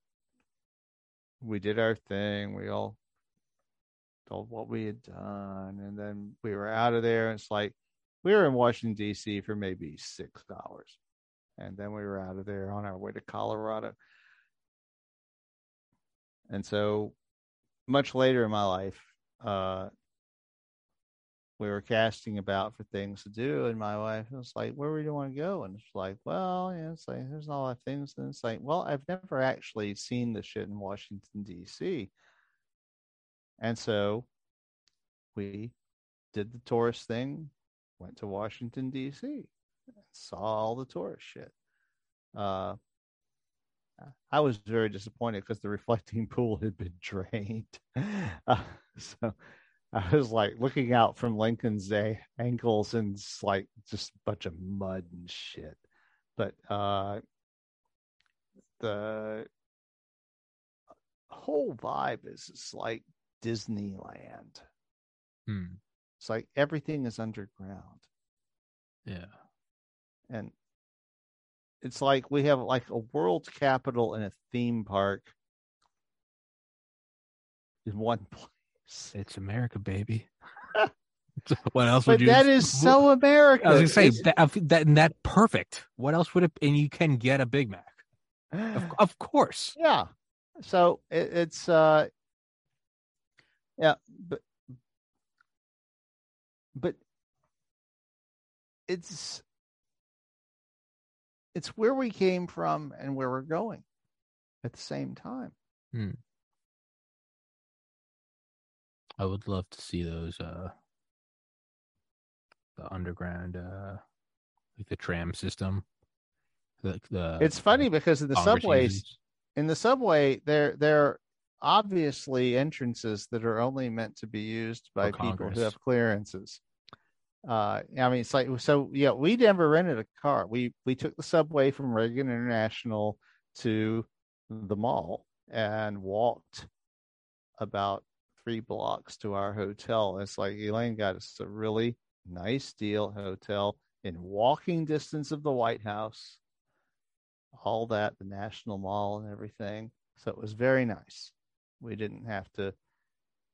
we did our thing. We all told what we had done, and then we were out of there. It's like we were in Washington D.C. for maybe six hours, and then we were out of there on our way to Colorado. And so, much later in my life, uh, we were casting about for things to do, and my wife was like, "Where would you want to go?" And it's like, "Well, yeah, it's like there's a lot of things." And it's like, "Well, I've never actually seen the shit in Washington D.C." And so we did the tourist thing, went to Washington, D.C., saw all the tourist shit. Uh, I was very disappointed because the reflecting pool had been drained. Uh, so I was like looking out from Lincoln's Day ankles and it's like just a bunch of mud and shit. But uh, the whole vibe is just like Disneyland. Hmm. It's like everything is underground. Yeah. and it's like we have like a world capital and a theme park in one place. It's America, baby. what else But would you? that is so America. I was gonna say that, that that perfect. What else would it? And you can get a Big Mac, of, of course. yeah. So it, it's uh, yeah, but but it's it's where we came from and where we're going at the same time. I would love to see those uh the underground uh like the tram system. The, the It's funny because in the subways, in the subway, there there are obviously entrances that are only meant to be used by people who have clearances. Uh, I mean, it's like so. Yeah, we never rented a car. We we took the subway from Reagan International to the mall and walked about three blocks to our hotel. It's like Elaine got us a really nice deal hotel in walking distance of the White House all that, the National Mall and everything. So it was very nice. We didn't have to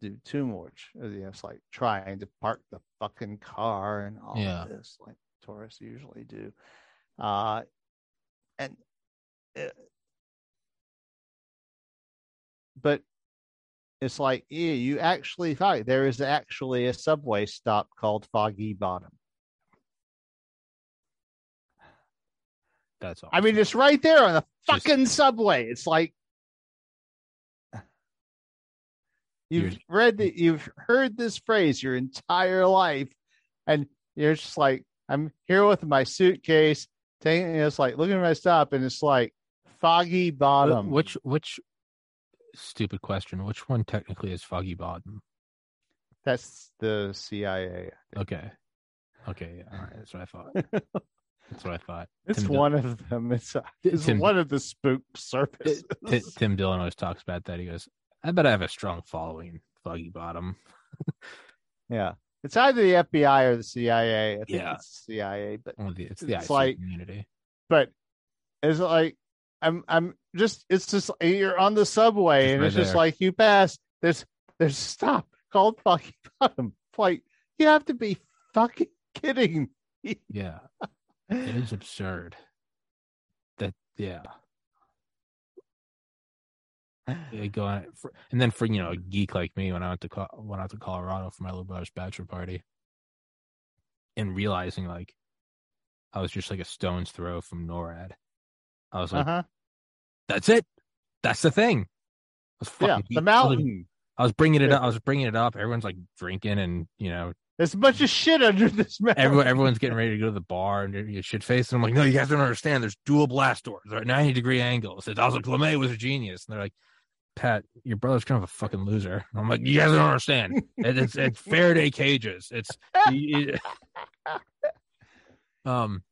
do too much. You know, it's like trying to park the fucking car and all Yeah. of this, like tourists usually do. Uh, and, uh, but it's like, yeah, you actually thought there is actually a subway stop called Foggy Bottom. That's all. I mean, it's right there on the Just- fucking subway. It's like you've You're- read that you've heard this phrase your entire life, and you're just like, I'm here with my suitcase, taking and it's like looking at my stop, and it's like foggy bottom. which which stupid question? Which one technically is Foggy Bottom? that's the CIA. Okay, okay, yeah, all right, that's what I thought. That's what I thought. It's Tim one of them. It's, it's Tim- one of the spook services. Ti- Tim Dillon always talks about that. He goes, "I bet I have a strong following, Foggy Bottom." yeah, it's either the FBI or the CIA. I think Yeah. it's CIA, but Well, It's the It's IC like- community. but it's like I'm I'm just it's just you're on the subway Just and right it's just there. like you pass there's there's stop called fucking bottom. It's like you have to be fucking kidding. me. Yeah, it is absurd. That yeah. They go on for, and then for you know a geek like me when I went to Co- went out to Colorado for my little brother's bachelor party, and realizing like I was just like a stone's throw from NORAD. I was like, Uh-huh. "That's it, that's the thing." I was Yeah, the. I was, mountain. I was bringing it up. I was bringing it up. Everyone's like drinking, and you know, There's a bunch of shit under this mountain. everyone, everyone's getting ready to go to the bar and you shit faced. And I'm like, no, you guys don't understand. There's dual blast doors. They're at 90 degree angles. It's also Clemay was a genius. And they're like, Pat, your brother's kind of a fucking loser. And I'm like, you guys don't understand. It- it's it's Faraday cages. It's you- um,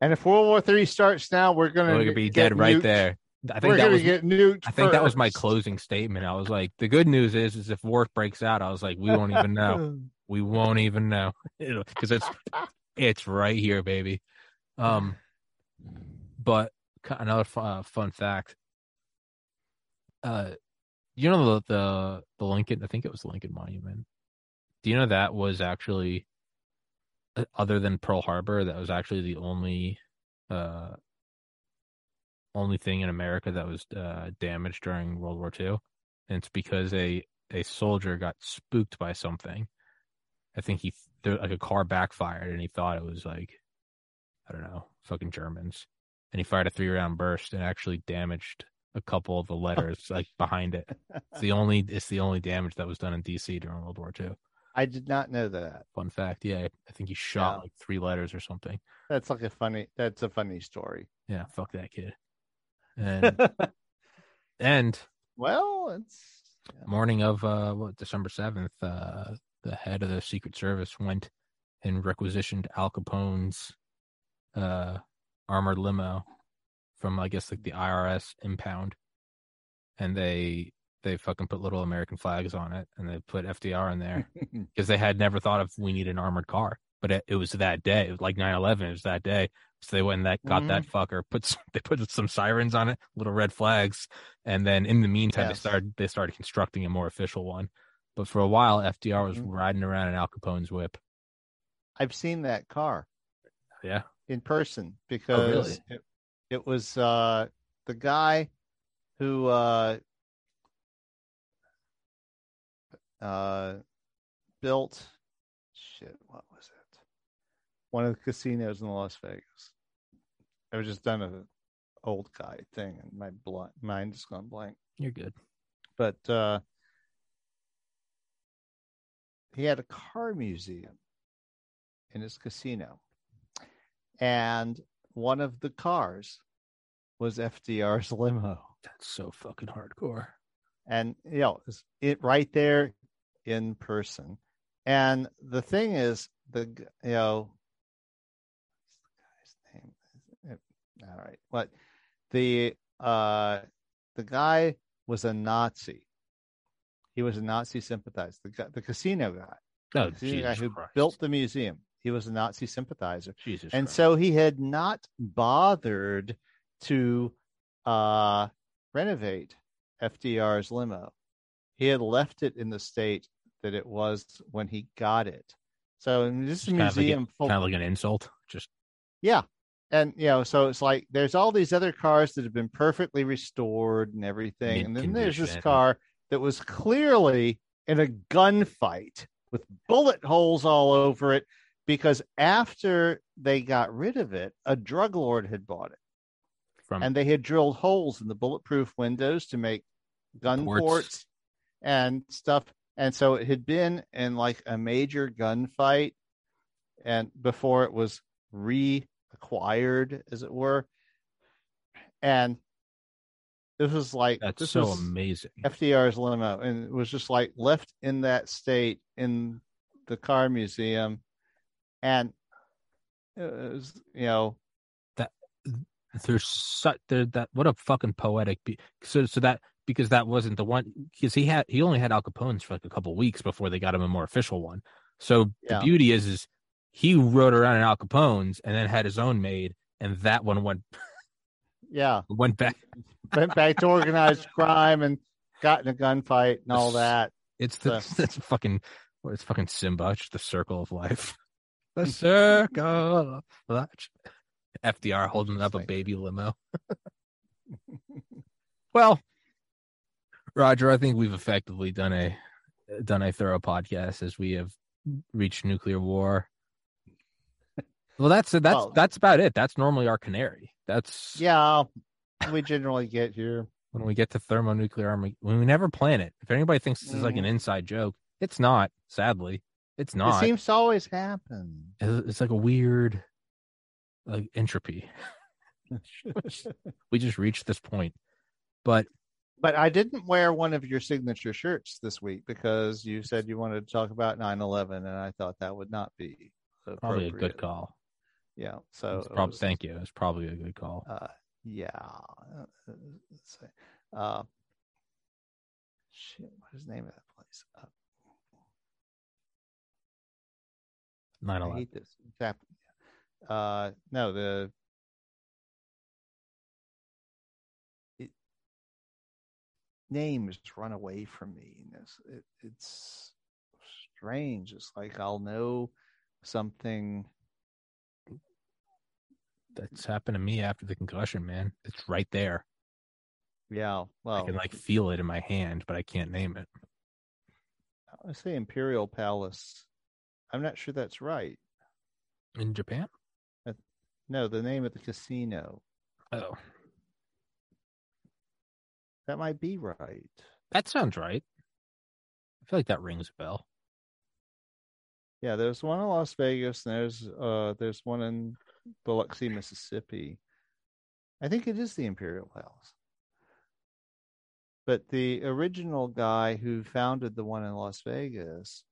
And if World War Three starts now, we're gonna we're gonna be dead right there. I think We're that was get nuked. I think that was my closing statement. I was like, the good news is, is if war breaks out, I was like, we won't even know. we won't even know because it's it's right here, baby. Um, but another uh, fun fact. Uh, you know the the the Lincoln? I think it was the Lincoln Monument. Do you know that was actually, uh, other than Pearl Harbor, that was actually the only, uh, only thing in America that was uh, damaged during World War II, and it's because a a soldier got spooked by something. I think he like a car backfired and he thought it was like I don't know, fucking Germans. And he fired a three round burst and actually damaged a couple of the letters like behind it. It's the only it's the only damage that was done in DC during World War II. I did not know that. Fun fact, yeah. I think he shot Yeah. like three letters or something. That's like a funny. That's a funny story. Yeah, fuck that kid. And and well, it's morning of uh what December seventh, uh the head of the Secret Service went and requisitioned Al Capone's uh armored limo from I guess like the IRS impound. And they they fucking put little American flags on it and they put FDR in there because they had never thought of we need an armored car. but it, it was that day. It was like 9-11. It was that day. So they went and that got that fucker. Put some, they put some sirens on it, little red flags, and then in the meantime Yes. they started they started constructing a more official one. But for a while, FDR was Mhm. riding around in Al Capone's whip. I've seen that car Yeah, in person Oh, because it, it was uh, the guy who uh, uh, built shit. What was it? One of the casinos in Las Vegas. I was just done an old guy thing, and my bl- mind has gone blank. you're good. But uh, he had a car museum in his casino, and one of the cars was FDR's limo. That's so fucking hardcore. and you know it's it right there in person. And the thing is the you know what's the guy's name? All right. What? The uh the guy was a nazi. He was a nazi sympathizer the guy, the casino guy. Oh, the casino Jesus guy who Christ. built the museum he was a nazi sympathizer Jesus and Christ. so he had not bothered to uh, renovate FDR's limo. He had left it in the state that it was when he got it. So this Just kind of like museum, full, kind of like an insult. Just yeah, and you know, so it's like there's all these other cars that have been perfectly restored and everything, and then there's this car that was clearly in a gunfight with bullet holes all over it because after they got rid of it, a drug lord had bought it from and they had drilled holes in the bulletproof windows to make gun Ports. ports. and stuff. And so it had been in like a major gunfight, and before it was reacquired, as it were. And this was like that's this so was amazing. FDR's limo, and it was just like left in that state in the car museum, and it was you know that there's such there that what a fucking poetic be- so so that because that wasn't the one because he had he only had Al Capone's for like a couple weeks before they got him a more official one. So Yeah. the beauty is is he rode around in Al Capone's and then had his own made and that one went yeah went back. went back to organized crime and got in a gunfight and all that. It's the So- it's fucking it's fucking Simba. It's just the circle of life. The circle of. FDR holding up a baby limo. well, Roger, I think we've effectively done a done a thorough podcast as we have reached nuclear war. Well, that's that's Well- that's about it. That's normally our canary. That's Yeah, we generally get here. when we get to thermonuclear army. When we never plan it. If anybody thinks this is like an mm-hmm. inside joke, it's not. Sadly, it's It seems to always happen. it's like a weird like entropy. we just reached this point. But But I didn't wear one of your signature shirts this week because you said you wanted to talk about 9/11, and I thought that would not be probably a good call. Yeah. So prob- was- thank you. It's probably a good call. Uh, yeah. Uh. Uh, shit. What is the name of that place? Uh, Nine I hate this. Happening. Uh, no, the it, names run away from me. and It's, it, it's strange. It's like I'll know something. That's happened to me after the concussion, man. It's right there. Yeah. Well, I can like feel it in my hand, but I can't name it. I say Imperial Palace. I'm not sure that's right. In Japan? No, the name of the casino. Oh, That might be right. that sounds right. I feel like that rings a bell. Yeah, there's one in Las Vegas, and there's uh there's one in Biloxi, Mississippi. I think it is the Imperial Palace. But the original guy who founded the one in Las Vegas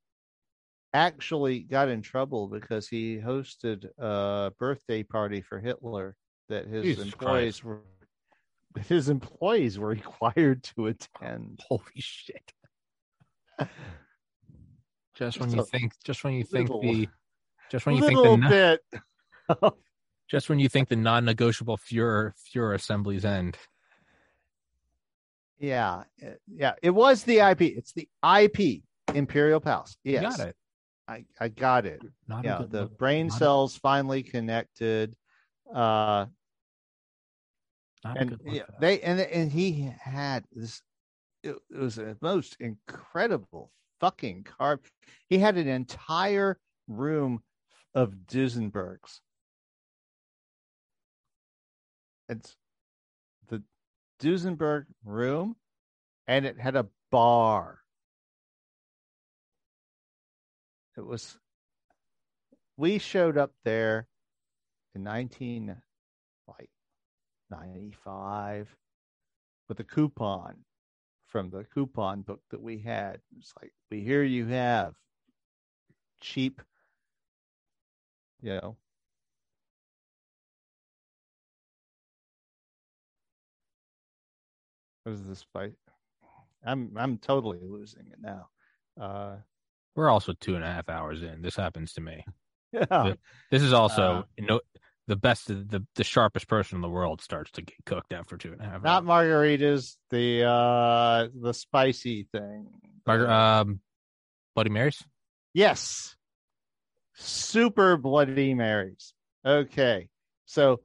actually got in trouble because he hosted a birthday party for Hitler that his Jesus employees Christ. were his employees were required to attend. Holy shit. Just when you think just when you think Little- the Just when you think the bit. just when you think the non-negotiable Fuhrer Fuhrer assemblies end. Yeah, uh, yeah. It was the IP. It's the IP Imperial Palace. You Yes, got it. I, I got it. Not yeah, the look. brain Not a- cells finally connected. Uh, not and yeah, they and and he had this. It, it was the most incredible fucking carve. He had an entire room of Duesenbergs. It's the Duesenberg room, and it had a bar. It was. We showed up there in nineteen, like 95 with a coupon from the coupon book that we had. It's like, we hear you have cheap, you know. What is this fight? I'm I'm totally losing it now. Uh We're also two and a half hours in. This happens to me. yeah. This is also Uh, you know the best, the the sharpest person in the world starts to get cooked after two and a half. Not hours. margaritas, the uh the spicy thing. Margar- um, Bloody Marys. Yes. Super Bloody Marys. Okay. So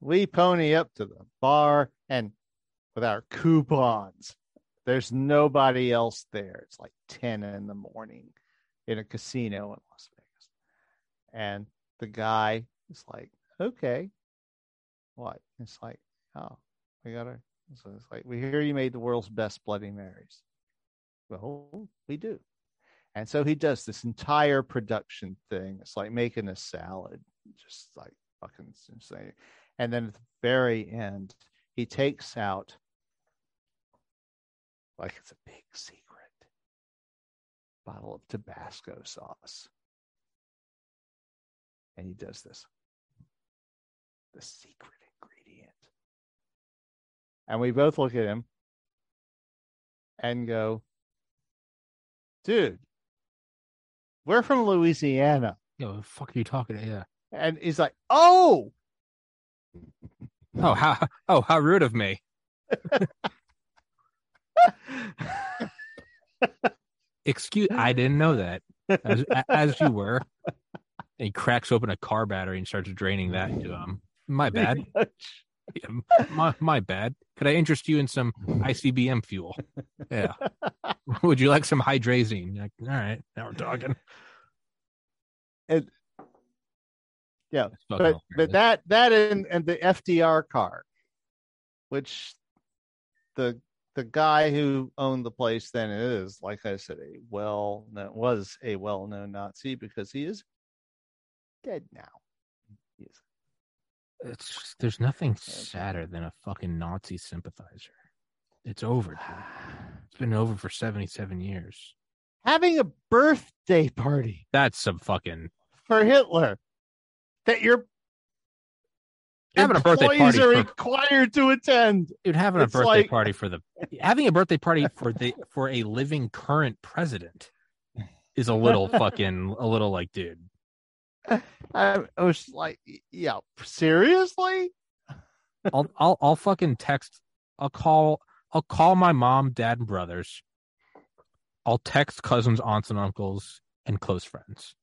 we pony up to the bar and with our coupons. There's nobody else there. It's like 10 in the morning in a casino in Las Vegas. And the guy is like, okay. What? It's like, oh, we gotta. So it's like, we hear you made the world's best Bloody Marys. Well, we do. And so he does this entire production thing. It's like making a salad, just like fucking insane. And then at the very end, he takes out, like it's a big secret, bottle of Tabasco sauce. And he does this the secret ingredient. And we both look at him and go, dude, we're from Louisiana. Yo, the fuck are you talking? To? Yeah. And he's like, oh, Oh how oh how rude of me. Excuse, I didn't know that. As, as you were. And he cracks open a car battery and starts draining that into him. My bad. Yeah, my, my bad. Could I interest you in some ICBM fuel? Yeah. Would you like some hydrazine? Like, all right, now we're talking. And yeah, but but that that and, and the FDR car, which the the guy who owned the place then is, like I said, a well that was a well known Nazi because he is dead now. It's just, there's nothing sadder than a fucking Nazi sympathizer. It's over. Dude. It's been over for 77 years. having a birthday party That's some fucking for Hitler that your Having a birthday employees party are for- required to attend. dude having a birthday like- party for the having a birthday party for the for a living current president is a little fucking a little like dude. I, I was like, yeah, seriously? I'll I'll I'll fucking text. I'll call. I'll call my mom, dad, and brothers. I'll text cousins, aunts, and uncles, and close friends.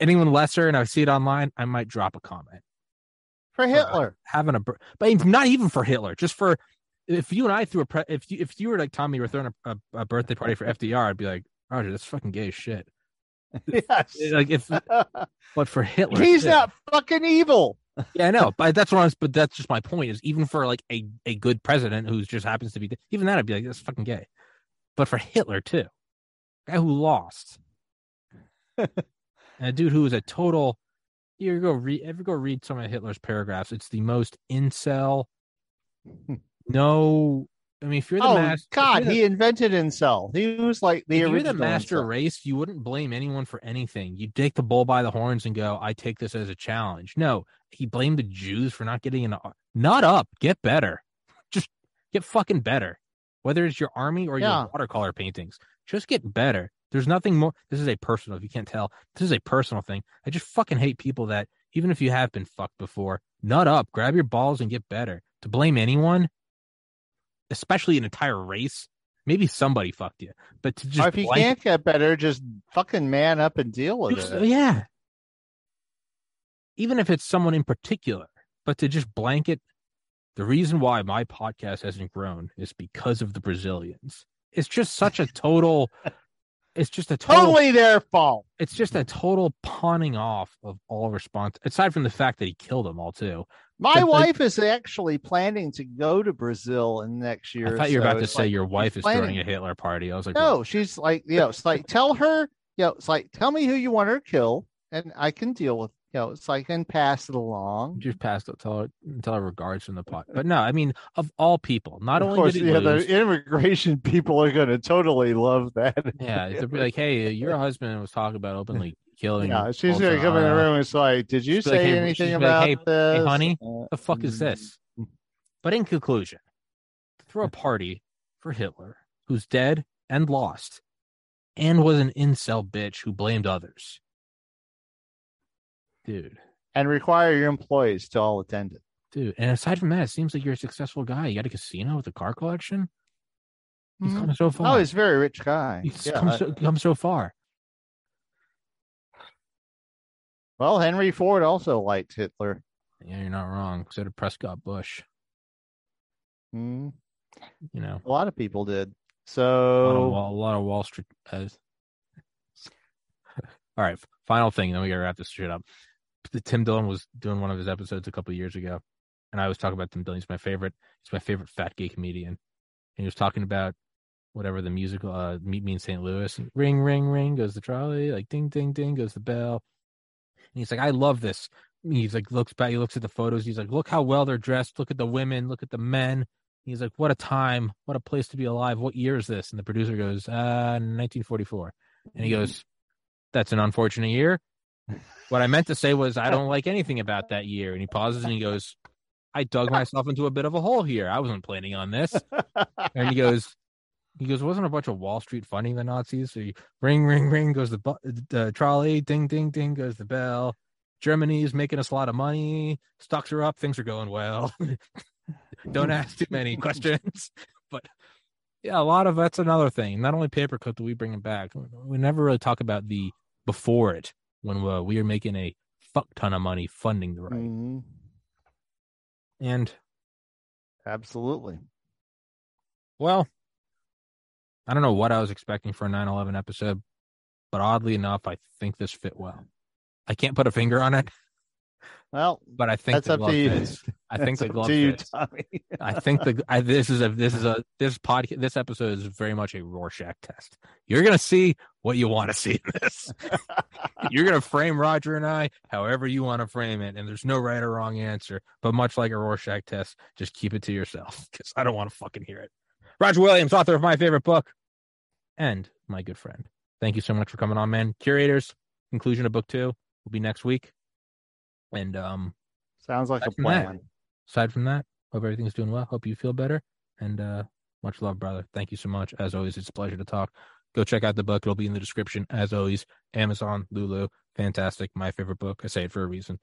Anyone lesser, and I see it online, I might drop a comment. For Hitler. Having a, but not even for Hitler, just for if you and I threw a pre- if you if you were like Tommy, you were throwing a, a, a birthday party for FDR, I'd be like Roger, that's fucking gay as shit. Yes. Like if, but for Hitler, He's too. not fucking evil. Yeah, I know, but that's what I was. But that's just my point. Is even for like a a good president who just happens to be even that, I'd be like, that's fucking gay. But for Hitler too, guy who lost, and a dude who was a total. You go read, ever go read some of Hitler's paragraphs. It's the most incel. No, I mean, if you're the Oh mas- if God, the- he invented incel. He was like the if you're original. the master incel. race, you wouldn't blame anyone for anything. You'd take the bull by the horns and go, I take this as a challenge. No, he blamed the Jews for not getting an not up, get better. Just get fucking better. Whether it's your army or Yeah. your watercolor paintings, just get better. There's nothing more. This is a personal. If you can't tell, this is a personal thing. I just fucking hate people that even if you have been fucked before, nut up, grab your balls and get better. To blame anyone, especially an entire race, maybe somebody fucked you, but to just or if you blanket- can't get better, just fucking man up and deal with Just- it. yeah. Even if it's someone in particular, but to just blanket the reason why my podcast hasn't grown is because of the Brazilians. It's just such a total. It's just a total. Totally their fault. It's just a total pawning off of all response. Aside from the fact that he killed them all too. My the- wife is actually planning to go to Brazil in next year. I thought you were so about to say like your wife is planning- throwing a Hitler party. I was like, No, she's like, you know, it's like tell her, you know, it's like tell me who you want her to kill, and I can deal with, you know, it's like and pass it along. just passed it. Tell her, tell her regards from the pot. But no, I mean, of all people, not of only course, yeah, lose, the immigration people are going to totally love that. Yeah, they'll be like, "Hey, your husband was talking about openly killing." yeah, she's going to come in the room and it's like, did you She's like, say "Hey, anything she's like, about "Hey- this? hey, honey, Uh, The fuck is mm, this? But in conclusion, throw a party for Hitler, who's dead and lost, and was an incel bitch who blamed others, dude, And require your employees to all attend it. dude. And aside from that, it seems like you're a successful guy. You got a casino with a car collection. You've Mhm. come so far. Oh, he's a very rich guy. You've Yeah, come I- so come so far. well, Henry Ford also liked Hitler. Yeah, you're not wrong. So did Prescott Bush. Mm, You know, a lot of people did. a lot of So a lot of Wall Street. Uh... All right, final thing, then we gotta wrap this shit up. The Tim Dillon was doing one of his episodes a couple years ago, and I was talking about Tim Dillon. He's my favorite. He's my favorite fat gay comedian. And he was talking about whatever the musical uh, Meet Me in St. Louis. And ring, ring, ring goes the trolley. Like ding, ding, ding goes the bell. And he's like, I love this. He's like, looks back. He looks at the photos. He's like, look how well they're dressed. Look at the women. Look at the men. He's like, what a time. What a place to be alive. What year is this? And the producer goes, uh, 1944. And he goes, that's an unfortunate year. What I meant to say was, I don't like anything about that year. And he pauses and he goes, I dug myself into a bit of a hole here. I wasn't planning on this. And he goes, he goes, wasn't a bunch of Wall Street funding the Nazis? So he, ring, ring, ring goes the, bu- the uh, trolley, ding, ding, ding goes the bell. Germany's making us a lot of money. Stocks are up. Things are going well. Don't ask too many questions. But yeah, a lot of that's another thing. Not only paperclip do we bring it back. We never really talk about the before it when uh, we are making a fuck ton of money funding the right. Mhm. And absolutely. well, I don't know what I was expecting for a 9/11 episode, but oddly enough, I think this fit well. I can't put a finger on it, Well, but I think that's up to you. fits. I think That's the glove to you. Tommy. I think the I, this is a this is a this podcast this episode is very much a Rorschach test. You're gonna see what you want to see in this. You're gonna frame Roger and I however you want to frame it, and there's no right or wrong answer. But much like a Rorschach test, just keep it to yourself because I don't want to fucking hear it. Roger Williams, author of my favorite book, and my good friend. Thank you so much for coming on, man. Curators, conclusion of book two will be next week, and um, Sounds like a from that, plan. aside from that, hope everything's doing well. Hope you feel better. And uh much love, brother. Thank you so much. As always, it's a pleasure to talk. Go check out the book. It'll be in the description. As always, Amazon, Lulu. Fantastic. My favorite book. I say it for a reason.